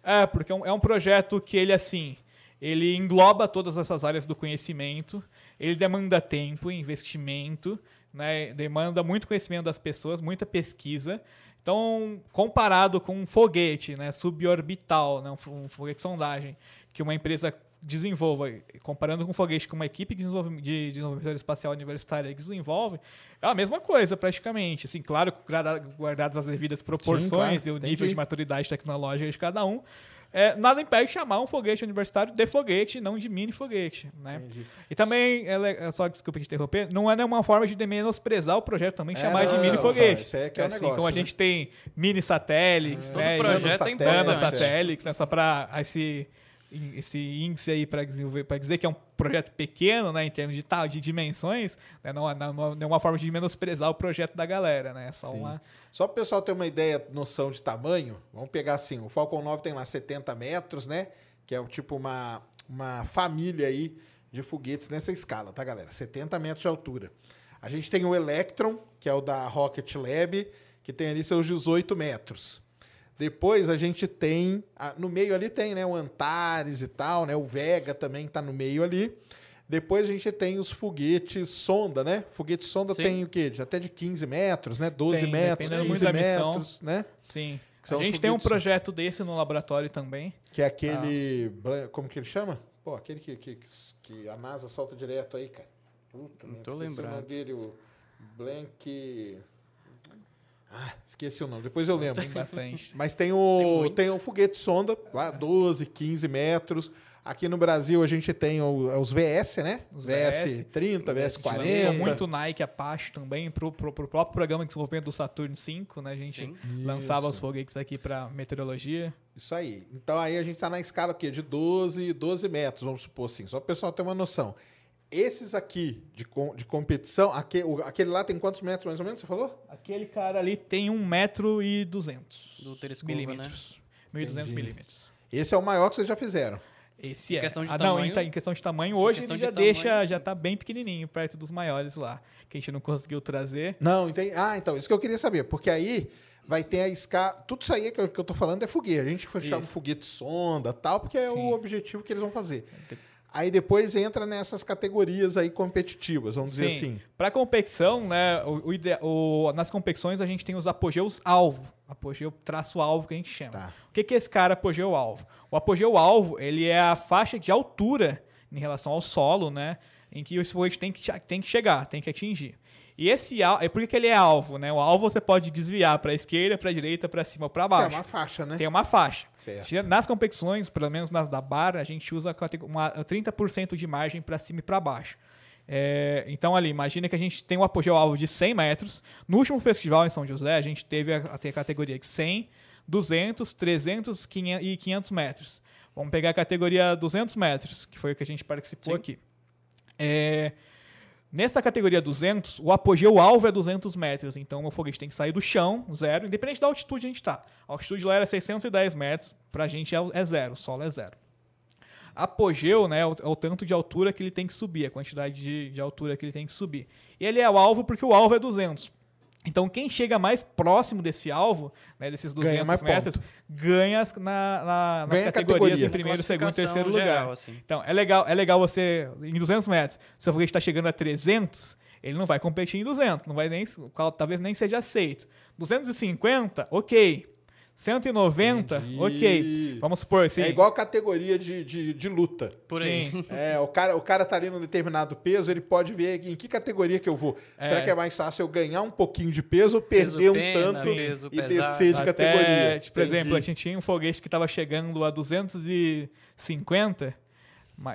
É, porque é um, é um projeto que ele, assim, ele engloba todas essas áreas do conhecimento, ele demanda tempo, investimento, né, demanda muito conhecimento das pessoas, muita pesquisa. Então, comparado com um foguete né, suborbital, né, um fo- foguete de sondagem, que uma empresa desenvolva, comparando com um foguete que uma equipe de desenvolvimento, de desenvolvimento espacial universitária desenvolve, é a mesma coisa praticamente. Assim, claro, guarda- guardadas as devidas proporções claro, e o nível de maturidade tecnológica de cada um, é, nada impede de chamar um foguete universitário de foguete, não de mini foguete. Né? Entendi. E também, ela é- só desculpa te interromper, não é nenhuma forma de menosprezar o projeto também, É, chamar de não, mini tá, foguete. isso aí é que é o assim negócio, como a né? gente tem mini satélites, Todo né, e projeto é nanosatélite, importante. nanosatélites, né, só para esse, esse índice aí para desenvolver, para dizer que é um projeto pequeno, né, em termos de, tal, de dimensões, né, não, não, não é uma forma de menosprezar o projeto da galera, né, é só Sim. uma... Só para o pessoal ter uma ideia, noção de tamanho, vamos pegar assim, o Falcon 9 tem lá 70 metros, né? Que é o tipo uma, uma família aí de foguetes nessa escala, tá, galera? 70 metros de altura. A gente tem o Electron, que é o da Rocket Lab, que tem ali seus 18 metros. Depois a gente tem, ah, no meio ali tem, né, o Antares e tal, né, o Vega também tá no meio ali. Depois a gente tem os foguetes sonda, né? Foguete sonda Sim. tem o quê? De Até de 15 metros, né? 12 Tem, metros, dependendo 15 muito da missão. metros, né? Sim. A gente tem um projeto desse no laboratório também. Que é aquele. blan- Como que ele chama? Pô, aquele que, que, que a NASA solta direto aí, cara. Puta, Não merda, tô lembrado. o nome dele, o Blank. Ah, esqueci o nome, depois eu lembro. Tem bastante. Mas tem Tem o, muito. tem o foguete sonda, lá 12, 15 metros. Aqui no Brasil a gente tem o- os VS, né? Os VS 30, VS Lançou 40. muito Nike Apache também pro, pro, pro próprio programa de desenvolvimento do Saturn V, né? A gente Sim. lançava Isso. os foguetes aqui para meteorologia. Isso aí. Então aí a gente tá na escala aqui de 12, 12 metros, vamos supor assim, só para o pessoal ter uma noção. Esses aqui de, com- de competição, aque- o- aquele lá tem quantos metros mais ou menos, você falou? Aquele cara ali tem 1,2m Do telescópio, né? milímetros. 1.200 Entendi. milímetros. Esse é o maior que vocês já fizeram. Esse Em é. questão de ah, não, tamanho- em, ta- em questão de tamanho, hoje ele de já tamanho, deixa, sim. já tá bem pequenininho, perto dos maiores lá, que a gente não conseguiu trazer. Não, entendi. Ah, então, isso que eu queria saber, porque aí vai ter a escala. Tudo isso aí que eu, que eu tô falando é foguete. A gente chama foguete sonda tal, porque é Sim. o objetivo que eles vão fazer. Aí depois entra nessas categorias aí competitivas, vamos dizer assim. Para competição, né, o, o ide- o- nas competições a gente tem os apogeus alvo, apogeu traço alvo que a gente chama. Tá. O que, que é esse cara apogeu alvo? O apogeu alvo ele é a faixa de altura em relação ao solo, né, em que o foguete tem que, tem que chegar, tem que atingir. E esse al- é por que que ele é alvo, né? O alvo você pode desviar para a esquerda, para a direita, para cima ou para baixo. uma faixa, né? Tem uma faixa. Certo. Nas competições, pelo menos nas da bar, a gente usa uma 30% de margem para cima e para baixo. É, então, ali, imagina que a gente tem um apogeu alvo de 100 metros. No último festival em São José, a gente teve a, a categoria de 100, 200, 300 500 e 500 metros. Vamos pegar a categoria 200 metros, que foi o que a gente participou Sim. aqui. É, Nessa categoria 200, o apogeu alvo é 200 metros, então o foguete tem que sair do chão, zero, independente da altitude que a gente está. A altitude lá era 610 metros, pra gente é, é zero, solo é zero. Apogeu né, é, o, é o tanto de altura que ele tem que subir, a quantidade de, de altura que ele tem que subir. E ele é o alvo porque o alvo é 200. Então quem chega mais próximo desse alvo, né, desses Ganha 200 mais metros, ganha as- na, na- nas Ganha categorias categoria. em primeiro, segundo e terceiro lugar. geral, assim. Então, é legal, é legal você, em 200 metros, se o foguete está chegando a 300, ele não vai competir em 200, não vai nem, talvez nem seja aceito. 250, ok. 190, Entendi. ok. Vamos supor, sim. É igual a categoria de, de, de luta. Por aí. Sim. É, o cara, o cara tá ali num determinado peso, ele pode ver em que categoria que eu vou. É. Será que é mais fácil eu ganhar um pouquinho de peso ou Peso perder um pena, tanto peso e pesado. descer de Até, categoria? tipo, por exemplo, a gente tinha um foguete que estava chegando a 250 ma-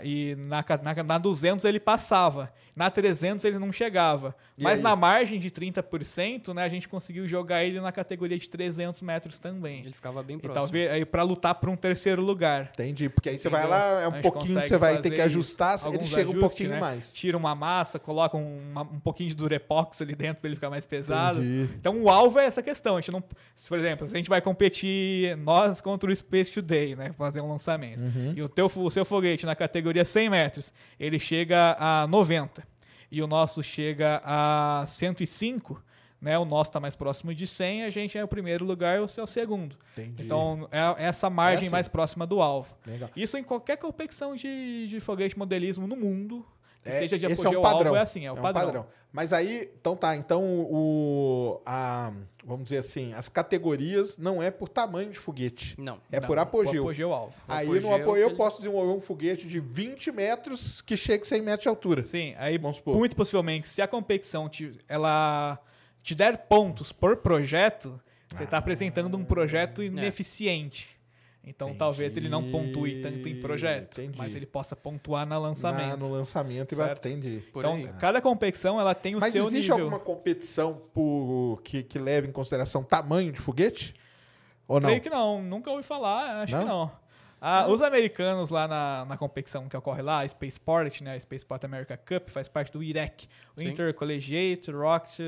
e na, na, na 200 ele passava. Na 300 ele não chegava. E Mas aí? na margem de 30%, né, a gente conseguiu jogar ele na categoria de 300 metros também. Ele ficava bem E próximo. talvez aí para lutar por um terceiro lugar. Entendi, porque aí você vai lá, é um pouquinho que você vai ter que ajustar, ele alguns chega um ajustes, pouquinho né? mais. Tira uma massa, coloca um, uma- um pouquinho de durepox ali dentro para ele ficar mais pesado. Entendi. Então o alvo é essa questão. A gente não, se, por exemplo, se a gente vai competir nós contra o Space Today, né, fazer um lançamento, Uhum. e o teu o seu foguete na categoria 100 metros, ele chega a 90 e o nosso chega a 105, né? O nosso está mais próximo de 100, a gente é o primeiro lugar, você é o segundo. Entendi. Então é essa margem assim. mais próxima do alvo. Legal. Isso em qualquer competição de, de foguete modelismo no mundo, que É, seja de esse apogeu é um padrão. alvo, é assim, é o padrão. Mas aí, então tá, então o, a, vamos dizer assim, as categorias não é por tamanho de foguete, Não. é Não, por apogeu. apogeu alvo. Aí apogeu no apoio eu ele- posso desenvolver um foguete de 20 metros que chegue a 100 metros de altura. Sim, aí Vamos supor. muito possivelmente, se a competição te, ela te der pontos por projeto, você está apresentando um projeto ineficiente. Então talvez ele não pontue tanto em projeto, Entendi. mas ele possa pontuar na Na- lançamento. no lançamento e vai atender. Então, aí. cada competição ela tem o Mas seu existe nível. alguma competição por, que, que leve em consideração tamanho de foguete? Ou não? Creio que não, nunca ouvi falar, acho Não? que não. Ah, os americanos lá na, na competição que ocorre lá, a Spaceport, né, a Spaceport America Cup, faz parte do IREC, o Sim. Intercollegiate Rocket,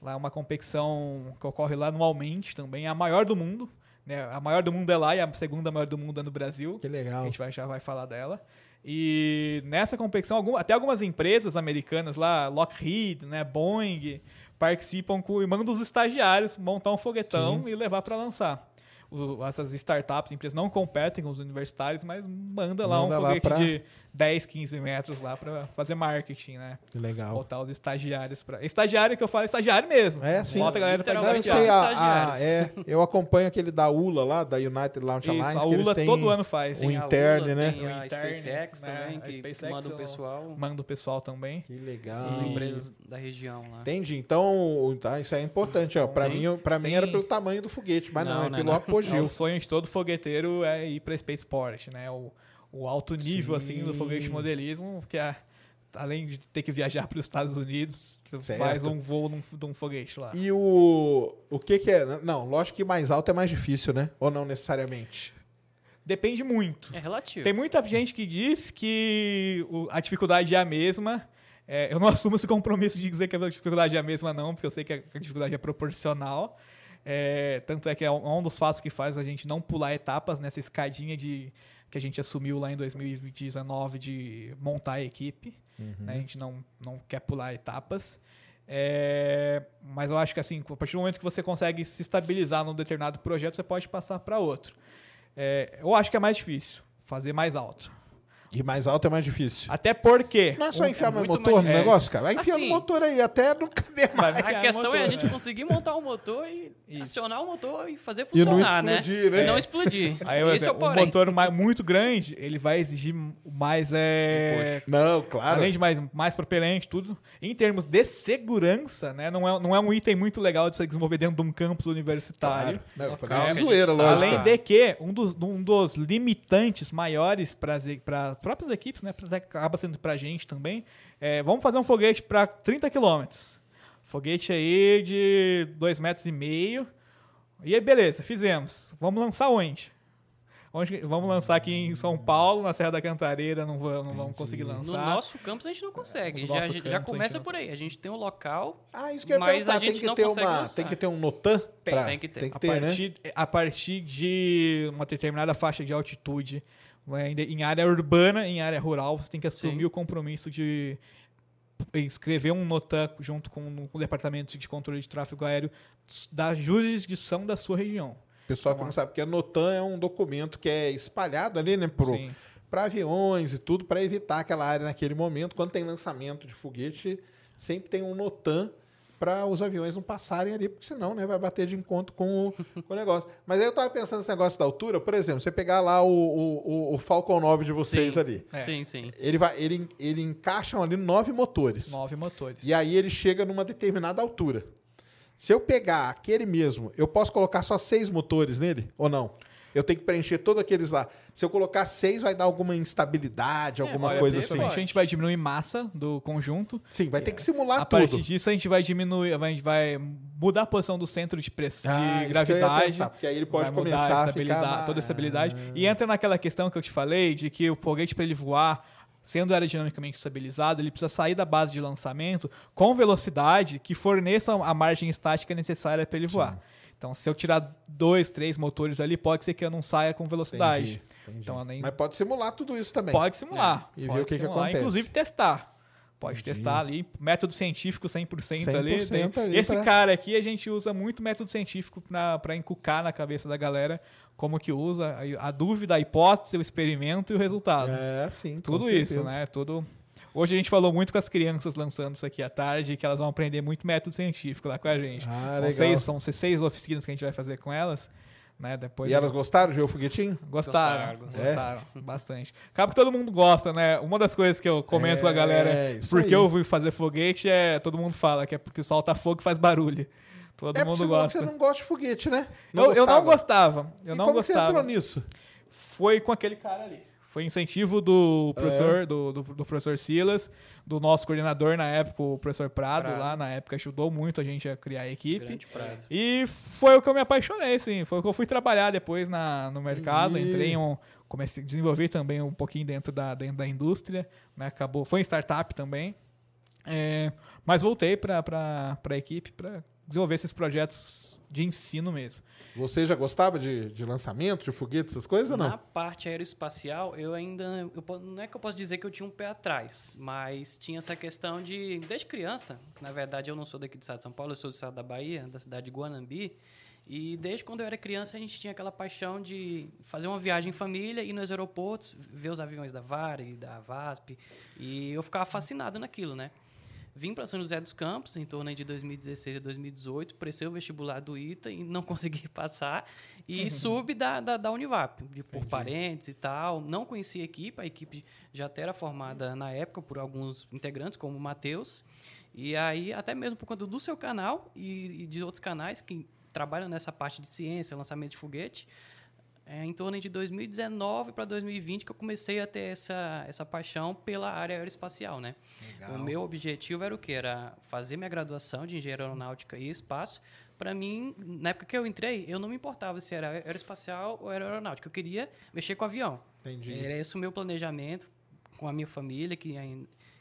lá é uma competição que ocorre lá anualmente também, é a maior do mundo, né, a maior do mundo é lá e a segunda maior do mundo é no Brasil. Que A legal. gente vai, já vai falar dela. E nessa competição, algum- até algumas empresas americanas lá, Lockheed, né, Boeing, participam com, e mandam os estagiários montar um foguetão e levar para lançar. o- essas startups, empresas não competem com os universitários, mas manda lá Manda um lá foguete pra- de 10, 15 metros lá para fazer marketing, né? Que legal. Botar os estagiários para Estagiário que eu falo, é estagiário mesmo. É, sim. Bota a galera pra Não, eu sei, a, a- estagiários. é, eu acompanho aquele da ULA lá, da United Launch Isso, Alliance, a que eles ULA têm todo ano faz. o a interne, né? Tem O a interne, SpaceX né? também, A que SpaceX manda o pessoal. Manda o pessoal também. Que legal. Essas empresas da região lá. Entendi. Então, tá, isso é importante. Ó. Pra, Sim. mim, pra mim Tem- era pelo tamanho do foguete, mas não, Não, é não, pelo não. É, apogeu. o sonho de todo fogueteiro é ir para spaceport, né? O, o alto nível assim do foguete Sim. modelismo, que é além de ter que viajar para os Estados Unidos, você Certo. faz um voo num, de um foguete lá. E o, o que que é? Não, lógico que mais alto é mais difícil, né? Ou não necessariamente? Depende muito. É relativo. Tem muita gente que diz que o- a dificuldade é a mesma. É, eu não (laughs) assumo esse compromisso de dizer que a dificuldade é a mesma, não, porque eu sei que a, a dificuldade é proporcional. É, tanto é que é um um dos fatos que faz a gente não pular etapas nessa escadinha de que a gente assumiu lá em 2019 de montar a equipe. né? A gente não, não quer pular etapas. É, mas eu acho que assim, a partir do momento que você consegue se estabilizar num determinado projeto, você pode passar para outro. É, eu acho que é mais difícil fazer mais alto. E mais alto é mais difícil. Até porque. Não é só enfiar mais muito motor mais- no é, negócio, cara. Vai enfiando assim- o motor aí, até não caber mais. A enfiar questão no é a motor, gente né? conseguir montar o motor e Isso. acionar o motor e fazer E não funcionar, né? explodir, né? E não explodir. (laughs) Aí, eu- Esse é o porém. motor ma- muito grande, ele vai exigir mais. É, Não, claro. Além de mais, mais propelente, tudo. Em termos de segurança, né? Não é, não é um item muito legal de você desenvolver dentro de um campus universitário. Não, a de gente zoeira, lógico. Além de que um dos, um dos limitantes maiores para próprias equipes, né, pra- acaba sendo para a gente também, é, vamos fazer um foguete para 30 quilômetros. Foguete aí de 2,5 metros. E, meio. e aí, beleza, fizemos. Vamos lançar onde? Onde vamos lançar aqui em São Paulo, na Serra da Cantareira, não vamos, não vamos conseguir No lançar. nosso campus a gente não consegue. No Já, já a começa não- por aí. A gente tem um local. Ah, isso que ia Mas perguntar. a Tem gente que, não ter consegue uma, lançar. tem que ter um Notan? Tem, pra- tem que ter. Tem que a, ter, né? partir, a partir de uma determinada faixa de altitude, em área urbana, em área rural, você tem que assumir Sim. o compromisso de escrever um NOTAM junto com, o Departamento de Controle de Tráfego Aéreo da jurisdição da sua região. Pessoal que não sabe, porque a Notan é um documento que é espalhado ali, né, Sim. para aviões e tudo, para evitar aquela área naquele momento. Quando tem lançamento de foguete, sempre tem um Notan para os aviões não passarem ali, porque senão né, vai bater de encontro com o, com o negócio. Mas aí eu tava pensando nesse negócio da altura, por exemplo, você pegar lá o, o, o- o Falcon 9 de vocês Sim. ali. É. Sim, sim. Ele, vai, ele, ele encaixam ali nove motores. Nove motores. E aí ele chega numa determinada altura. Se eu pegar aquele mesmo, eu posso colocar só seis motores nele ou não? Eu tenho que preencher todos aqueles lá. Se eu colocar seis, vai dar alguma instabilidade, alguma olha, coisa assim. A gente vai diminuir massa do conjunto. Sim, vai ter que simular a tudo. partir disso, a gente vai diminuir, a gente vai mudar a posição do centro de pressão, Ah, de gravidade. pensar, porque aí ele pode começar a estabilidade, ficar toda a estabilidade. E entra naquela questão que eu te falei de que o foguete para ele voar, sendo aerodinamicamente estabilizado, ele precisa sair da base de lançamento com velocidade que forneça a margem estática necessária para ele voar. Então, se eu tirar dois, três motores ali, pode ser que eu não saia com velocidade. Entendi, entendi. Então, nem Mas pode simular tudo isso também. Pode simular. É. E ver pode o que que simular, acontece. Inclusive testar. Pode testar ali, método científico 100%, ali. 100% Tem- ali Esse pra- cara aqui, a gente usa muito método científico para encucar na cabeça da galera como que usa a, dúvida, a hipótese, o experimento e o resultado. É, sim. Tudo isso, certeza. né? Tudo... Hoje a gente falou muito com as crianças lançando isso aqui à tarde, que elas vão aprender muito método científico lá com a gente. Ah, São legal. seis, são seis oficinas que a gente vai fazer com elas. Né? Depois E elas gostaram de ver o foguetinho? Gostaram, Gostaram, gostaram, bastante. Acaba que todo mundo gosta, né? Uma das coisas que eu comento É, com a galera, isso porque aí. eu fui fazer foguete, é todo mundo fala que é porque solta fogo e faz barulho. Todo é mundo gosta. você não gosta de foguete, né? eu, eu não gostava. gostava. Eu e não como gostava. você entrou nisso? Foi com aquele cara ali. Foi incentivo do professor, do, do, do professor Silas, do nosso coordenador na época, o professor Prado, Prado. lá na época ajudou muito a gente a criar a equipe. E foi o que eu me apaixonei, sim. Foi o que eu fui trabalhar depois na, no mercado. Entendi. Entrei em um. Comecei a desenvolver também um pouquinho dentro da, dentro da indústria. Né? Acabou. Foi em startup também. É, mas voltei para a equipe para desenvolver esses projetos de ensino mesmo. Você já gostava de, de lançamento, de foguete, essas coisas ou Na não? parte aeroespacial, eu ainda. Eu, não é que eu posso dizer que eu tinha um pé atrás, mas tinha essa questão de. Desde criança, na verdade, eu não sou daqui do estado de São Paulo, eu sou do estado da Bahia, da cidade de Guanambi. E desde quando eu era criança, a gente tinha aquela paixão de fazer uma viagem em família, ir nos aeroportos, ver os aviões da VAR e da VASP. E eu ficava fascinado naquilo, né? Vim para São José dos Campos em torno de 2016 a 2018, prestei o vestibular do ITA e não (laughs) consegui passar. E subi da, da, da Univap, de- por parentes e tal. Não conhecia a equipe, a equipe já até era formada na época por alguns integrantes, como o Matheus. E aí, até mesmo por conta do seu canal e, e de outros canais que trabalham nessa parte de ciência, lançamento de foguete, é em torno de 2019 para 2020 que eu comecei a ter essa, essa paixão pela área aeroespacial, né? O meu objetivo era o quê? Era fazer minha graduação de engenharia aeronáutica e espaço. Para mim, na época que eu entrei, eu não me importava se era aeroespacial ou aeronáutica. Eu queria mexer com avião. Entendi. Era esse o meu planejamento com a minha família, que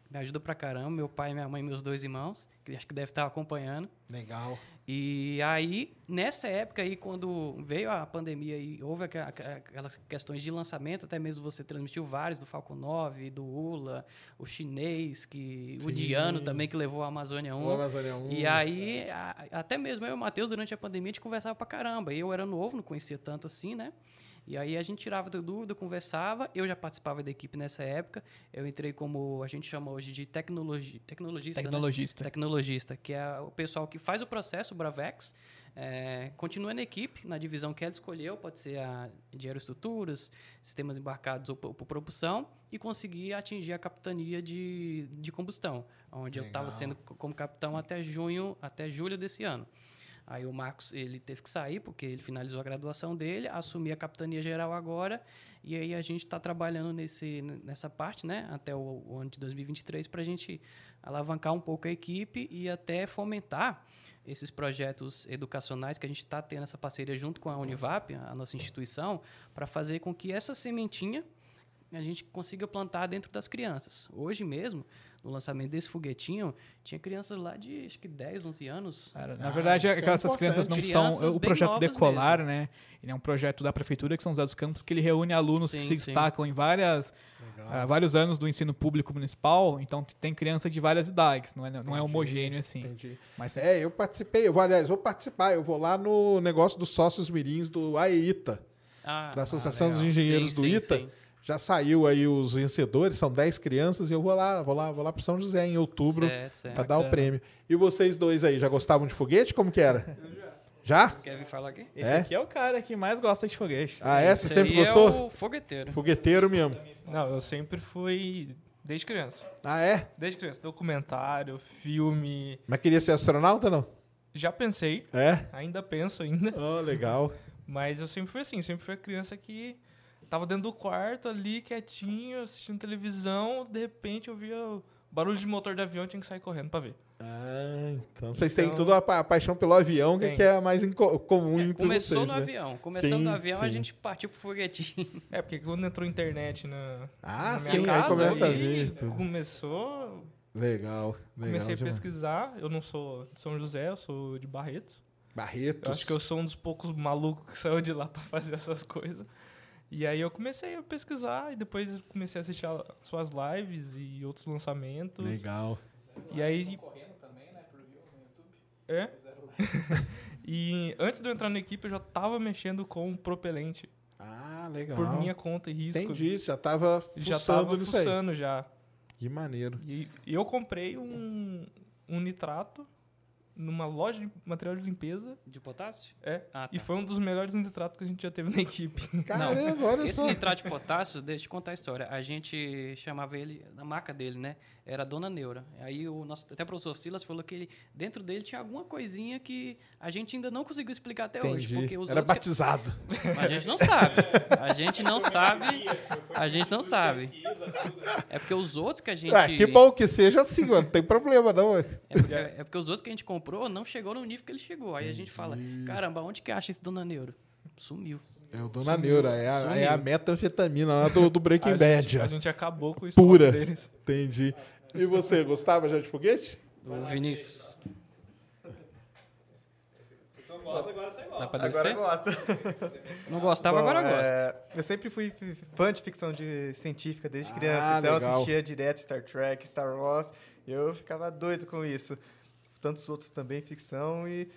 me ajuda pra caramba. Meu pai, minha mãe e meus dois irmãos, que acho que deve estar acompanhando. Legal. E aí, nessa época aí, quando veio a pandemia e houve aquelas questões de lançamento, até mesmo você transmitiu vários do Falcon 9, do ULA, o chinês, que, o Sim. Diano também, que levou a Amazônia 1. O Amazônia 1. E aí, a- até mesmo eu e o Matheus, durante a pandemia, a gente conversava pra caramba. Eu era novo, não conhecia tanto assim, né? E aí a gente tirava da dúvida, conversava. Eu já participava da equipe nessa época. Eu entrei como a gente chama hoje de tecnologi, tecnologista. né? Tecnologista. Tecnologista, que é o pessoal que faz o processo, o Bravex. É, continua na equipe, na divisão que ela escolheu, pode ser a de aeroestruturas, sistemas embarcados ou por por propulsão, e conseguir atingir a capitania de, de combustão, onde eu estava Legal. sendo co- como capitão até junho, até julho desse ano. Aí o Marcos ele teve que sair porque ele finalizou a graduação dele, assumir a capitania geral agora e aí a gente está trabalhando nesse nessa parte, né, até o, o ano de 2023 para a gente alavancar um pouco a equipe e até fomentar esses projetos educacionais que a gente está tendo essa parceria junto com a Univap, a nossa instituição, para fazer com que essa sementinha a gente consiga plantar dentro das crianças. Hoje mesmo, no lançamento desse foguetinho, tinha crianças lá de acho que 10, 11 anos. Cara, na Ah, verdade, que é aquelas crianças não importante. são. Crianças O projeto Decolar, né? Ele é um projeto da prefeitura que são José dos Campos que ele reúne alunos que Sim, se sim. destacam em várias, ah, vários anos do ensino público municipal. Então tem criança de várias idades, não é, não é homogêneo assim. Entendi. Mas É, eu participei, eu vou, aliás, vou participar, eu vou lá no negócio dos sócios mirins do AEITA, Ah, da Associação dos legal. Engenheiros sim, do sim, ITA. Já saiu aí os vencedores, são 10 crianças, e eu vou lá, vou lá, vou lá pro São José em outubro pra dar o prêmio. E vocês dois aí, já gostavam de foguete? Como que era? Já? Quer vir falar aqui? esse É? aqui é o cara que mais gosta de foguete. Ah, é? Você Esse sempre aí gostou? É o fogueteiro. Fogueteiro mesmo. Não, eu sempre fui desde criança. Ah, é? Desde criança. Documentário, filme. Mas queria ser astronauta, não? Já pensei, É? ainda penso ainda. Oh, legal. Mas eu sempre fui assim, sempre fui a criança que tava dentro do quarto ali, quietinho, assistindo televisão, de repente eu via o barulho de motor de avião e tinha que sair correndo pra ver. Ah, então vocês têm Então- tudo a, pa- a paixão pelo avião, que, Tem. que é a mais comum É, entre começou vocês, no né? avião. Começando Sim, no avião, a sim. gente partiu pro foguetinho. (laughs) É, porque quando entrou internet na, Ah, na sim, minha aí casa, começa a aí ver tudo. começou, Legal, legal comecei a pesquisar. Eu não sou de São José, eu sou de Barretos. Barretos. Eu acho que eu sou um dos poucos malucos que (laughs) saiu de lá pra fazer essas coisas. E aí eu comecei a pesquisar e depois comecei a assistir a- suas lives e outros lançamentos. Legal. E aí. É? (laughs) e antes de eu entrar na equipe, eu já tava mexendo com propelente. Ah, legal. Por minha conta e risco. Entendi, já tava Já tava nisso aí. já. Que maneiro. E, e eu comprei um, um nitrato numa loja de material de limpeza. De potássio? É. Ah, E tá. foi um dos melhores nitratos que a gente já teve na equipe. (laughs) Caramba, olha Esse só. nitrato de potássio, deixa eu te contar a história. A gente chamava ele, a marca dele, né? Era Dona Neura. Aí o nosso, até o professor Silas falou que ele, dentro dele tinha alguma coisinha que a gente ainda não conseguiu explicar até hoje. Entendi. Porque os Era outros que- batizado. Mas a gente não sabe. A gente não sabe. A gente não sabe. É porque os outros que a gente. Ah, que bom que seja assim, mano. Não tem problema, não. ué. É porque, é porque os outros que a gente comprou não chegou no nível que ele chegou. Aí a gente fala: caramba, onde que acha esse Dona Neuro? Sumiu. É o Dona Neura, é a, é a Sumiu. metanfetamina lá do, do Breaking a, Bad. gente, a gente acabou com o estoque Pura. deles. Entendi. E você, gostava já de foguete? O Vinícius. Dá pra Agora descer? gosta. Se não gostava, Bom, agora gosta. é, eu sempre fui fã de ficção de científica desde Ah, criança, então eu legal. assistia direto Star Trek, Star Wars, e eu ficava doido com isso. Tantos outros também, ficção, e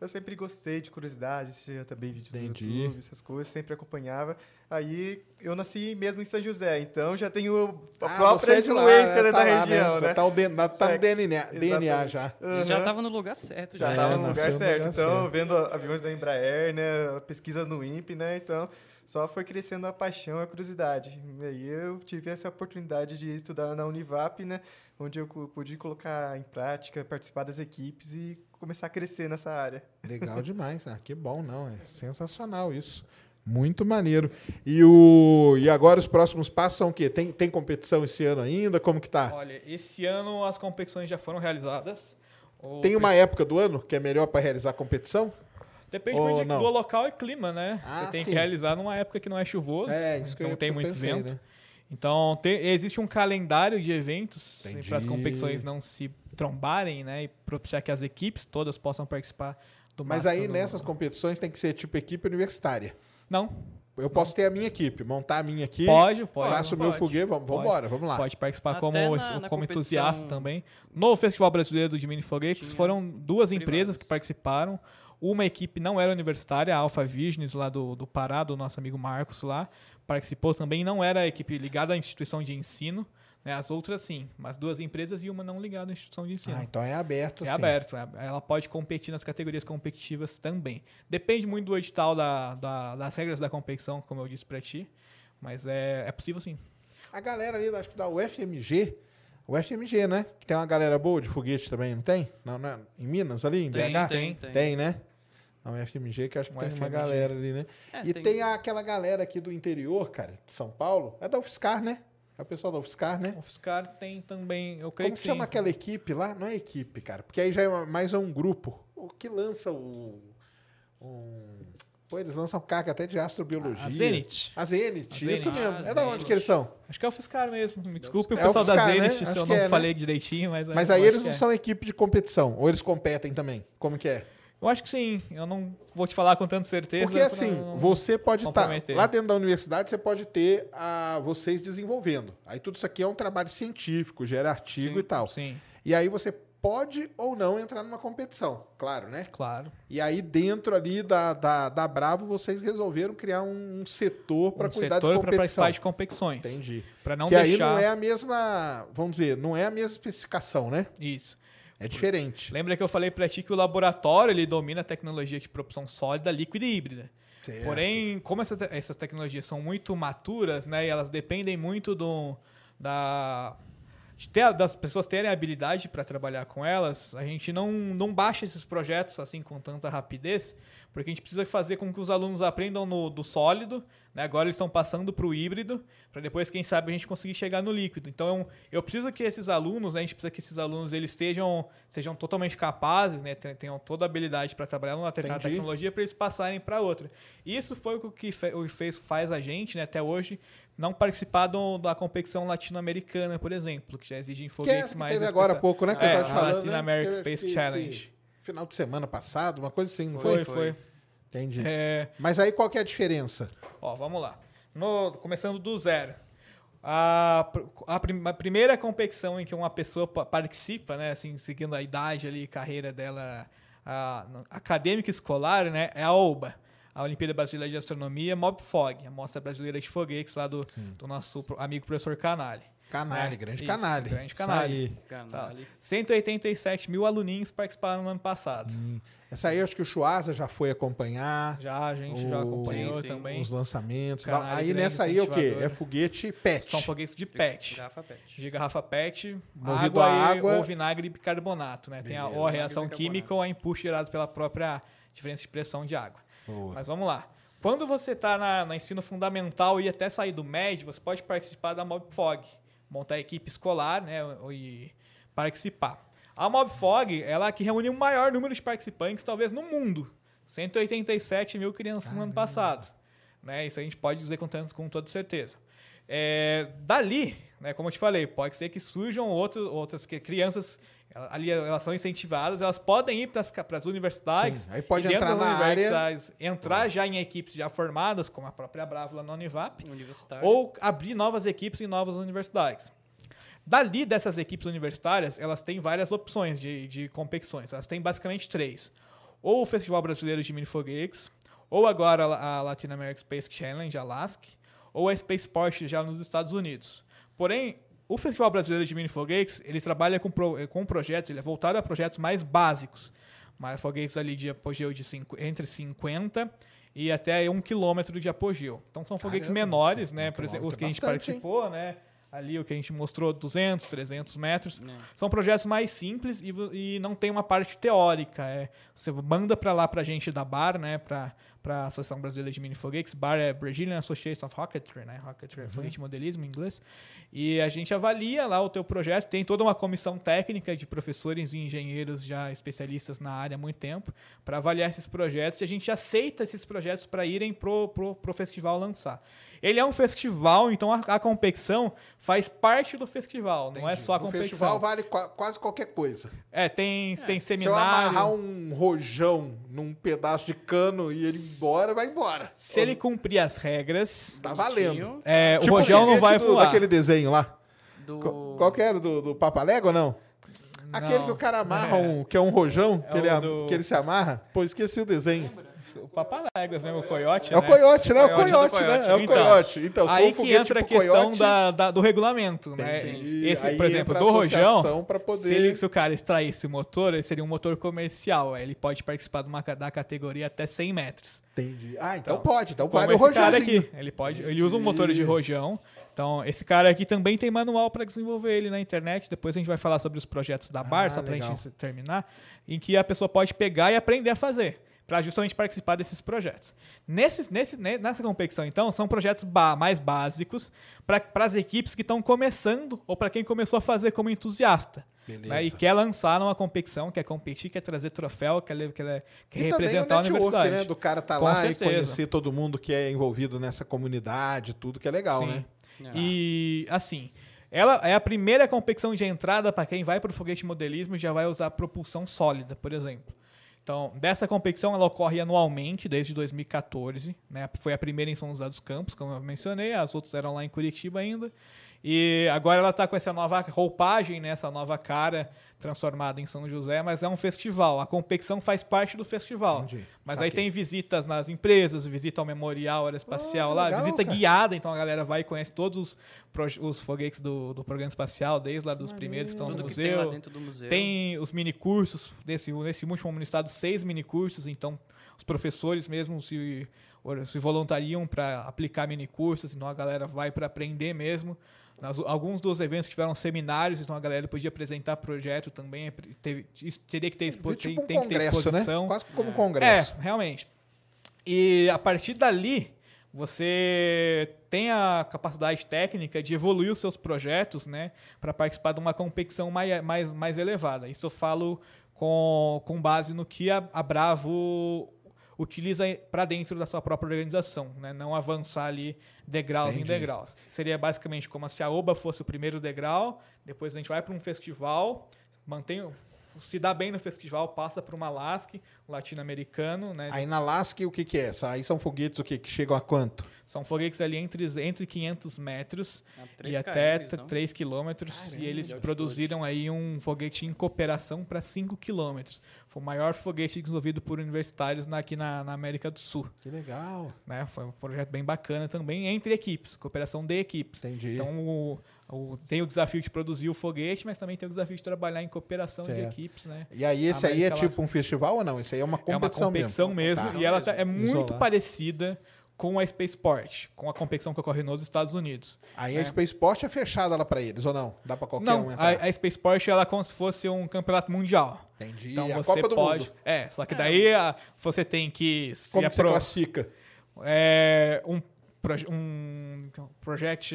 Eu sempre gostei de curiosidades, assistia também vídeos Entendi. no YouTube, essas coisas, sempre acompanhava. Aí eu nasci mesmo em São José, então já tenho a Ah, própria você é de lá, influência né? da Tá lá, região, né? Tá, o D- tá no É, DNA, DNA já. Aham. Já estava no lugar certo. Já Já, estava É, no lugar no certo. lugar então, certo. vendo aviões da Embraer, né? a Pesquisa no INPE, né? Então, só foi crescendo a paixão, a curiosidade. E aí eu tive essa oportunidade de estudar na Univap, né? Onde eu pude colocar em prática, participar das equipes e começar a crescer nessa área. Legal demais. Ah, que bom, não. É sensacional isso. Muito maneiro. E, o, e agora os próximos passos são o quê? Tem, tem competição esse ano ainda? Como que tá? Olha, esse ano as competições já foram realizadas. O Tem uma época do ano que é melhor para realizar competição? Depende Ou muito do local e clima, né? Ah, Você tem sim. que realizar numa época que não é chuvoso, É, isso que não eu, tem eu muito pensei, vento. né? Então, tem- existe um calendário de eventos Entendi. para as competições não se trombarem, né? E propiciar que as equipes todas possam participar do Mas aí do- nessas competições tem que ser tipo equipe universitária. Não, Eu posso ter a minha equipe, montar a minha aqui, pode, pode. faço o meu foguete, vamos embora, vamos lá. Pode participar Até como, na- como na entusiasta competição também. No Festival Brasileiro de Mini Foguetes foram duas empresas que participaram. Uma equipe não era universitária, a Alpha Visions, lá do, do Pará, do nosso amigo Marcos lá, participou também. Não era a equipe ligada à instituição de ensino? As outras sim, mas duas empresas e uma não ligada à instituição de ensino. Ah, então é aberto, É sim. aberto, é- ela pode competir nas categorias competitivas também. Depende muito do edital da, da- das regras da competição, como eu disse pra ti, mas é, é possível sim. A galera ali, acho que da UFMG, UFMG, né? Que tem uma galera boa de foguete também, não tem? Não, não é? Em Minas ali, em Tem, BH? tem, Tem, né? A UFMG, que acho que Um tem uma UFMG. galera ali, né? É, e tem... tem- aquela galera aqui do interior, cara, de São Paulo. É da UFSCar, né? É o pessoal da UFSCar, né? O FSCar tem também, eu creio Como que chama sim. aquela equipe lá? Não é equipe, cara. Porque aí já é mais um grupo. O que lança o... Um... Pô, eles lançam carga até de astrobiologia. A Zenit. A Zenit, A isso Zenit. mesmo. Ah, é da onde que eles são? Acho que é o FSCar mesmo. Me desculpe o É o pessoal da FSCar, Zenit né? se Acho eu não é, né? falei direitinho, mas... Mas aí eles não é. são equipe de competição, ou eles competem também? Como que é? Eu acho que sim. Eu não vou te falar com tanta certeza. Porque assim, não- você pode estar comprometer. lá dentro da universidade, você pode ter a, vocês desenvolvendo. Aí tudo isso aqui é um trabalho científico, gera artigo Sim, e tal. Sim, E aí você pode ou não entrar numa competição, claro, né? claro. E aí dentro ali da, da, da Bravo, vocês resolveram criar um, um setor para um cuidar setor de para competição. participar de competições. Entendi. Para não que aí deixar... não é a mesma, vamos dizer, não é a mesma especificação, né? Isso. É diferente. Lembra que eu falei pra ti que o laboratório ele domina a tecnologia de propulsão sólida, líquida e híbrida. Certo. Porém, como essa essas tecnologias são muito maturas, né, e elas dependem muito do, da, ter, das pessoas terem habilidade para trabalhar com elas, a gente não, não baixa esses projetos assim com tanta rapidez, porque a gente precisa fazer com que os alunos aprendam no, do sólido, né, agora eles estão passando para o híbrido, para depois, quem sabe, a gente conseguir chegar no líquido. Então, eu preciso que esses alunos, né, a gente precisa que esses alunos eles estejam, sejam totalmente capazes, né, ten- tenham toda a habilidade para trabalhar numa determinada tecnologia para eles passarem para outra. Isso foi o que fe- o fez, faz a gente, né, até hoje, não participar do- da competição latino-americana, por exemplo, que já exige Que é mais teve agora há pouco, né? Que É, eu tava te a falando. Latin né? American Space Challenge. Final de semana passado, uma coisa assim, não Foi, foi? foi. Entendi. É, Mas aí qual que é a diferença? Ó, vamos lá. No- começando do zero. A, a prim- a primeira competição em que uma pessoa pa- participa, né, assim, seguindo a idade ali, carreira dela a, no- acadêmica escolar, né, é a OBA, a Olimpíada Brasileira de Astronomia MobFog, a Mostra Brasileira de Foguetes lá do, do nosso amigo professor Canali. Canalha, É, grande canalha. grande canalha. aí. Tá. Canalha. 187 mil aluninhos participaram no ano passado. Essa aí eu acho que o Chuasa já foi acompanhar. Já, a gente já O- acompanhou Sim, sim. também. Os lançamentos. Canalha, aí nessa aí é o quê? É foguete PET. São foguetes de PET. Garrafa pet. de garrafa PET, Movido água, a e- água. ou vinagre e bicarbonato, né? Tem a, Beleza. ou a reação química ou a impulso gerado pela própria diferença de pressão de água. Boa. Mas vamos lá. Quando você está no ensino fundamental e até sair do médio, você pode participar da MobFog, montar a equipe escolar né, e participar. A MobFog, ela é que reúne o maior número de participantes, talvez, no mundo. 187 mil crianças no ano passado. Né? Isso a gente pode dizer com, com toda certeza. É, dali, né, como eu te falei, pode ser que surjam outros, outras que, crianças, ali elas são incentivadas, elas podem ir para as universidades. Sim, aí pode entrar na área. universidades, entrar já em equipes já formadas, como a própria Bravo lá na Univap, ou abrir novas equipes em novas universidades. Dali dessas equipes universitárias, elas têm várias opções de, de competições. Elas têm basicamente três. ou o Festival Brasileiro de Mini Foguetes, ou agora a Latin American Space Challenge, a LASC, ou a Spaceport já nos Estados Unidos. Porém, o Festival Brasileiro de Mini Foguetes, ele trabalha com, pro, com projetos, ele é voltado a projetos mais básicos. Mas foguetes ali de apogeu de cinco, entre 50 e até um quilômetro de apogeu. Então são foguetes Caramba, menores, né? Por exemplo, os que a gente é participou, né? Ali o que a gente mostrou, 200, 300 metros. É. São projetos mais simples e, e não tem uma parte teórica. É, você manda para lá para a gente da BAR, né? Para a Associação Brasileira de Mini Foguetes. BAR é Brazilian Association of Rocketry, né? Rocketry é foguete modelismo em inglês. E a gente avalia lá o teu projeto. Tem toda uma comissão técnica de professores e engenheiros já especialistas na área há muito tempo para avaliar esses projetos. E a gente aceita esses projetos para irem pro, pro, pro festival lançar. Ele é um festival, então a, a competição faz parte do festival, não é Entendi. só a O competição. festival vale qua- quase qualquer coisa. É, tem, tem Se eu seminário. amarrar um rojão num pedaço de cano e ele ir embora, vai embora. Se ele cumprir as regras, Tá valendo. É, Tipo o rojão não vai do- voar. Daquele desenho lá. Do... Qual, qual que era? Do, do Papalégua ou não? Aquele Não. que o cara amarra, É. um, que é um rojão, É que, ele, o do- que ele se amarra. Pô, esqueci o desenho. O Papaléguas, né? O coiote, É o né? coiote, né? É o Coiote né? É o Então, coiote. Então, se aí que entra a tipo questão coiote, da, da- do regulamento, né? Entendi. Esse, por exemplo, do a rojão, poder- se, ele- se o cara extraísse o motor, ele seria um motor comercial. Ele pode participar de uma, da categoria até 100 metros. Entendi. Ah, então, Então, pode. Então vale o cara rojãozinho. aqui, ele pode, ele usa um motor de rojão. Então, esse cara aqui também tem manual para desenvolver ele na internet. Depois a gente vai falar sobre os projetos da Bar, Ah, para a gente terminar, em que a pessoa pode pegar e aprender a fazer, para justamente participar desses projetos. Nesses, nesse, ne- nessa competição, então, são projetos ba- mais básicos para as equipes que estão começando ou para quem começou a fazer como entusiasta. Beleza. né, e quer lançar numa competição, quer competir, quer trazer troféu, quer, quer, quer E representar a o network, universidade. né? Do cara tá Com lá certeza. e conhecer todo mundo que é envolvido nessa comunidade, tudo que é legal, Sim. né? É. E assim, ela é a primeira competição de entrada para quem vai para o foguete modelismo e já vai usar propulsão sólida, por exemplo. Então, dessa competição ela ocorre anualmente desde 2014, né? Foi a primeira em São José dos Campos, como eu mencionei, as outras eram lá em Curitiba ainda. E agora ela está com essa nova roupagem, né? essa nova cara transformada em São José, mas é um festival. A competição faz parte do festival. Entendi. Mas aí Saquei. tem visitas nas empresas, visita ao Memorial Aeroespacial Ah, lá, legal, visita cara. guiada, então a galera vai e conhece todos os, os foguetes do, do programa espacial, desde lá dos primeiros que estão no Tudo que tem lá museu. dentro do museu. Tem os mini cursos, nesse, nesse último estado, seis mini cursos, então os professores mesmo se, se voluntariam para aplicar mini cursos, então a galera vai para aprender mesmo. Nas- alguns dos eventos tiveram seminários, então a galera podia apresentar projeto também. é teve- teria que ter, expo, tem, tipo um tem que ter né? exposição. Quase como um congresso. É, realmente. E a partir dali, você tem a capacidade técnica de evoluir os seus projetos, né, para participar de uma competição mais, mais, mais elevada. Isso eu falo com, com base no que a, a Bravo utiliza para dentro da sua própria organização, né? não avançar ali degraus Entendi. em degraus. Seria basicamente como se a OBA fosse o primeiro degrau, depois a gente vai para um festival, mantém, se dá bem no festival, passa para uma LASC, latino-americano, né? Aí na Lasky, o que que é? Aí são foguetes o que que chegam a quanto? São foguetes ali entre, entre 500 metros Ah, e até km, então. 3 quilômetros. E eles altitude. produziram aí um foguete em cooperação para 5 quilômetros. Foi o maior foguete desenvolvido por universitários na- aqui na, na América do Sul. Que legal. Né? Foi um projeto bem bacana também entre equipes, cooperação de equipes. Entendi. Então o- o- tem o desafio de produzir o foguete, mas também tem o desafio de trabalhar em cooperação de Certo. equipes. Né? E aí esse aí é tipo um festival ou não? Esse aí é uma É uma competição, competição mesmo, Tá. e ela tá- é muito Isolar. parecida com a Spaceport, com a competição que ocorre nos Estados Unidos. Aí a Spaceport é fechada lá pra eles ou não? Dá pra qualquer um Não, entrar? a, a Spaceport ela é como se fosse um campeonato mundial. Entendi. Então a você Copa do pode. Mundo. É, só que daí a- você tem que se Como que você apro- classifica? é, um, um Project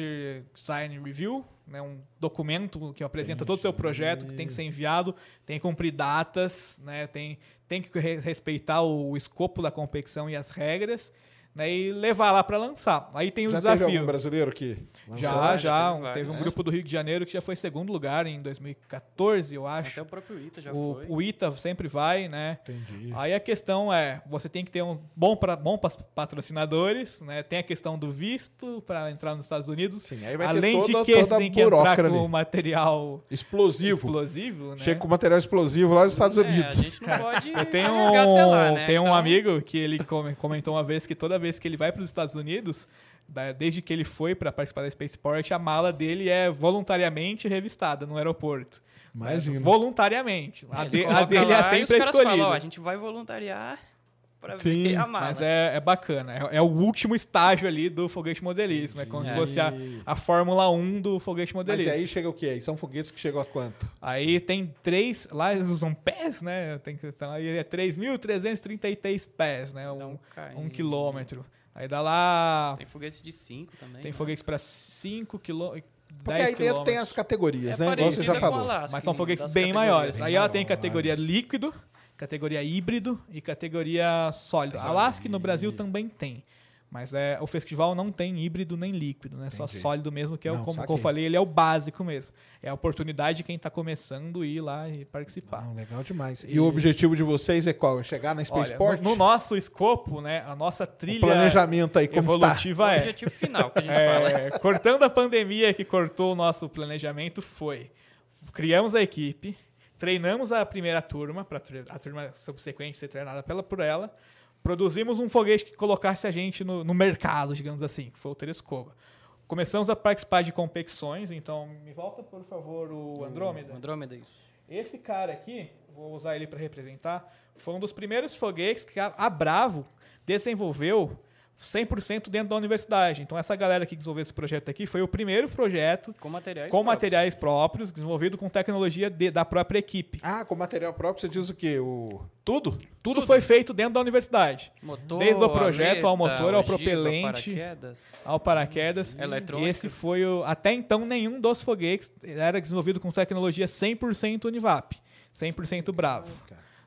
Design Review, né, um documento que apresenta todo o seu projeto, que tem que ser enviado, tem que cumprir datas, né, tem, tem que re- respeitar o, escopo da competição e as regras. Né, e levar lá para lançar. Aí tem o Já teve algum desafio. brasileiro que lançou? Já, Já já. teve um- vários. teve um grupo do Rio de Janeiro que já foi segundo lugar em 2014, eu acho. Até o próprio Ita já o, foi. o ITA sempre vai, né? Entendi. Aí a questão é, você tem que ter um bom para bom patrocinadores, né? Tem a questão do visto para entrar nos Estados Unidos. Sim, aí vai ter Além toda- de que toda você a tem que entrar com ali. material Explosivo. explosivo, né? Chega com material explosivo lá nos Estados É, a Unidos. gente não (laughs) pode Eu tenho até lá, um, né? tenho um Então, amigo que ele come- comentou uma vez que toda vez que ele vai para os Estados Unidos, desde que ele foi para participar da Spaceport, a mala dele é voluntariamente revistada no aeroporto. Imagina. É, voluntariamente. A, de- a dele lá é os sempre caras escolhida. falam, ó, a gente vai voluntariar pra Sim, ver a mala. Mas é, é bacana. É, é o último estágio ali do foguete modelismo. É como se fosse a, a Fórmula 1 do foguete Mas modelismo. e aí chega o quê? Aí são foguetes que chegam a quanto? Aí tem três. Lá eles usam pés, né? Tem que então, aí é 3.333 pés, né? Um, Então, cai- um quilômetro. Aí dá lá. Tem foguetes de 5 também. Tem né? foguetes para 5 quilômetros. Porque 10 aí dentro tem as categorias, É né? Igual você já falou. Mas são foguetes bem maiores. Aí ela tem categoria líquido, categoria híbrido e categoria sólido. A Alaska no Brasil também tem. Mas é, o festival não tem híbrido nem líquido, né? Só Entendi. sólido mesmo, que é o, Não, como saquei. eu falei, ele é o básico mesmo. É a oportunidade de quem está começando ir lá e participar. Ah, legal demais. E, o objetivo de vocês é qual? É chegar na Olha, Spaceport? no, no nosso escopo, né, a nossa o trilha planejamento aí, como tá? O evolutiva é objetivo final que a gente fala. É, cortando a pandemia que cortou o nosso planejamento foi criamos a equipe, treinamos a primeira turma para a turma subsequente ser treinada pela por ela, produzimos um foguete que colocasse a gente no, no mercado, digamos assim, que foi o Telescova. Começamos a participar de competições, então me volta por favor o Andrômeda. Andrômeda, isso. Esse cara aqui, vou usar ele para representar, foi um dos primeiros foguetes que a a Bravo desenvolveu 100% dentro da universidade. Então essa galera que desenvolveu esse projeto aqui foi o primeiro projeto Com materiais com próprios. materiais próprios, desenvolvido com tecnologia de- da própria equipe. Ah, com material próprio você diz o quê? O... Tudo? Tudo, foi feito dentro da universidade. Motor, Desde o projeto ao aleta, motor, ao ogiva, propelente. paraquedas. Ao paraquedas. Eletrônica. Esse foi o. Até então, nenhum dos foguetes era desenvolvido com tecnologia 100% Univap. 100% Bravo.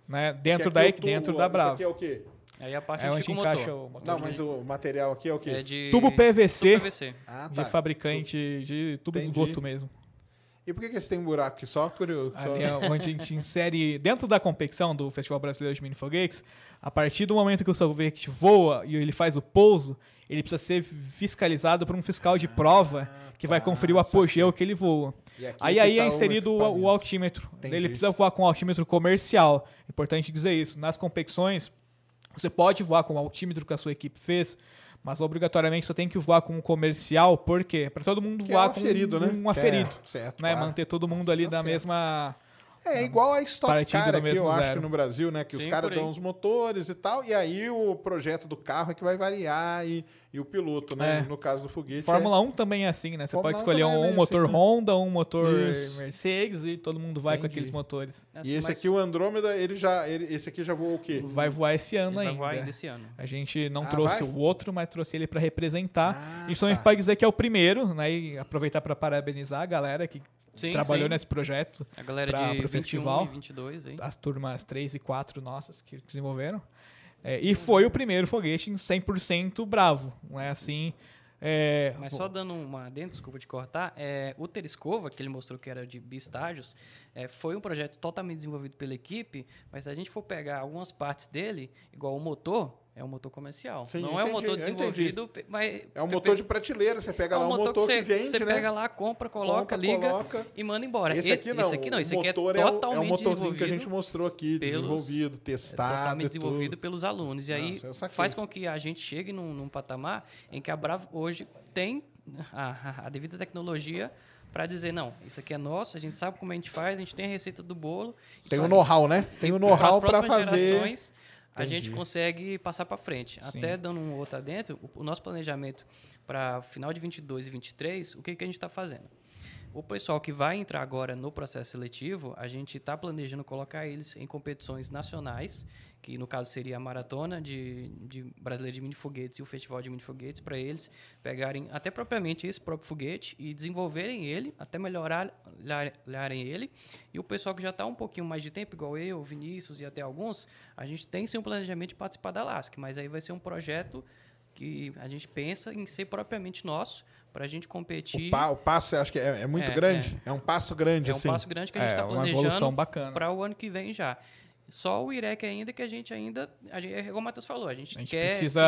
Né? Dentro, Que da, aqui o tubo, dentro isso da aqui Bravo. é o quê? Aí a parte É onde onde fica o encaixa motor. o motor. Não, mas o material aqui é o quê? É de... Tubo PVC. Tubo PVC. Ah, de tá. fabricante de tubo Entendi. esgoto mesmo. E por que, que esse tem um buraco aqui? Só curioso. só- Ali é onde a gente insere dentro da competição do Festival Brasileiro de Mini Foguetes, a partir do momento que o foguete voa e ele faz o pouso, ele precisa ser fiscalizado por um fiscal de prova que vai tá, conferir o apogeu que ele voa. Aí, aí tá é o inserido o, o altímetro. Entendi. Ele precisa voar com altímetro comercial. Importante dizer isso. Nas competições, você pode voar com o altímetro que a sua equipe fez, mas obrigatoriamente você tem que voar com um comercial, por quê? Para todo mundo Que é voar um com aferido, né? um aferido. É, certo, né? claro. Manter todo mundo ali Tá da certo. mesma. É igual a Stock Partindo Car aqui, eu acho zero. que no Brasil, né? Que os Sim, caras por aí. dão os motores e tal, e aí o projeto do carro é que vai variar e, e o piloto, né? É. No caso do foguete. Fórmula 1 também é assim, né? Você Fórmula pode 1 escolher é um, meio motor assim, né? Honda, um motor Isso. Mercedes e todo mundo vai com Entendi. aqueles motores. é... E esse Mas aqui, o Andrômeda, ele já. Ele, esse aqui já voou o quê? Vai voar esse ano ele vai ainda. voar ainda esse ano. A gente não Ah, trouxe vai? o outro, mas trouxe ele para representar. Ah, Isso a gente tá. pode dizer que é o primeiro, né? E aproveitar para parabenizar a galera que Sim, trabalhou sim. nesse projeto, A galera pra- de pro 21 festival. e 22 aí. as turmas 3 e 4 nossas que desenvolveram. É, e foi o primeiro foguete em 100% bravo. Não é assim. é, Mas só dando uma adendo, desculpa te cortar, é, o Terescova, que ele mostrou que era de bistágios, é, foi um projeto totalmente desenvolvido pela equipe, mas se a gente for pegar algumas partes dele, igual o motor, é um motor comercial. Sim, não é um entendi, motor desenvolvido, mas... É um motor de prateleira, você pega é lá um um motor, você, que vende, você né? pega lá, compra, coloca, Compra, liga coloca. e manda embora. Esse aqui não. Esse aqui não, esse aqui é é, o- totalmente é o motorzinho que a gente mostrou aqui, pelos- desenvolvido, é testado. totalmente e tudo. desenvolvido pelos alunos. E Não, aí saquei. faz com que a gente chegue num, num patamar em que a Bravo hoje tem a, a- devida tecnologia para dizer, não, isso aqui é nosso, a gente sabe como a gente faz, a gente tem a receita do bolo. Tem o know-how, né? Tem o know-how para fazer. gerações, a gente consegue passar para frente. Sim. Até dando um outro adentro, o, o nosso planejamento para final de 22 e 23, o que, que a gente está fazendo? O pessoal que vai entrar agora no processo seletivo, a gente está planejando colocar eles em competições nacionais, que no caso seria a maratona de, de brasileira de mini foguetes e o festival de mini foguetes, para eles pegarem até propriamente esse próprio foguete e desenvolverem ele, até melhorarem ele. E o pessoal que já está um pouquinho mais de tempo, igual eu, Vinícius e até alguns, a gente tem sim um planejamento de participar da LASC, mas aí vai ser um projeto que a gente pensa em ser propriamente nosso, para a gente competir. O, pa- o passo, acha que é, é muito É, grande? É. um passo grande, é um assim. passo grande que a gente É, está uma evolução planejando bacana. para o ano que vem já. Só o IREC ainda que a gente ainda, a gente, é como o Matheus falou, a gente, A gente quer precisa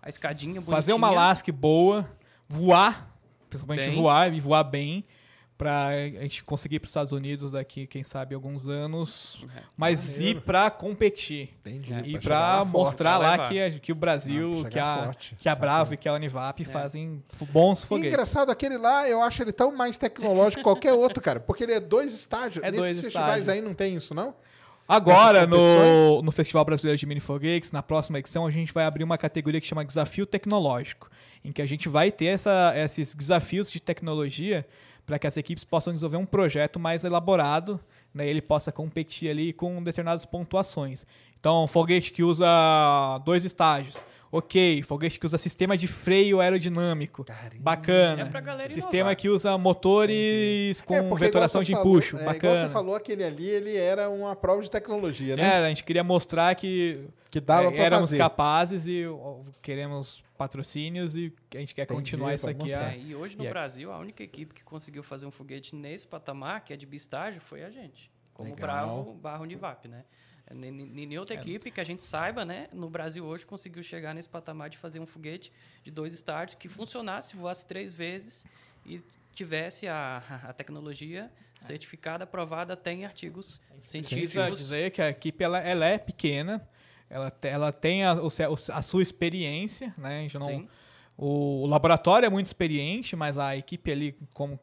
a escadinha bonitinha. Fazer uma lasque boa, voar, principalmente Bem. voar e voar bem, pra a gente conseguir ir para os Estados Unidos daqui, quem sabe, alguns anos, mas ir para competir. Entendi. É. pra E para lá forte. mostrar lá levar. que, a- que o Brasil, pra que a, forte, que a. Bravo e que a Univap fazem f- bons E foguetes. engraçado, aquele lá, eu acho ele tão mais tecnológico que qualquer outro, cara. Porque ele é dois estágios. (laughs) É Nesses dois festivais estágios. aí não tem isso, não? Agora, no, no Festival Brasileiro de Mini Foguetes, na próxima edição, a gente vai abrir uma categoria que chama Desafio Tecnológico, em que a gente vai ter essa- esses desafios de tecnologia para que as equipes possam desenvolver um projeto mais elaborado, né, ele possa competir ali com determinadas pontuações. Então, foguete que usa dois estágios. Ok, foguete que usa sistema de freio aerodinâmico. Bacana. É pra galera sistema inovar. que usa motores com É, vetoração de falou- empuxo. É, igual Bacana. você falou, aquele ali, ele era uma prova de tecnologia, né? Era, a gente queria mostrar que Que dava é, éramos fazer. capazes e queremos patrocínios e a gente quer Entendi, continuar isso aqui. a- É, e hoje no e é- Brasil, a única equipe que conseguiu fazer um foguete nesse patamar, que é de bistágio, foi a gente. Como Legal. Bravo barra Univap, né? Nem- nem- Nenhuma outra equipe que a gente saiba, né? No Brasil hoje conseguiu chegar nesse patamar de fazer um foguete de dois estágios que funcionasse, voasse três vezes e tivesse a, (laughs) a tecnologia certificada, aprovada até em artigos Precisa científicos. dizer que a equipe ela, ela é pequena, ela, ela tem a, a sua experiência, né? A, gente não- Sim. o, o laboratório é muito experiente, mas a equipe ali, como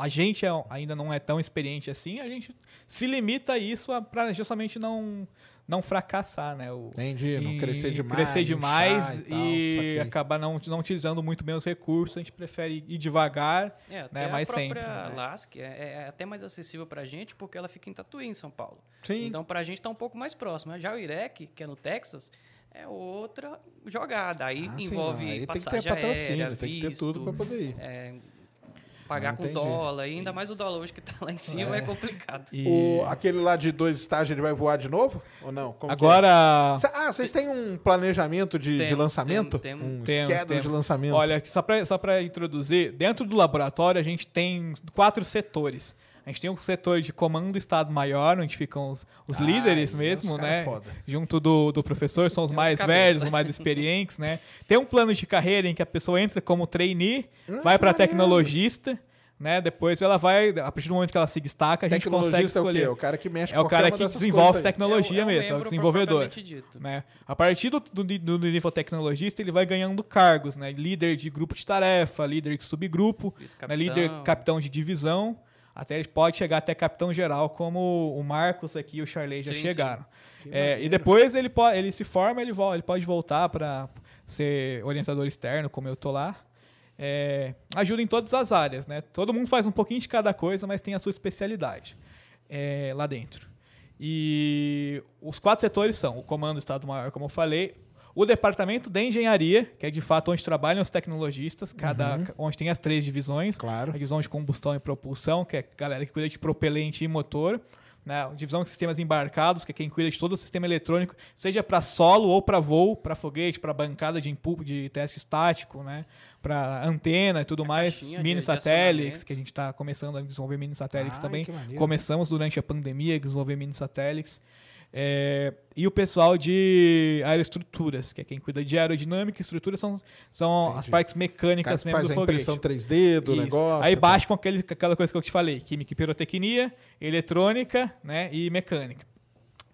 a gente é- ainda não é tão experiente assim, a gente se limita a isso para justamente não, não fracassar, né? O, Entendi, não crescer demais. Crescer demais e, tal, e, acabar não, não utilizando muito bem os recursos. A gente prefere ir devagar. É, até né, mas a própria sempre, né? LASC é, é até mais acessível pra gente porque ela fica em Tatuí, em São Paulo. Sim. Então, pra gente tá um pouco mais próximo. Já o IREC, que é no Texas, é outra jogada. Aí Ah, sim, envolve não, aí tem que ter passagem patrocínio, aérea, tem que ter visto, tudo pra poder ir. é, pagar Ah, com entendi. dólar. E ainda mais o dólar hoje que tá lá em cima é, complicado. E O, aquele lá de dois estágios, ele vai voar de novo? Ou não? Como que é? agora, Cê- Ah, vocês têm um planejamento de, de Temos, lançamento? temos, Um Temos, schedule temos. de lançamento? olha, só para só pra introduzir, dentro do laboratório a gente tem quatro setores. A gente tem o setor de comando do Estado-Maior, onde ficam os, os Ah, líderes mesmo, né? foda. Junto do, do professor, são os Tem os mais velhos, os mais experientes, né? Tem um plano de carreira em que a pessoa entra como trainee, Ah, vai para tecnologista, né? Depois ela vai, a partir do momento que ela se destaca, a gente consegue Tecnologista é o quê? escolher. É o cara que mexe É o cara que desenvolve tecnologia É o- é o mesmo, é o desenvolvedor. Né? A partir do, do, do nível tecnologista, ele vai ganhando cargos, né? Líder de grupo de tarefa, líder de subgrupo, né? Vice-capitão. líder capitão de divisão, até ele pode chegar até capitão geral, como o Marcos aqui e o Charley já Sim, chegaram. Que É, e depois ele, pode, ele se forma, ele, vol- ele pode voltar para ser orientador externo, como eu tô lá. É, ajuda em todas as áreas, né? Todo mundo faz um pouquinho de cada coisa, mas tem a sua especialidade é, lá dentro. E os quatro setores são o Comando Estado-Maior, como eu falei, o Departamento de Engenharia, que é de fato onde trabalham os tecnologistas, cada, onde tem as três divisões. Claro. A divisão de combustão e propulsão, que é a galera que cuida de propelente e motor. Né? A divisão de sistemas embarcados, que é quem cuida de todo o sistema eletrônico, seja para solo ou para voo, para foguete, para bancada de impulso, de teste estático, né? para antena e tudo A mais, caixinha de- mini satélites, que a gente está começando a desenvolver mini satélites Ai, também. Começamos durante a pandemia a desenvolver mini satélites. É, e o pessoal de aeroestruturas, que é quem cuida de aerodinâmica e estrutura, são, são as Entendi. partes mecânicas mesmo faz do a foguete. impressão 3D do Isso. negócio. Aí tá? baixa com aquele, aquela coisa que eu te falei: química e pirotecnia, eletrônica né, e mecânica.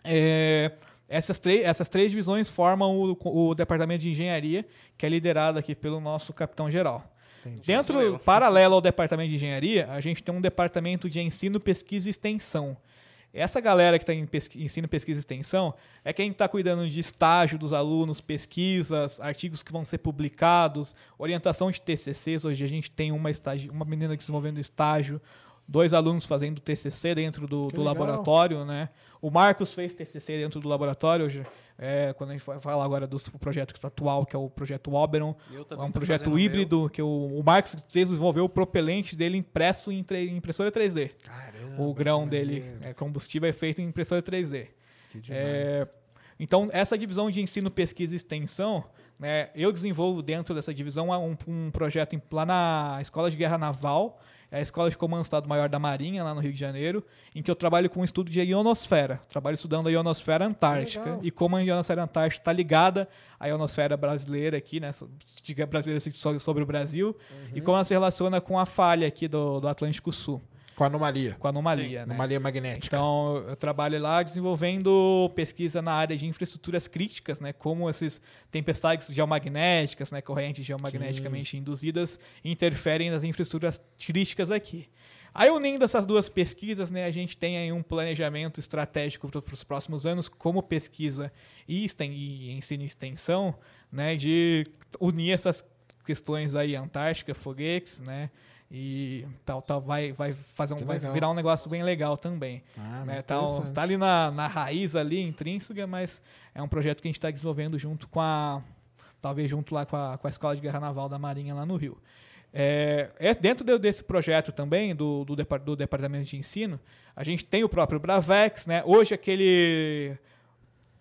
É, essas, três, essas três divisões formam o, o departamento de engenharia, que é liderado aqui pelo nosso capitão-geral. Eu. Dentro, paralelo ao departamento de engenharia, a gente tem um departamento de ensino, pesquisa e extensão. Essa galera que está em pesqui- ensino, pesquisa e extensão é quem está cuidando de estágio dos alunos, pesquisas, artigos que vão ser publicados, orientação de TCCs. Hoje a gente tem uma, uma menina desenvolvendo estágio, dois alunos fazendo TCC dentro do, do laboratório. Né? O Marcos fez TCC dentro do laboratório. Hoje, é, quando a gente vai falar agora do projeto atual, que é o projeto Oberon, é um projeto fazendo o meu. híbrido que o, o Marcos fez desenvolver o propelente dele impresso em tre- impressora 3D. Caramba, O grão dele, é, combustível, é feito em impressora 3D. Que demais. É, Então, essa divisão de ensino, pesquisa e extensão, né, eu desenvolvo dentro dessa divisão um, um projeto em- lá na Escola de Guerra Naval, é a Escola de Comando Estado-Maior da Marinha, lá no Rio de Janeiro, em que eu trabalho com um estudo de ionosfera. Trabalho estudando a ionosfera antártica Legal. e como a ionosfera antártica está ligada à ionosfera brasileira aqui, né, brasileira so- sobre o Brasil, e como ela se relaciona com a falha aqui do, do Atlântico Sul, Com anomalia. com a anomalia. né? Anomalia magnética. Então, eu trabalho lá desenvolvendo pesquisa na área de infraestruturas críticas, né, como essas tempestades geomagnéticas, né, correntes geomagneticamente induzidas, interferem nas infraestruturas críticas aqui. Aí, unindo essas duas pesquisas, né, a gente tem aí um planejamento estratégico para os próximos anos, como pesquisa e, esten- e ensino e extensão, né, de unir essas questões aí, Antártica, foguetes, né, e tal, tal, vai, vai fazer um, Que vai legal. virar um negócio bem legal também. Ah, né? muito tá, tá ali na, na raiz ali, intrínseca, mas é um projeto que a gente está desenvolvendo junto com a. Talvez junto lá com a, com a Escola de Guerra Naval da Marinha lá no Rio. É, é dentro de- desse projeto também, do, do, do Departamento de Ensino, a gente tem o próprio Bravex, né? Hoje aquele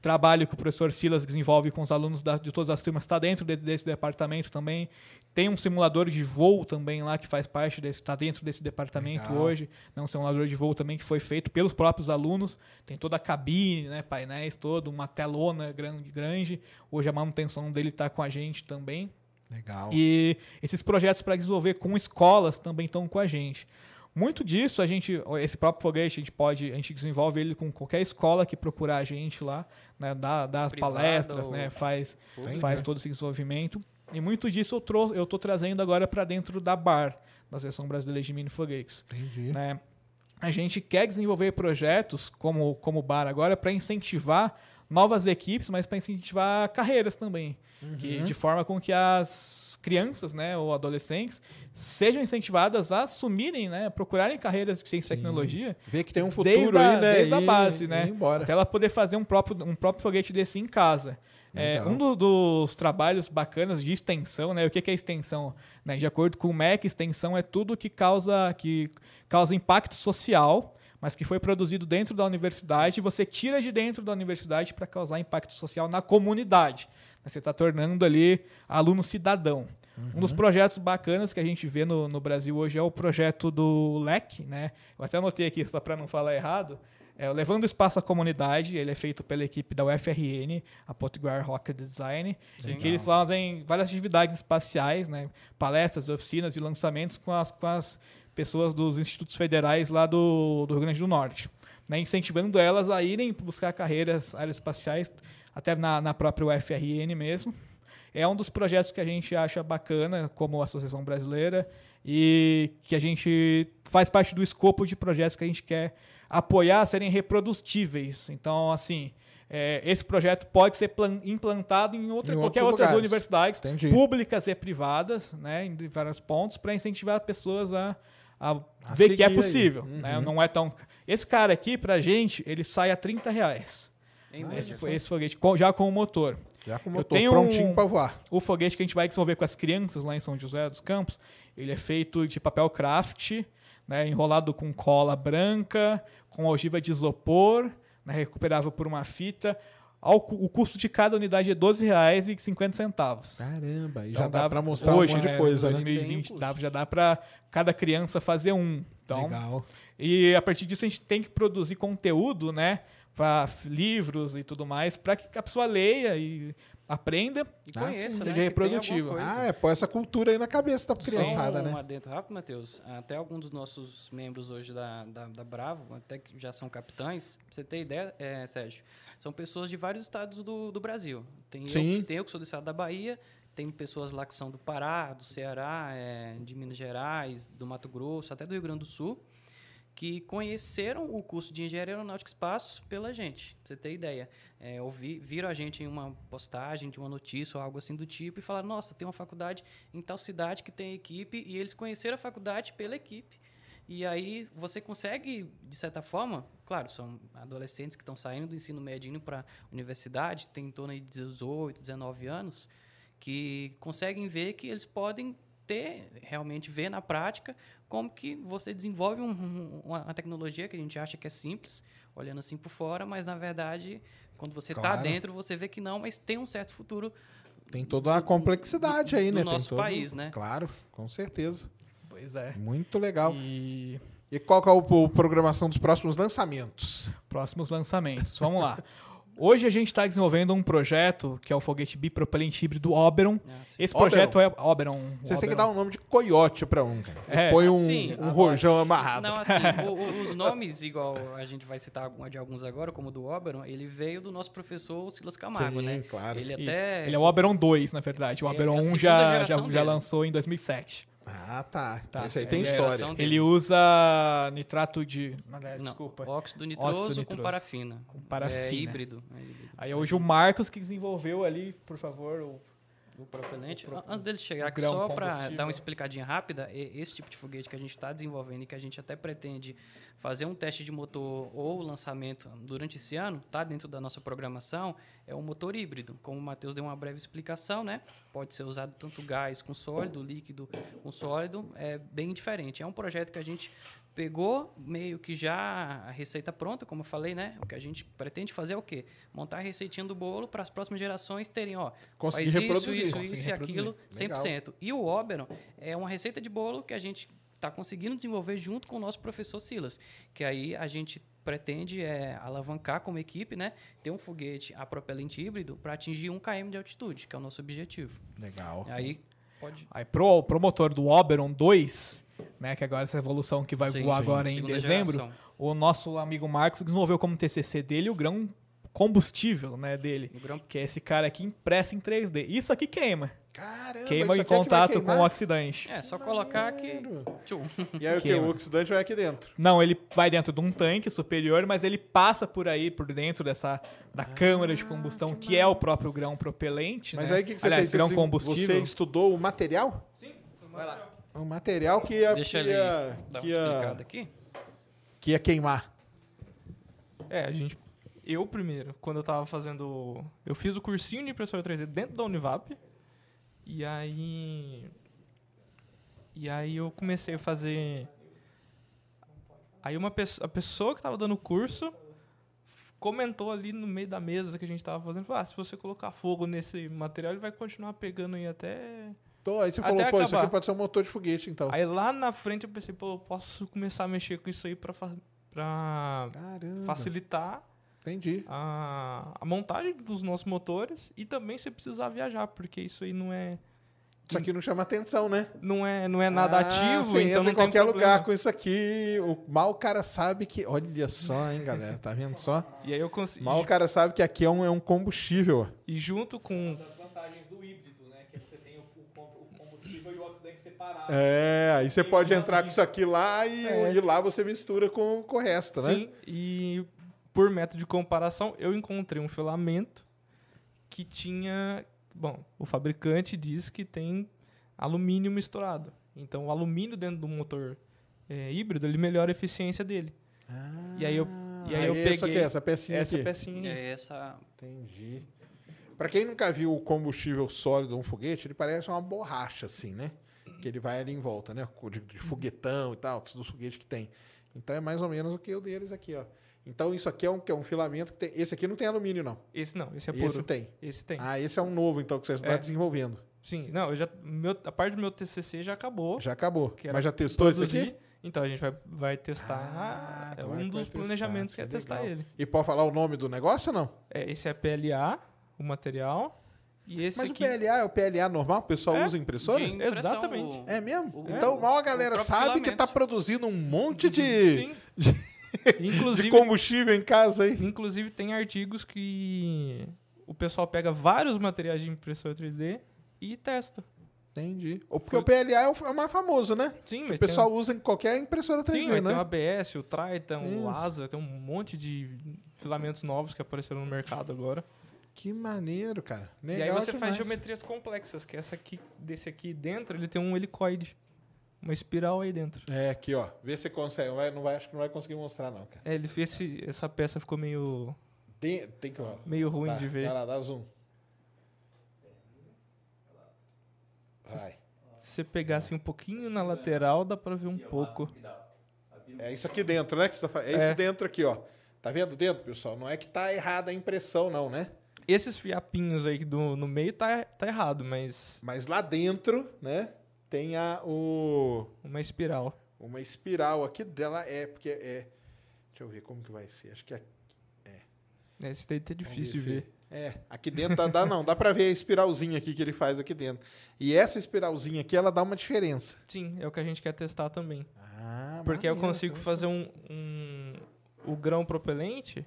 trabalho que o professor Silas desenvolve com os alunos da- de todas as turmas está dentro de- desse departamento também. Tem um simulador de voo também lá que faz parte desse, está dentro desse departamento Legal. hoje. É um simulador de voo também que foi feito pelos próprios alunos. Tem toda a cabine, né, painéis todo, uma telona grande, grande. Hoje a manutenção dele está com a gente também. Legal. E esses projetos para desenvolver com escolas também estão com a gente. Muito disso a gente, esse próprio foguete a gente pode, a gente desenvolve ele com qualquer escola que procurar a gente lá, né, dá, dá as Privada palestras, né, faz, pública. faz todo esse desenvolvimento. E muito disso eu trouxe, eu tô trazendo agora para dentro da BAR, da Seção Brasileira de Mini Foguetes Entendi. né? A gente quer desenvolver projetos como como bar agora para incentivar novas equipes, mas para incentivar carreiras também, que de forma com que as crianças, né, ou adolescentes sejam incentivadas a assumirem, né, procurarem carreiras de ciência e tecnologia Vê que tem um futuro desde a, aí, né? desde a e- base, e né? Até ela poder fazer um próprio, um próprio foguete desse em casa. É, um do- dos trabalhos bacanas de extensão, né? O que, que é extensão? Né? De acordo com o MEC, extensão é tudo que causa, que causa impacto social, mas que foi produzido dentro da universidade e você tira de dentro da universidade para causar impacto social na comunidade. Você está tornando ali aluno cidadão. Um dos projetos bacanas que a gente vê no, no Brasil hoje é o projeto do LEC, né? Eu até anotei aqui só para não falar errado. É Levando Espaço à Comunidade, ele é feito pela equipe da UFRN, a Potiguar Rocket Design, em que eles fazem várias atividades espaciais, né? palestras, oficinas e lançamentos com as, com as pessoas dos institutos federais lá do, do Rio Grande do Norte, né? incentivando elas a irem buscar carreiras aeroespaciais, até na, na própria UFRN mesmo. É um dos projetos que a gente acha bacana como Associação Brasileira e que a gente faz parte do escopo de projetos que a gente quer apoiar serem reprodutíveis. Então, assim, é, esse projeto pode ser plan- implantado em, outra, Em qualquer outras lugares. universidades, Entendi. públicas e privadas, né, em vários pontos, para incentivar pessoas a, a, A ver que é possível. Uhum. né? Não é tão. Esse cara aqui, pra gente, ele sai a 30 reais. Esse, foi esse foguete, com- já com o motor. Já com o Eu motor tenho prontinho um- pra voar. O foguete que a gente vai desenvolver com as crianças lá em São José dos Campos, ele é feito de papel craft, né, enrolado com cola branca, com ogiva de isopor, né, recuperável por uma fita. Ao o custo de cada unidade é R$ 12,50. Caramba, e já Então, dá, dá- pra mostrar hoje, um monte né, de coisa, né? 2020, Tem o dá, já dá para cada criança fazer um. Então, Legal. e a partir disso a gente tem que produzir conteúdo, né? Pra livros e tudo mais, para que a pessoa leia e aprenda. E Ah, conheça, sim. né, Seja tem reprodutivo. Ah, é, pôr essa cultura aí na cabeça da criançada, Só um né? adentro rápido, Matheus. Até alguns dos nossos membros hoje da, da, da Bravo, até que já são capitães, pra você ter ideia, é, Sérgio, são pessoas de vários estados do, do Brasil. Tem Sim. eu, tem eu que sou do estado da Bahia, tem pessoas lá que são do Pará, do Ceará, é, de Minas Gerais, do Mato Grosso, até do Rio Grande do Sul, que conheceram o curso de Engenharia Aeronáutica e Espaço pela gente, pra você ter ideia. É, ouvi, viram a gente em uma postagem de uma notícia ou algo assim do tipo e falaram, nossa, tem uma faculdade em tal cidade que tem equipe, e eles conheceram a faculdade pela equipe. E aí você consegue, de certa forma, claro, são adolescentes que estão saindo do ensino médio para a universidade, tem em torno de 18, 19 anos, que conseguem ver que eles podem ter, realmente ver na prática como que você desenvolve um- um- uma, tecnologia que a gente acha que é simples, olhando assim por fora, mas na verdade, quando você está Claro. dentro, você vê que não, mas tem um certo futuro. Tem toda a complexidade aí, né? Tem nosso todo- país, né? Claro, com certeza. Pois é. Muito legal. E E qual que é a o- programação dos próximos lançamentos? próximos lançamentos. Vamos lá. (laughs) Hoje a gente está desenvolvendo um projeto que é o foguete bipropelente híbrido Oberon. assim. Esse Oberon. projeto é Oberon. Vocês têm que dar um nome de coiote pra um, cara. É. Põe um, Assim, um rojão amarrado. Não, assim, o- o- os nomes, igual a gente vai citar algum- de alguns agora, como o do Oberon, ele veio do nosso professor Silas Camargo, Sim, né? claro. Ele até... Ele é o Oberon 2, na verdade. O É- Oberon é a 1 segunda já, já, já lançou em 2007. Ah, tá. Tá, Isso aí certo. tem Ele é- história. Ele usa nitrato de. Não, Não, desculpa. óxido nitroso, Óxido com nitroso. parafina. Com parafina. É híbrido. é híbrido. Aí hoje o Marcos que desenvolveu ali, por favor, o O propelente. An- Antes dele chegar aqui, só para dar uma explicadinha rápida, e- esse tipo de foguete que a gente está desenvolvendo e que a gente até pretende fazer um teste de motor ou lançamento durante esse ano, tá dentro da nossa programação, é um motor híbrido. Como o Matheus deu uma breve explicação, né? Pode ser usado tanto gás com sólido, líquido com sólido, é bem diferente. É um projeto que a gente pegou meio que já a receita pronta, como eu falei, né? O que a gente pretende fazer é o quê? Montar a receitinha do bolo para as próximas gerações terem, ó, Conseguir faz isso, isso, isso e aquilo, 100%. E o Oberon é uma receita de bolo que a gente está conseguindo desenvolver junto com o nosso professor Silas, que aí a gente pretende é, alavancar como equipe, né? Ter um foguete a propelente híbrido para atingir 1 km de altitude, que é o nosso objetivo. Legal. Aí pode Aí pro, pro motor do Oberon 2, né, que agora essa evolução que vai Sim, voar sim. agora em Segunda dezembro, geração. o nosso amigo Marcos desenvolveu como TCC dele o grão combustível, né, dele, que é esse cara aqui impresso em 3D. Isso aqui queima. Caramba, queima isso em aqui é que contato com queimar? o oxidante. É, só colocar que Maneiro. tchum. E aí o que? O oxidante vai aqui dentro. Não, ele vai dentro de um tanque superior, mas ele passa por aí, por dentro dessa da câmara de combustão, que, é o próprio grão propelente, Mas né? aí o que, que você Aliás, fez? Você grão desen- combustível. Você estudou o material? Sim, vai lá. O material que ia, Deixa que ele ia, dar uma que ia, explicada aqui. que ia queimar. É, a gente. Eu primeiro, quando eu tava fazendo. Eu fiz o cursinho de impressora 3D dentro da Univap. E aí. E aí eu comecei a fazer. Aí uma pessoa, a pessoa que tava dando o curso comentou ali no meio da mesa que a gente tava fazendo, falou, ah, se você colocar fogo nesse material, ele vai continuar pegando aí até. Então, aí você Até falou, pô, isso aqui pode ser um motor de foguete, então. Aí lá na frente eu pensei, pô, eu posso começar a mexer com isso aí pra, fa- pra Caramba. facilitar Entendi. a, a montagem dos nossos motores e também se precisar viajar, porque isso aí não é Isso aqui não chama atenção, né? não é, não é nada Ah, ativo, você então entra não em qualquer lugar com isso aqui. O mal o cara sabe que. Olha só, hein, galera. Tá vendo só? E aí eu consegui Mal o cara sabe que aqui é um, é um combustível. e junto com das vantagens do híbrido, né? Que você tem o, combustível e o oxidante separados. É, aí você pode entrar com isso aqui lá e, É. e lá você mistura com, com o resto, né? sim, e por método de comparação, eu encontrei um filamento que tinha, bom, o fabricante diz que tem alumínio misturado. Então o alumínio dentro do motor é, híbrido, ele melhora a eficiência dele. E aí eu- e aí eu Isso aqui, peguei essa pecinha Essa aqui. pecinha É essa Entendi. Pra quem nunca viu o combustível sólido de um foguete, ele parece uma borracha, assim, né? Que ele vai ali em volta, né? De, de foguetão e tal, dos foguetes que tem. Então é mais ou menos o que o deles aqui, ó. Então isso aqui é um, que é um filamento que tem. Esse aqui não tem alumínio, não. Esse não, esse é puro. esse tem. Esse tem. Ah, esse é um novo, então, que você está É. desenvolvendo. Sim, não, eu já, meu, a parte do meu TCC já acabou. Já acabou. que Mas já testou isso produzir. aqui? Então a gente vai, vai testar. Ah, é um que dos planejamentos que é testar, ele. E pode falar o nome do negócio ou não? É, esse é PLA, o material. E esse Mas aqui. o PLA é o PLA normal? O pessoal É, usa impressora? Exatamente. o- É mesmo? O- então, o- mal a galera sabe que filamento. tá produzindo um monte de, (laughs) Sim. de (laughs) inclusive, combustível em casa aí. inclusive, tem artigos que o pessoal pega vários materiais de impressora 3D e testa. Entendi. Ou Porque o PLA é o é o mais famoso, né? Sim, O mas pessoal usa em qualquer impressora tem, 3D, sim, né? ter o ABS, o Triton, Isso. o ASA, tem um monte de filamentos novos que apareceram no mercado agora. Que maneiro, cara. Legal e aí você demais. faz geometrias complexas, que essa aqui, desse aqui dentro, ele tem um helicoide. Uma espiral aí dentro. É, aqui, ó. Vê se consegue. Não vai, não vai- acho que não vai conseguir mostrar, não, cara. É, ele fez esse, essa peça ficou meio, Tem, tem que... Ó. meio ruim Tá, de ver. Vai lá, dá zoom. Vai. Você você pegar assim um pouquinho na lateral, dá pra ver um pouco. É isso aqui dentro, né? Que você tá É isso É. dentro aqui, ó. Tá vendo dentro, pessoal? Não é que tá errada a impressão, não, né? Esses fiapinhos aí do, no meio tá, tá errado, mas Mas lá dentro, né? Tem a, o, uma espiral. uma espiral aqui dela. É, porque é. Deixa eu ver como que vai ser. Acho que é. Esse daí tá difícil de ver. É, aqui dentro dá, dá- não, dá pra ver a espiralzinha aqui que ele faz aqui dentro. E essa espiralzinha aqui, ela dá uma diferença. Sim, é o que a gente quer testar também. Ah, Porque eu maneiro, consigo então. fazer um, um- o grão propelente.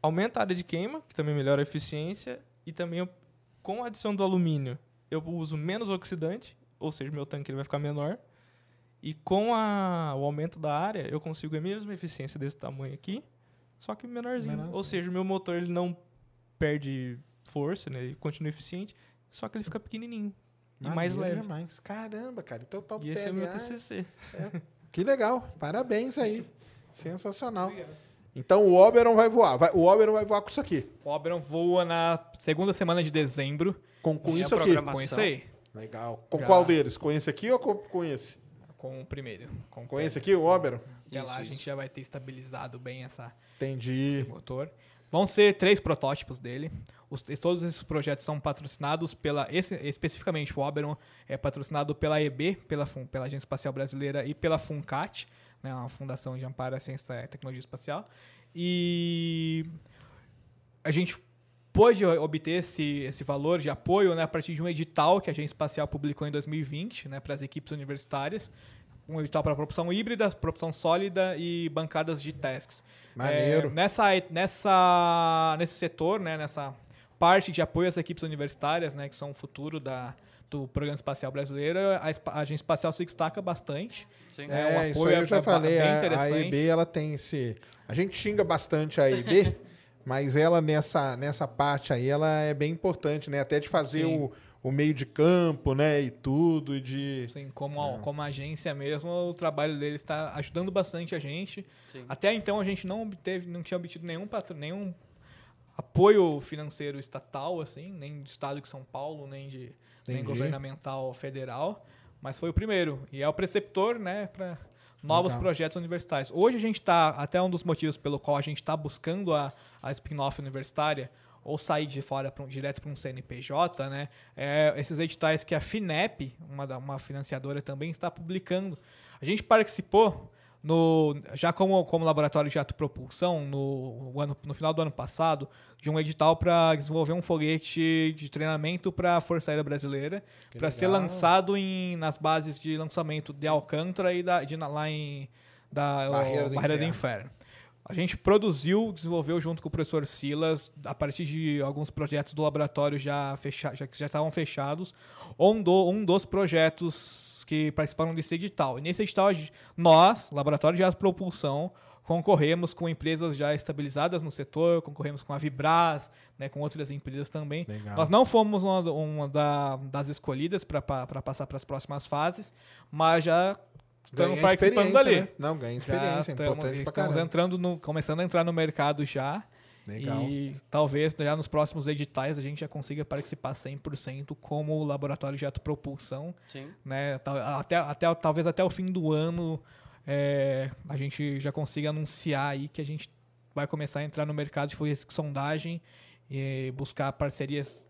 Aumenta a área de queima, que também melhora a eficiência. E também, eu- com a adição do alumínio, eu uso menos oxidante, ou seja, meu tanque ele vai ficar menor. E com a- o aumento da área, eu consigo a mesma eficiência desse tamanho aqui, só que menorzinho. Menorzinho. Ou seja, o meu motor ele não perde força, né? ele continua eficiente, só que ele fica pequenininho e mais leve. demais. Caramba, cara. Então tá o E esse é o meu. TCC. Que legal. Parabéns aí. Sensacional. Então o Oberon vai voar. Vai- o Oberon vai voar com isso aqui. O Oberon voa na segunda semana de dezembro. Com, com isso aqui. Com esse aí. Legal. Com Já. qual deles? Com esse aqui ou com, com esse? Com o primeiro. Com, Com esse aqui, o Oberon? Até lá Isso, a gente já vai ter estabilizado bem essa, Entendi. esse motor. Vão ser três protótipos dele. Os- todos esses projetos são patrocinados pela. Esse, especificamente o Oberon é patrocinado pela EB, pela, pela Agência Espacial Brasileira e pela FUNCAT, né, uma fundação de amparo à ciência e tecnologia espacial. E a gente pôde obter esse, esse valor de apoio né, a partir de um edital que a Agência Espacial publicou em 2020 né, para as equipes universitárias. Um edital para propulsão híbrida, propulsão sólida e bancadas de tasks. Maneiro. É, nessa, nessa, nesse setor, né, nessa parte de apoio às equipes universitárias, né, que são o futuro da, do Programa Espacial Brasileiro, a, Agência Espacial se destaca bastante. Sim. É, o É, isso apoio aí eu já é falei. bem A. EB, ela tem esse... A gente xinga bastante a EB, (laughs) mas ela nessa, nessa parte aí, ela é bem importante, né? Até de fazer Sim. o, o meio de campo, né? E tudo, e de... Assim, como, É. como agência mesmo, o trabalho deles está ajudando bastante a gente. Sim. Até então a gente não obteve, não tinha obtido nenhum, patro, nenhum apoio financeiro estatal, assim, nem do estado de São Paulo, nem de nem governamental federal, mas foi o primeiro e é o preceptor, né, para novos Legal. projetos universitários. Hoje a gente está até um dos motivos pelo qual a gente está buscando a, a spin-off universitária ou sair de fora pra um- direto para um CNPJ, né? É, esses editais que a FINEP, uma, uma financiadora também está publicando. A gente participou no, já como, como laboratório de autopropulsão no, o ano, no final do ano passado de um edital para desenvolver um foguete de treinamento para a Força Aérea Brasileira para ser lançado em, nas bases de lançamento de Alcântara e da, de, lá em da Barreira o- do Barreira do Inferno. Inferno. A gente produziu, desenvolveu junto com o professor Silas, a partir de alguns projetos do laboratório já, fecha, já, que já estavam fechados, um, do, um dos projetos que participaram desse edital. E nesse edital, nós, Laboratório de Autopropulsão, concorremos com empresas já estabilizadas no setor, concorremos com a Vibras, né, com outras empresas também. Legal. Nós não fomos uma, uma da- das escolhidas para passar para as próximas fases, mas já estamos Ganha participando dali. né? Não, ganha Já experiência, é estamos, importante pra estamos entrando no, começando a entrar no mercado já. Legal. E talvez já nos próximos editais a gente já consiga participar 100% como laboratório de autopropulsão. Sim. Né? Até, até, talvez até o fim do ano é, a gente já consiga anunciar aí que a gente vai começar a entrar no mercado de foguetes de sondagem e buscar parcerias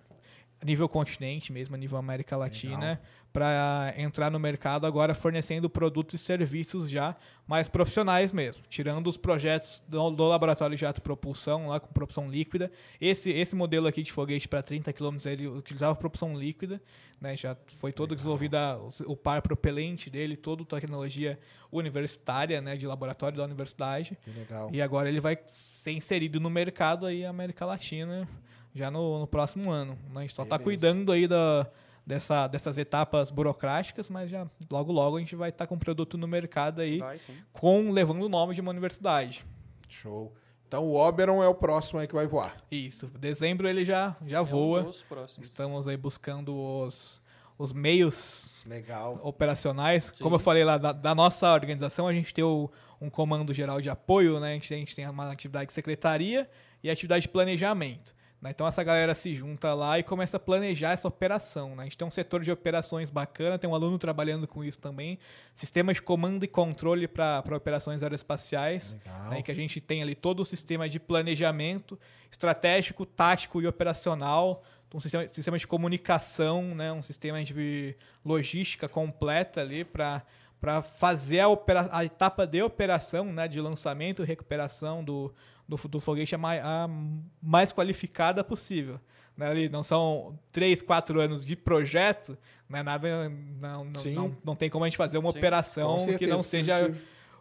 a nível continente mesmo, a nível América Latina, para entrar no mercado agora fornecendo produtos e serviços já mais profissionais mesmo, tirando os projetos do, do laboratório de autopropulsão lá com propulsão líquida. Esse, esse modelo aqui de foguete para 30 km ele utilizava propulsão líquida, né, já foi todo desenvolvido a- o par propelente dele, toda a tecnologia universitária, né, de laboratório da universidade. Legal. E agora ele vai ser inserido no mercado aí América Latina já no, no próximo ano. né? A gente só está cuidando aí da, dessa, dessas etapas burocráticas, mas já logo logo a gente vai estar com o produto no mercado aí, Vai, com levando o nome de uma universidade. Show. Então o Oberon é o próximo aí que vai voar. Isso. Dezembro ele já já É um voa. próximos. Estamos aí buscando os, os meios Legal. operacionais. Sim. Como eu falei lá, da, da nossa organização, a gente tem o- um comando geral de apoio, né? A gente, tem- a gente tem uma atividade de secretaria e atividade de planejamento. Né? Então essa galera se junta lá e começa a planejar essa operação. Né? A gente tem um setor de operações bacana, tem um aluno trabalhando com isso também. Sistemas de comando e controle para operações aeroespaciais, né? que a gente tem ali todo o sistema de planejamento estratégico, tático e operacional, um sistema, sistema de comunicação, né? um sistema de logística completa ali para para fazer a, opera- a etapa de operação, né, de lançamento e recuperação do, do, do foguete a mai- a mais qualificada possível. Né, ali não são três, quatro anos de projeto, né, nada, não, não, Sim. não, não tem como a gente fazer uma Com operação que certeza, não seja Que,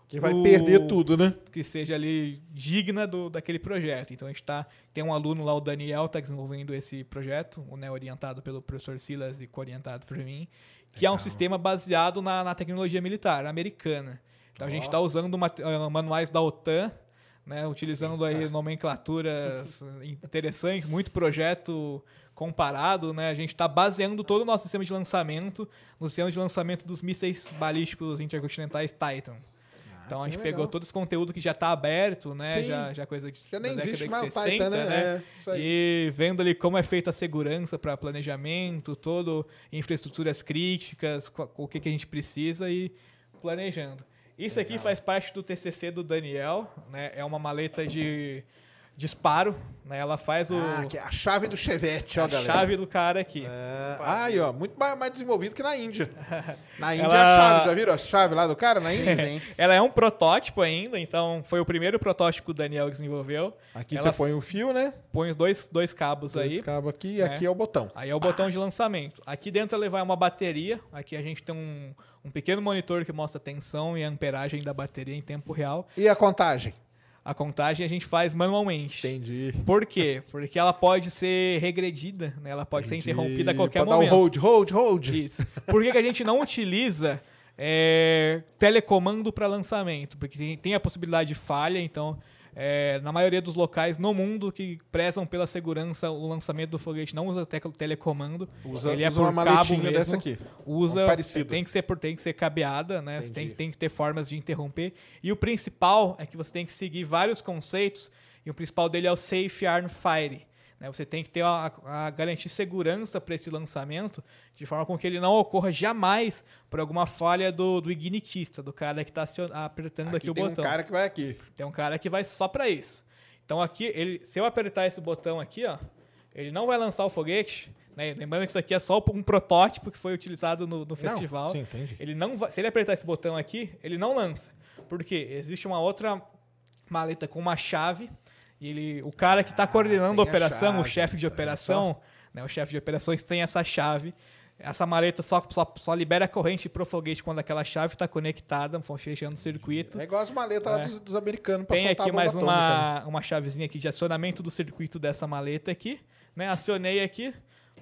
que vai o- perder tudo, né? que seja ali digna do, daquele projeto. Então a gente tá, tem um aluno lá, o Daniel, está desenvolvendo esse projeto, o né, orientado pelo professor Silas e co-orientado por mim, que é um sistema baseado na, na tecnologia militar americana. Então a gente está usando mate- eh, manuais da OTAN, né, utilizando aí nomenclaturas interessantes, muito projeto comparado, né? A gente está baseando todo o nosso sistema de lançamento no sistema de lançamento dos mísseis balísticos intercontinentais Titan. Então a gente legal. pegou todo esse conteúdo que já está aberto, né? Sim. Já, já coisa de Porque nem da década existe de mais o 60, Titan, né? né? É. E vendo ali como é feita a segurança para planejamento, todo infraestruturas críticas, o que, que a gente precisa e planejando. Isso aqui faz parte do TCC do Daniel, né? É uma maleta de disparo, né? Ela faz o Ah, que é a chave do Chevette, ó, a galera. chave do cara aqui. É, aí, ó, muito mais, mais desenvolvido que na Índia. (laughs) Na Índia Ela- é a chave, já viram a chave lá do cara na Índia? Sim. (laughs) Ela é um protótipo ainda, então foi o primeiro protótipo que o Daniel desenvolveu. Aqui Ela você põe o fio, né? põe os dois, dois cabos Dois aí. cabos aqui e É. aqui é o botão. Aí é o botão de lançamento. Aqui dentro ele vai uma bateria. Aqui a gente tem um, um pequeno monitor que mostra a tensão e a amperagem da bateria em tempo real. E a contagem? A contagem a gente faz manualmente. Entendi. Por quê? Porque ela pode ser regredida, né? ela pode ser Entendi. interrompida a qualquer Pode momento. dar um hold, hold, hold. Isso. Por que, que a gente não utiliza é, telecomando para lançamento? Porque tem, tem a possibilidade de falha, então, é, na maioria dos locais no mundo que prezam pela segurança, o lançamento do foguete não usa te- telecomando. Usa, ele é usa por uma cabo mesmo. dessa aqui. Usa, parecida. tem que ser por tem que ser cabeada, né? Você tem, tem que ter formas de interromper. E o principal é que você tem que seguir vários conceitos, e o principal dele é o Safe Arm Fire. Né? Você tem que ter a, a garantir segurança para esse lançamento, de forma com que ele não ocorra jamais por alguma falha do, do ignitista, do cara que está apertando aqui, Aqui o tem botão. um cara que vai aqui. Tem um cara que vai só para isso. Então aqui, ele, se eu apertar esse botão aqui, ó, ele não vai lançar o foguete. Né? Lembrando que isso aqui é só um protótipo que foi utilizado no, no festival. sim, entendi. Ele não vai, se ele apertar esse botão aqui, ele não lança. Por quê? Existe uma outra maleta com uma chave e ele, o cara que está coordenando a Ah, tem a operação, o chave, chefe de operação, né, o chefe de operações tem essa chave. Essa maleta só, só, só libera a corrente pro foguete quando aquela chave está conectada, fechando o circuito. É igual as maletas lá É. dos, dos americanos Tem aqui mais atômica, né? uma, uma chavezinha aqui de acionamento do circuito dessa maleta aqui. Né? Acionei aqui,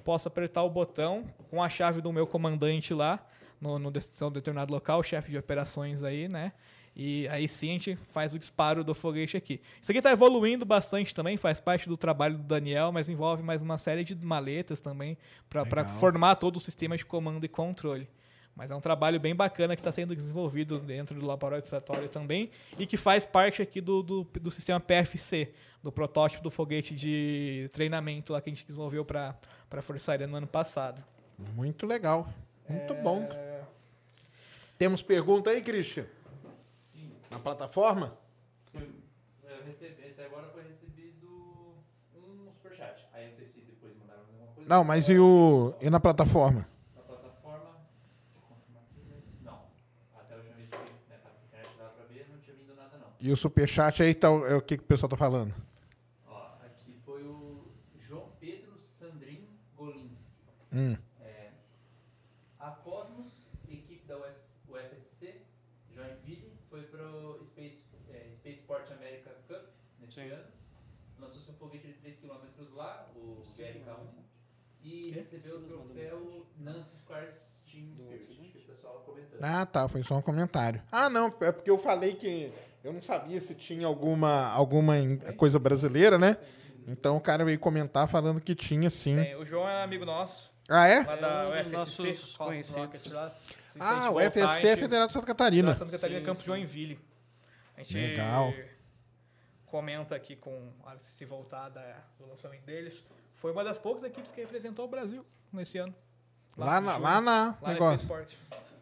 posso apertar o botão com a chave do meu comandante lá, no, no seu determinado local, chefe de operações aí, né? E aí sim a gente faz o disparo do foguete aqui. Isso aqui está evoluindo bastante também, faz parte do trabalho do Daniel, mas envolve mais uma série de maletas também para formar todo o sistema de comando e controle. Mas é um trabalho bem bacana que está sendo desenvolvido dentro do laboratório também e que faz parte aqui do, do, do sistema PFC, do protótipo do foguete de treinamento lá que a gente desenvolveu para a Força Aérea no ano passado. Muito legal. Muito É. bom. Temos pergunta aí, Christian? Na plataforma? Eu recebi, até agora foi recebido um superchat. Aí não sei se depois mandaram alguma coisa. Não, mas e, o, e na plataforma? Na plataforma. Deixa eu confirmar aqui, mas não. Até a última vez que né, tava na internet dava pra ver, não tinha vindo nada não. E o superchat aí, tá, o- é o que, que o pessoal tá falando? Ó, aqui foi o João Pedro Sandrin Golinski. Hum. É, a Cosmos, equipe da UFC, UFSC, Joinville, foi pro Space, é, Spaceport America Cup nesse Sim. ano. Lançou seu foguete de 3 km lá, o Gary Count, e recebeu o troféu Nancy Scars Team Spirit, que o pessoal comentando. Ah, tá. Foi só um comentário. Ah, não. É porque eu falei que eu não sabia se tinha alguma, alguma coisa brasileira, né? Então o cara veio comentar falando que tinha sim. Bem, o João é amigo nosso, Ah, é? lá da É um nossos conhecidos. Rocket lá. Assistente Ah, o FSC é Federal de Santa Catarina. da Santa Catarina, Sim, Campo sim. Joinville. A gente Legal. comenta aqui com a- se voltar da, do lançamento deles, foi uma das poucas equipes que representou o Brasil nesse ano. Lá, no na, lá na lá na negócio. Sport.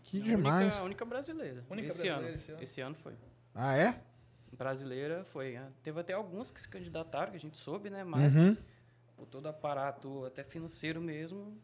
Que A demais. Única, a única brasileira. Única esse, brasileira ano. esse ano. esse ano foi. Ah, é? Brasileira foi. ah, Teve até alguns que se candidataram, que a gente soube, né? Mas Uhum. por todo aparato, até financeiro mesmo.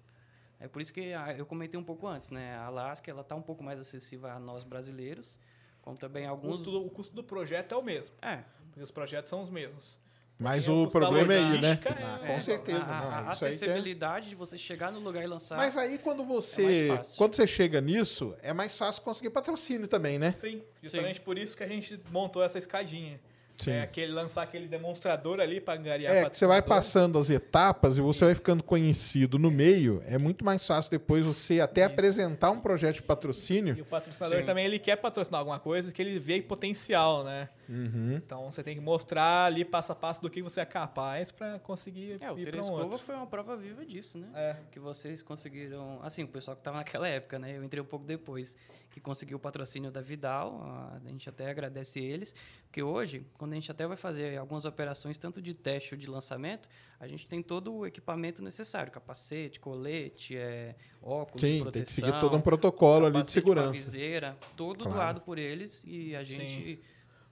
É por isso que ah, eu comentei um pouco antes, né? A Alaska ela tá um pouco mais acessível a nós brasileiros, como também O alguns. custo, do, o custo do projeto é o mesmo, É, porque os projetos são os mesmos. Mas Tem o problema é aí, né? Ah, é, com é, certeza, a, não. a, é... acessibilidade de você chegar no lugar e lançar. Mas aí quando É você fácil. quando você chega nisso, é mais fácil conseguir patrocínio também, né? Sim, justamente por isso que a gente montou essa escadinha. Sim. É aquele, lançar aquele demonstrador ali para angariar É, que você vai passando as etapas e você vai ficando conhecido no meio, é muito mais fácil depois você até Isso. apresentar um projeto de E patrocínio. o patrocinador Sim. também ele quer patrocinar alguma coisa que ele vê potencial, né? Uhum. Então você tem que mostrar ali passo a passo do que você é capaz para conseguir É, o ir para um foi uma prova viva disso, né? É. Que vocês conseguiram. Assim, o pessoal que estava naquela época, né? Eu entrei um pouco depois, que conseguiu o patrocínio da Vidal. A gente até agradece eles. Porque hoje, quando a gente até vai fazer algumas operações, tanto de teste ou de lançamento, a gente tem todo o equipamento necessário: capacete, colete, é, óculos, Sim, proteção. tem que seguir todo um protocolo ali de segurança. viseira, tudo Claro. doado por eles e a gente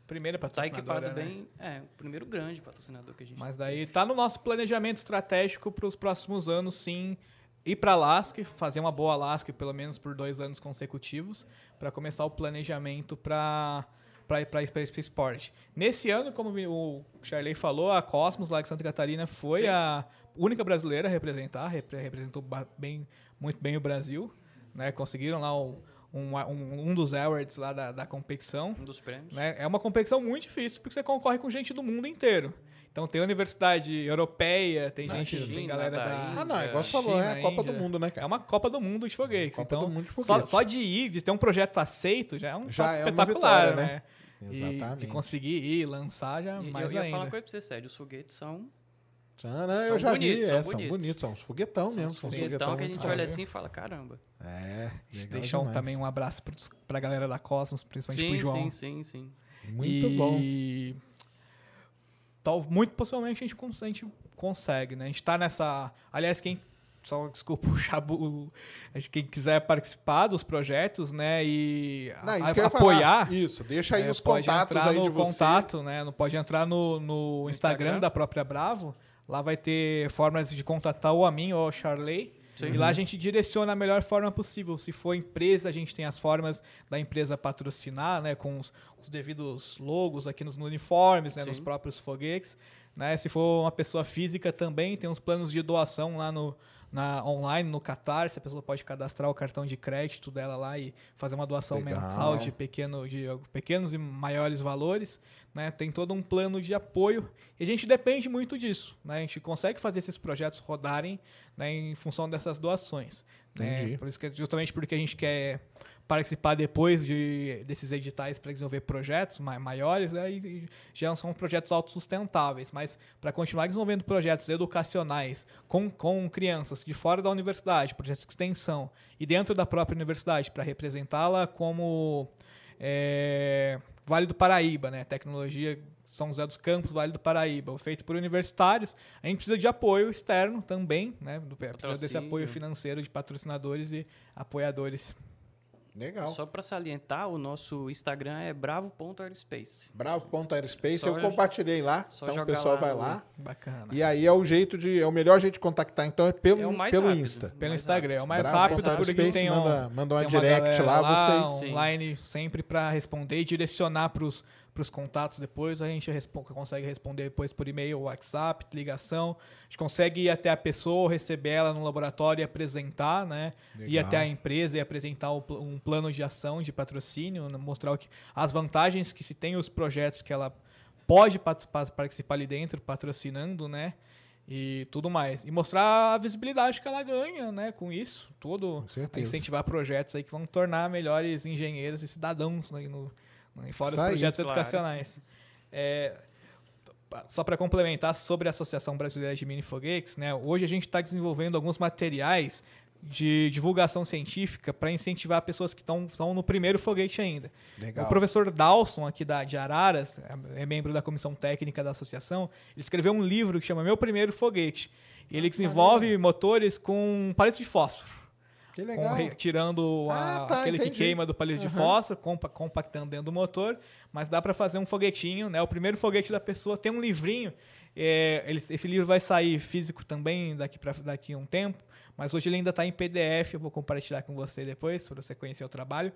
Primeiro está patrocinador, equipado né? bem. É, o primeiro grande patrocinador que a gente Mas daí tá no nosso planejamento estratégico para os próximos anos, sim, ir para Alaska, fazer uma boa Alaska pelo menos por dois anos consecutivos, para começar o planejamento para para para Sport. Nesse ano, como o Charley falou, a Cosmos lá de Santa Catarina foi Sim. a única brasileira a representar, repre- representou bem, muito bem o Brasil, né? Conseguiram lá o- um, um, um dos awards lá da, da competição Um dos prêmios. né? É uma competição muito difícil porque você concorre com gente do mundo inteiro. Então tem universidade europeia, tem Na gente, tem China, galera da da. Ah, não, é igual você falou, é a Copa do Índia. Mundo, né, É cara? uma Copa do Mundo de foguetes. Copa então, do Mundo de só, foguetes. só de ir, de ter um projeto aceito, já é um Já é uma espetacular, vitória, né? né? E de Exatamente. conseguir ir, lançar já E mais eu ia ainda. falar uma coisa pra você, sério. Os foguetes são, Ah, não, eu São já bonitos, vi, são é, são bonitos. bonitos, são uns foguetão são mesmo, são foguetão foguetão que a gente olha assim e fala, caramba. É, legal Deixar um- também um abraço pros, pra galera da Cosmos, principalmente Sim, pro João. sim, sim, sim. Muito e... bom. Tal, muito possivelmente a gente, a gente consegue, né? A gente tá nessa. Aliás, quem. Só desculpa o Chabu. Quem quiser participar dos projetos, né? E Não, a- isso apoiar. falar. Isso, deixa aí é, os pode contatos entrar aí no de você. contato, né? Não pode entrar no, no Instagram, Instagram. da própria Bravo. Lá vai ter formas de contatar ou a mim ou ao Charley. Sim. E lá a gente direciona a melhor forma possível. Se for empresa, a gente tem as formas da empresa patrocinar, né? Com os, os devidos logos aqui nos uniformes, né? Nos próprios foguetes. Né? Se for uma pessoa física também, tem uns planos de doação lá no, na, online, no Catarse. A pessoa pode cadastrar o cartão de crédito dela lá e fazer uma doação Legal. mensal de, pequeno, de pequenos e maiores valores. Né? Tem todo um plano de apoio e a gente depende muito disso. Né? A gente consegue fazer esses projetos rodarem né, em função dessas doações. né? Entendi. Por isso que, justamente porque a gente quer participar depois de, desses editais para desenvolver projetos ma- maiores, né, e- já são projetos autossustentáveis, mas para continuar desenvolvendo projetos educacionais com, com crianças de fora da universidade, projetos de extensão e dentro da própria universidade, para representá-la como é, Vale do Paraíba, né, tecnologia São José dos Campos, Vale do Paraíba, feito por universitários, a gente precisa de apoio externo também, né, do, precisa desse apoio financeiro de patrocinadores e apoiadores. Legal. Só para salientar, o nosso Instagram é bravo.airspace. Bravo.aerospace, Só eu compartilhei lá, só então o pessoal lá vai lá. Bacana. E aí é o jeito de. É o melhor jeito de contactar, então, é pelo, É pelo rápido. Insta. Pelo mais Instagram, é o mais Bravo rápido, porque aerospace, tem, um, manda, manda uma tem direct galera lá, vocês. Sim. online sempre para responder e direcionar para os contatos depois. A gente respo- consegue responder depois por e-mail, WhatsApp, ligação. A gente consegue ir até a pessoa, receber ela no laboratório e apresentar, né? Ir Legal. até a empresa e apresentar um plano de ação de patrocínio, né? mostrar o que, as vantagens que se tem os projetos que ela pode participar ali dentro, patrocinando, né? E tudo mais. E mostrar a visibilidade que ela ganha, né? Com isso, tudo. Com. Incentivar projetos aí que vão tornar melhores engenheiros e cidadãos né, no, no, fora Isso os aí. projetos Claro. educacionais. É, só para complementar sobre a Associação Brasileira de Mini Foguetes, né? Hoje a gente está desenvolvendo alguns materiais de divulgação científica para incentivar pessoas que estão no primeiro foguete ainda. Legal. O professor Dawson, aqui da, de Araras, é membro da comissão técnica da associação, ele escreveu um livro que chama Meu Primeiro Foguete. E ele desenvolve motores com palito de fósforo. Que Com, legal. re- tirando a- Ah, tá, aquele entendi. que queima do palito de Aham. fósforo, compa- compactando dentro do motor, mas dá para fazer um foguetinho, né? O primeiro foguete da pessoa tem um livrinho. é, ele- esse livro vai sair físico também daqui para daqui a um tempo, mas hoje ele ainda está em PDF. Eu vou compartilhar com você depois para você conhecer o trabalho.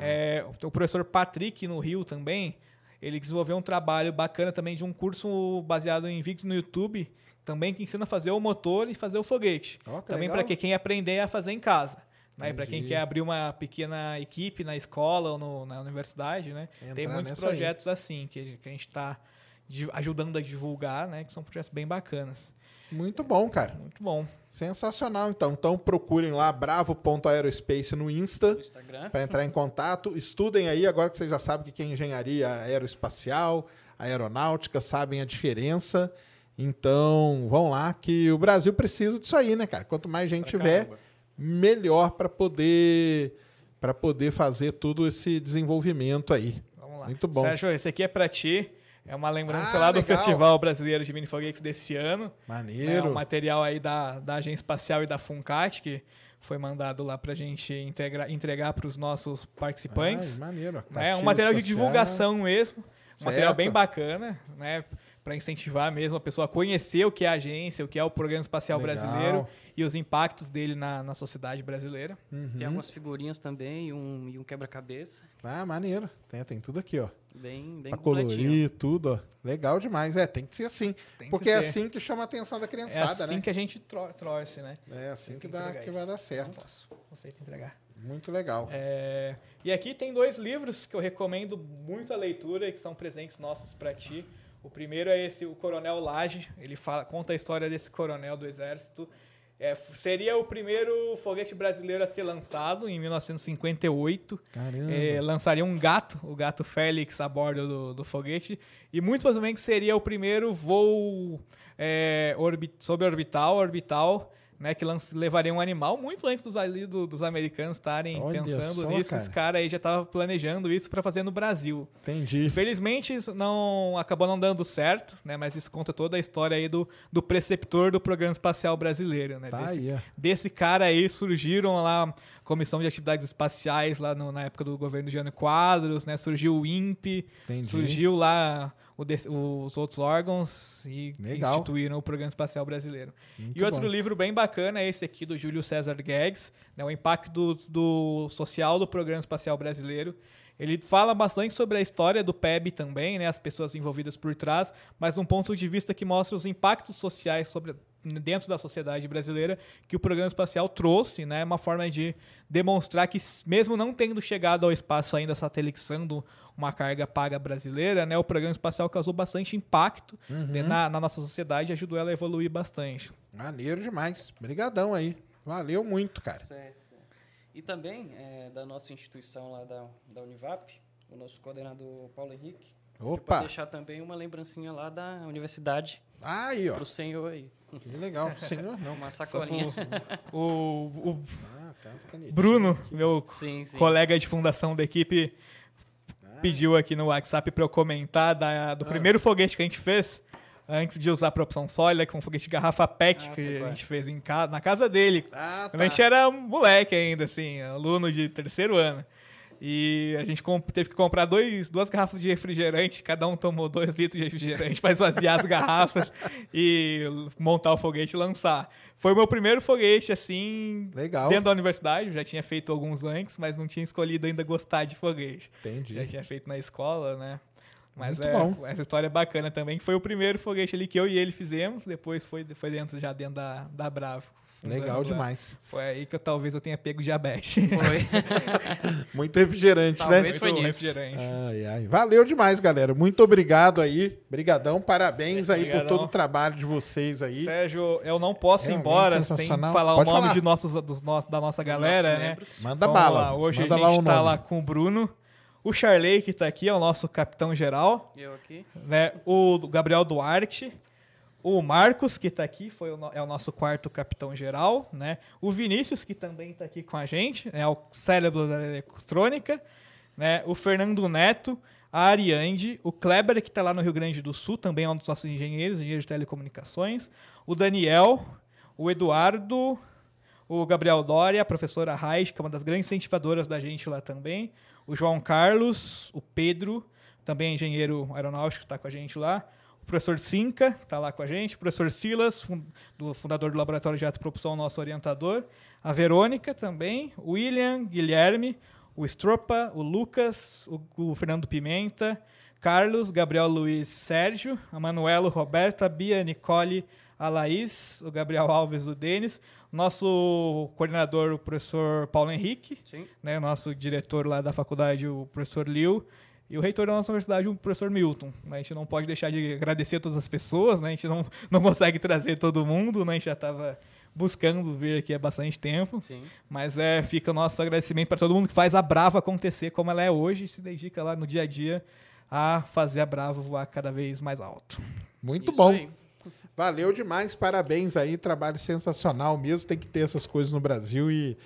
É, o professor Patrick no Rio também, ele desenvolveu um trabalho bacana também de um curso baseado em vídeos no YouTube, também que ensina a fazer o motor e fazer o foguete. Que também para quem aprender a fazer em casa. Né? Para quem quer abrir uma pequena equipe na escola ou no- na universidade, né? Tem muitos nessa aí. projetos assim que, que a gente está ajudando a divulgar, né? Que são projetos bem bacanas. Muito bom, cara. Muito bom. Sensacional, então. Então procurem lá bravo.aerospace no Insta No Instagram. para entrar em contato. Estudem aí, agora que vocês já sabem o que é engenharia aeroespacial, aeronáutica, sabem a diferença. Então, vão lá que o Brasil precisa disso aí, né, cara? Quanto mais gente Pra tiver, caramba. melhor para poder para poder fazer todo esse desenvolvimento aí. Vamos lá. Muito bom. Sérgio, esse aqui é para ti. É uma lembrança Ah, lá do legal. Festival Brasileiro de Mini Foguetes desse ano. É Maneiro. um material aí da, da Agência Espacial e da Funcat, que foi mandado lá pra gente integra, entregar para os nossos participantes. Ai, maneiro. É um material de espacial. divulgação mesmo. Um material bem bacana, né? Para incentivar mesmo a pessoa a conhecer o que é a agência, o que é o Programa Espacial Legal. Brasileiro e os impactos dele na, na sociedade brasileira. Uhum. Tem algumas figurinhas também e um, e um quebra-cabeça. Ah, maneiro. Tem, tem tudo aqui, ó. Bem, bem Pra colorir, tudo, ó. Legal demais. É, tem que ser assim. Tem que porque é ser. assim que chama a atenção da É criançada, assim né? que a gente tro trouxe, né? É assim que, que dá, que vai dar Não certo. posso. Aceito entregar. Muito legal. É, e aqui tem dois livros que eu recomendo muito a leitura e que são presentes nossos para ti. O primeiro é esse, o Coronel Lage. Ele fala, conta a história desse coronel do Exército. É, seria o primeiro foguete brasileiro a ser lançado em 1958. Caramba. É, lançaria um gato, o gato Félix, a bordo do, do foguete. E muito possivelmente seria o primeiro voo é, orbi suborbital, orbital, né, que lance- levaria um animal muito antes dos, ali, do- dos americanos estarem Olha pensando só, nisso. cara. Os caras aí já estavam planejando isso para fazer no Brasil. Entendi. Infelizmente, isso não acabou não dando certo, né? Mas isso conta toda a história aí do, do preceptor do Programa Espacial Brasileiro, né? Tá desse, desse cara aí surgiram lá Comissão de Atividades Espaciais lá no- na época do governo de Jânio Quadros, né? Surgiu o INPE, Entendi. surgiu lá os outros órgãos e Legal. instituíram o Programa Espacial Brasileiro. Muito e outro bom. livro bem bacana é esse aqui do Júlio César Guedes, né, o impacto do, do social do Programa Espacial Brasileiro. Ele fala bastante sobre a história do PEB também, né, as pessoas envolvidas por trás, mas num ponto de vista que mostra os impactos sociais sobre, dentro da sociedade brasileira que o programa espacial trouxe, né, uma forma de demonstrar que mesmo não tendo chegado ao espaço ainda satelixando uma carga paga brasileira, né, o programa espacial causou bastante impacto né, na, na nossa sociedade e ajudou ela a evoluir bastante. Maneiro demais. Obrigadão aí. Valeu muito, cara. Certo, certo. E também, é, da nossa instituição lá da, da Univap, o nosso coordenador Paulo Henrique, pode Opa. deixar também uma lembrancinha lá da universidade Aí, ó. pro senhor aí. Que legal. (laughs) Senhor, não. Uma sacolinha. O, o Ah, tá. Bruno, meu sim, sim. colega de fundação da equipe, Ah. pediu aqui no WhatsApp para eu comentar da- do primeiro foguete que a gente fez, antes de usar a opção sólida, que foi um foguete de garrafa PET Ah, que a é. gente fez em ca- na casa dele. Ah, Quando a gente era moleque ainda, assim, aluno de terceiro ano. E a gente teve que comprar dois, duas garrafas de refrigerante, cada um tomou dois litros de refrigerante (laughs) para esvaziar as garrafas e montar o foguete e lançar. Foi o meu primeiro foguete, assim, Legal. dentro da universidade. Eu já tinha feito alguns antes, mas não tinha escolhido ainda gostar de foguete. Entendi. Já tinha feito na escola, né? Mas Muito é, bom. essa história é bacana também, que foi o primeiro foguete ali que eu e ele fizemos, depois foi, foi dentro, já dentro da, da Bravo. Legal lá. demais. Foi aí que eu, talvez eu tenha pego diabetes. Foi. (laughs) Muito refrigerante, Talvez né? foi Muito nisso. refrigerante. Ai, ai. Valeu demais, galera. Muito obrigado aí. Brigadão, parabéns aí por Obrigadão. todo o trabalho de vocês aí. Sérgio, eu não posso ir Realmente embora sem falar Pode o nome falar. de nossos, dos nossos, da nossa galera, Nossos né? Manda Vamos bala. lá, Hoje Manda a lá gente tá nome. lá com o Bruno. O Charley, que tá aqui, é o nosso capitão geral. Eu aqui. né? O Gabriel Duarte. O Marcos, que tá aqui, foi o é o nosso quarto capitão geral, né? O Vinícius, que também tá aqui com a gente, é o cérebro da eletrônica, né? O Fernando Neto, a Ariande, o Kleber, que tá lá no Rio Grande do Sul, também é um dos nossos engenheiros, engenheiro de telecomunicações, o Daniel, o Eduardo, o Gabriel Doria, a professora Reis, que é uma das grandes incentivadoras da gente lá também, o João Carlos, o Pedro, também engenheiro aeronáutico, está com a gente lá, professor Cinca, está lá com a gente, o professor Silas, fun- do fundador do Laboratório de Autopropulsão, nosso orientador, a Verônica também, o William, Guilherme, o Stropa, o Lucas, o, o Fernando Pimenta, Carlos, Gabriel Luiz Sérgio, a Manuelo, Roberta, a Bia, Nicole, a Laís, o Gabriel Alves, o Denis, nosso coordenador, o professor Paulo Henrique, Sim. né, nosso diretor lá da faculdade, o professor Liu, e o reitor da nossa universidade, o professor Milton. né? A gente não pode deixar de agradecer a todas as pessoas, né? a gente não, (laughs) não consegue trazer todo mundo, né? a gente já estava buscando vir aqui há bastante tempo. Sim. Mas é, fica o nosso agradecimento para todo mundo que faz a Brava acontecer como ela é hoje e se dedica lá no dia a dia a fazer a Brava voar cada vez mais alto. Muito Isso bom. aí. Valeu demais, parabéns aí, trabalho sensacional mesmo. Tem que ter essas coisas no Brasil e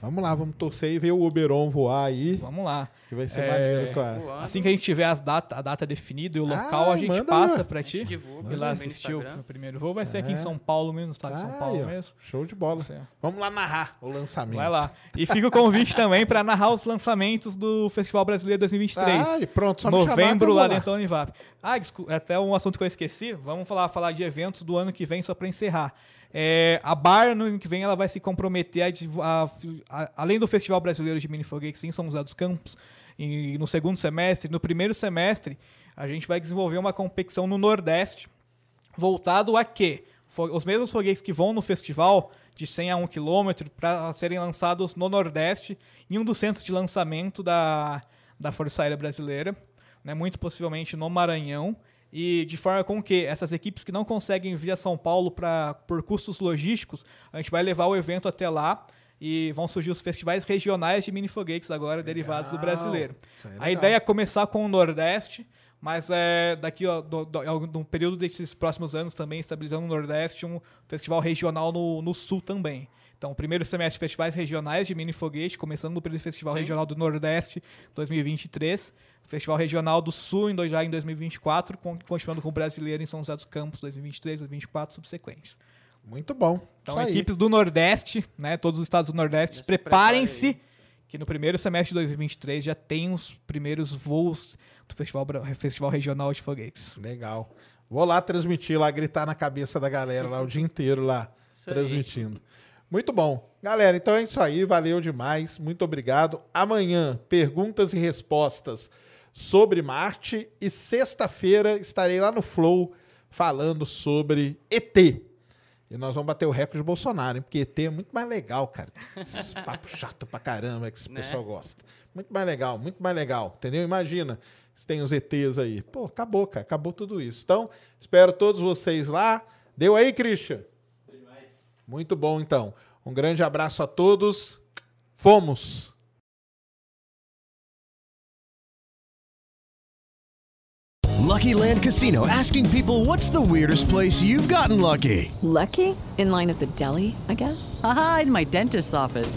vamos lá, vamos torcer e ver o Oberon voar aí, Vamos lá. que vai ser É, maneiro, cara. Assim que a gente tiver as data, a data definida e o local, Ah, a gente manda passa lá. para A gente ti. divulga Ir lá no assistir o primeiro voo. Vai ser aqui em É. São Paulo mesmo, no estado de São Paulo mesmo. Show de bola. Certo. Vamos lá narrar o lançamento. Vai lá. E fica o convite também para narrar os lançamentos do Festival Brasileiro 2023. Ah, e pronto, só me chamar Novembro lá lá. dentro da Univap. Ah, desculpa, até um assunto que eu esqueci. Vamos falar, falar de eventos do ano que vem, só para encerrar. É, a Bar, no ano que vem, ela vai se comprometer a, a- a- além do Festival Brasileiro de Mini Foguetes em São José dos Campos, e no segundo semestre, no primeiro semestre, a gente vai desenvolver uma competição no Nordeste, voltado a quê? Os mesmos foguetes que vão no festival, de 100 a 1 km, para serem lançados no Nordeste, em um dos centros de lançamento da, da Força Aérea Brasileira, né, muito possivelmente no Maranhão, e de forma com que essas equipes que não conseguem vir a São Paulo pra, por custos logísticos, a gente vai levar o evento até lá e vão surgir os festivais regionais de mini foguetes agora, derivados do brasileiro. É A legal. ideia é começar com o Nordeste, mas é, daqui do- um período desses próximos anos também estabilizando no Nordeste um festival regional no, no Sul também. Então, primeiro semestre festivais regionais de mini foguete, começando no período Festival Sim. Regional do Nordeste 2023, Festival Regional do Sul em, dois- já em 2024, con- continuando com o brasileiro em São José dos Campos 2023, 2024 subsequentes. Muito bom. Então, Isso aí. equipes do Nordeste, né, todos os estados do Nordeste, preparem-se prepare que no primeiro semestre de 2023 já tem os primeiros voos do Festival, Festival Regional de Foguetes. Legal. Vou lá transmitir, lá gritar na cabeça da galera lá o dia inteiro lá, Isso aí. Muito bom. Galera, então é isso aí. Valeu demais. Muito obrigado. Amanhã, perguntas e respostas sobre Marte. E sexta-feira estarei lá no Flow falando sobre ET. E nós vamos bater o recorde de Bolsonaro, hein? Porque ET é muito mais legal, cara. Esse (laughs) papo chato pra caramba que esse Né? pessoal gosta. Muito mais legal, muito mais legal. Entendeu? Imagina se tem os ETs aí. Pô, acabou, cara. Acabou tudo isso. Então, espero todos vocês lá. Deu aí, Christian? Muito bom, então. Um grande abraço a todos. Fomos! Lucky Land Casino asking people what's the weirdest place you've gotten lucky? Lucky? In line at the deli, I guess? Aha, in my dentist's office.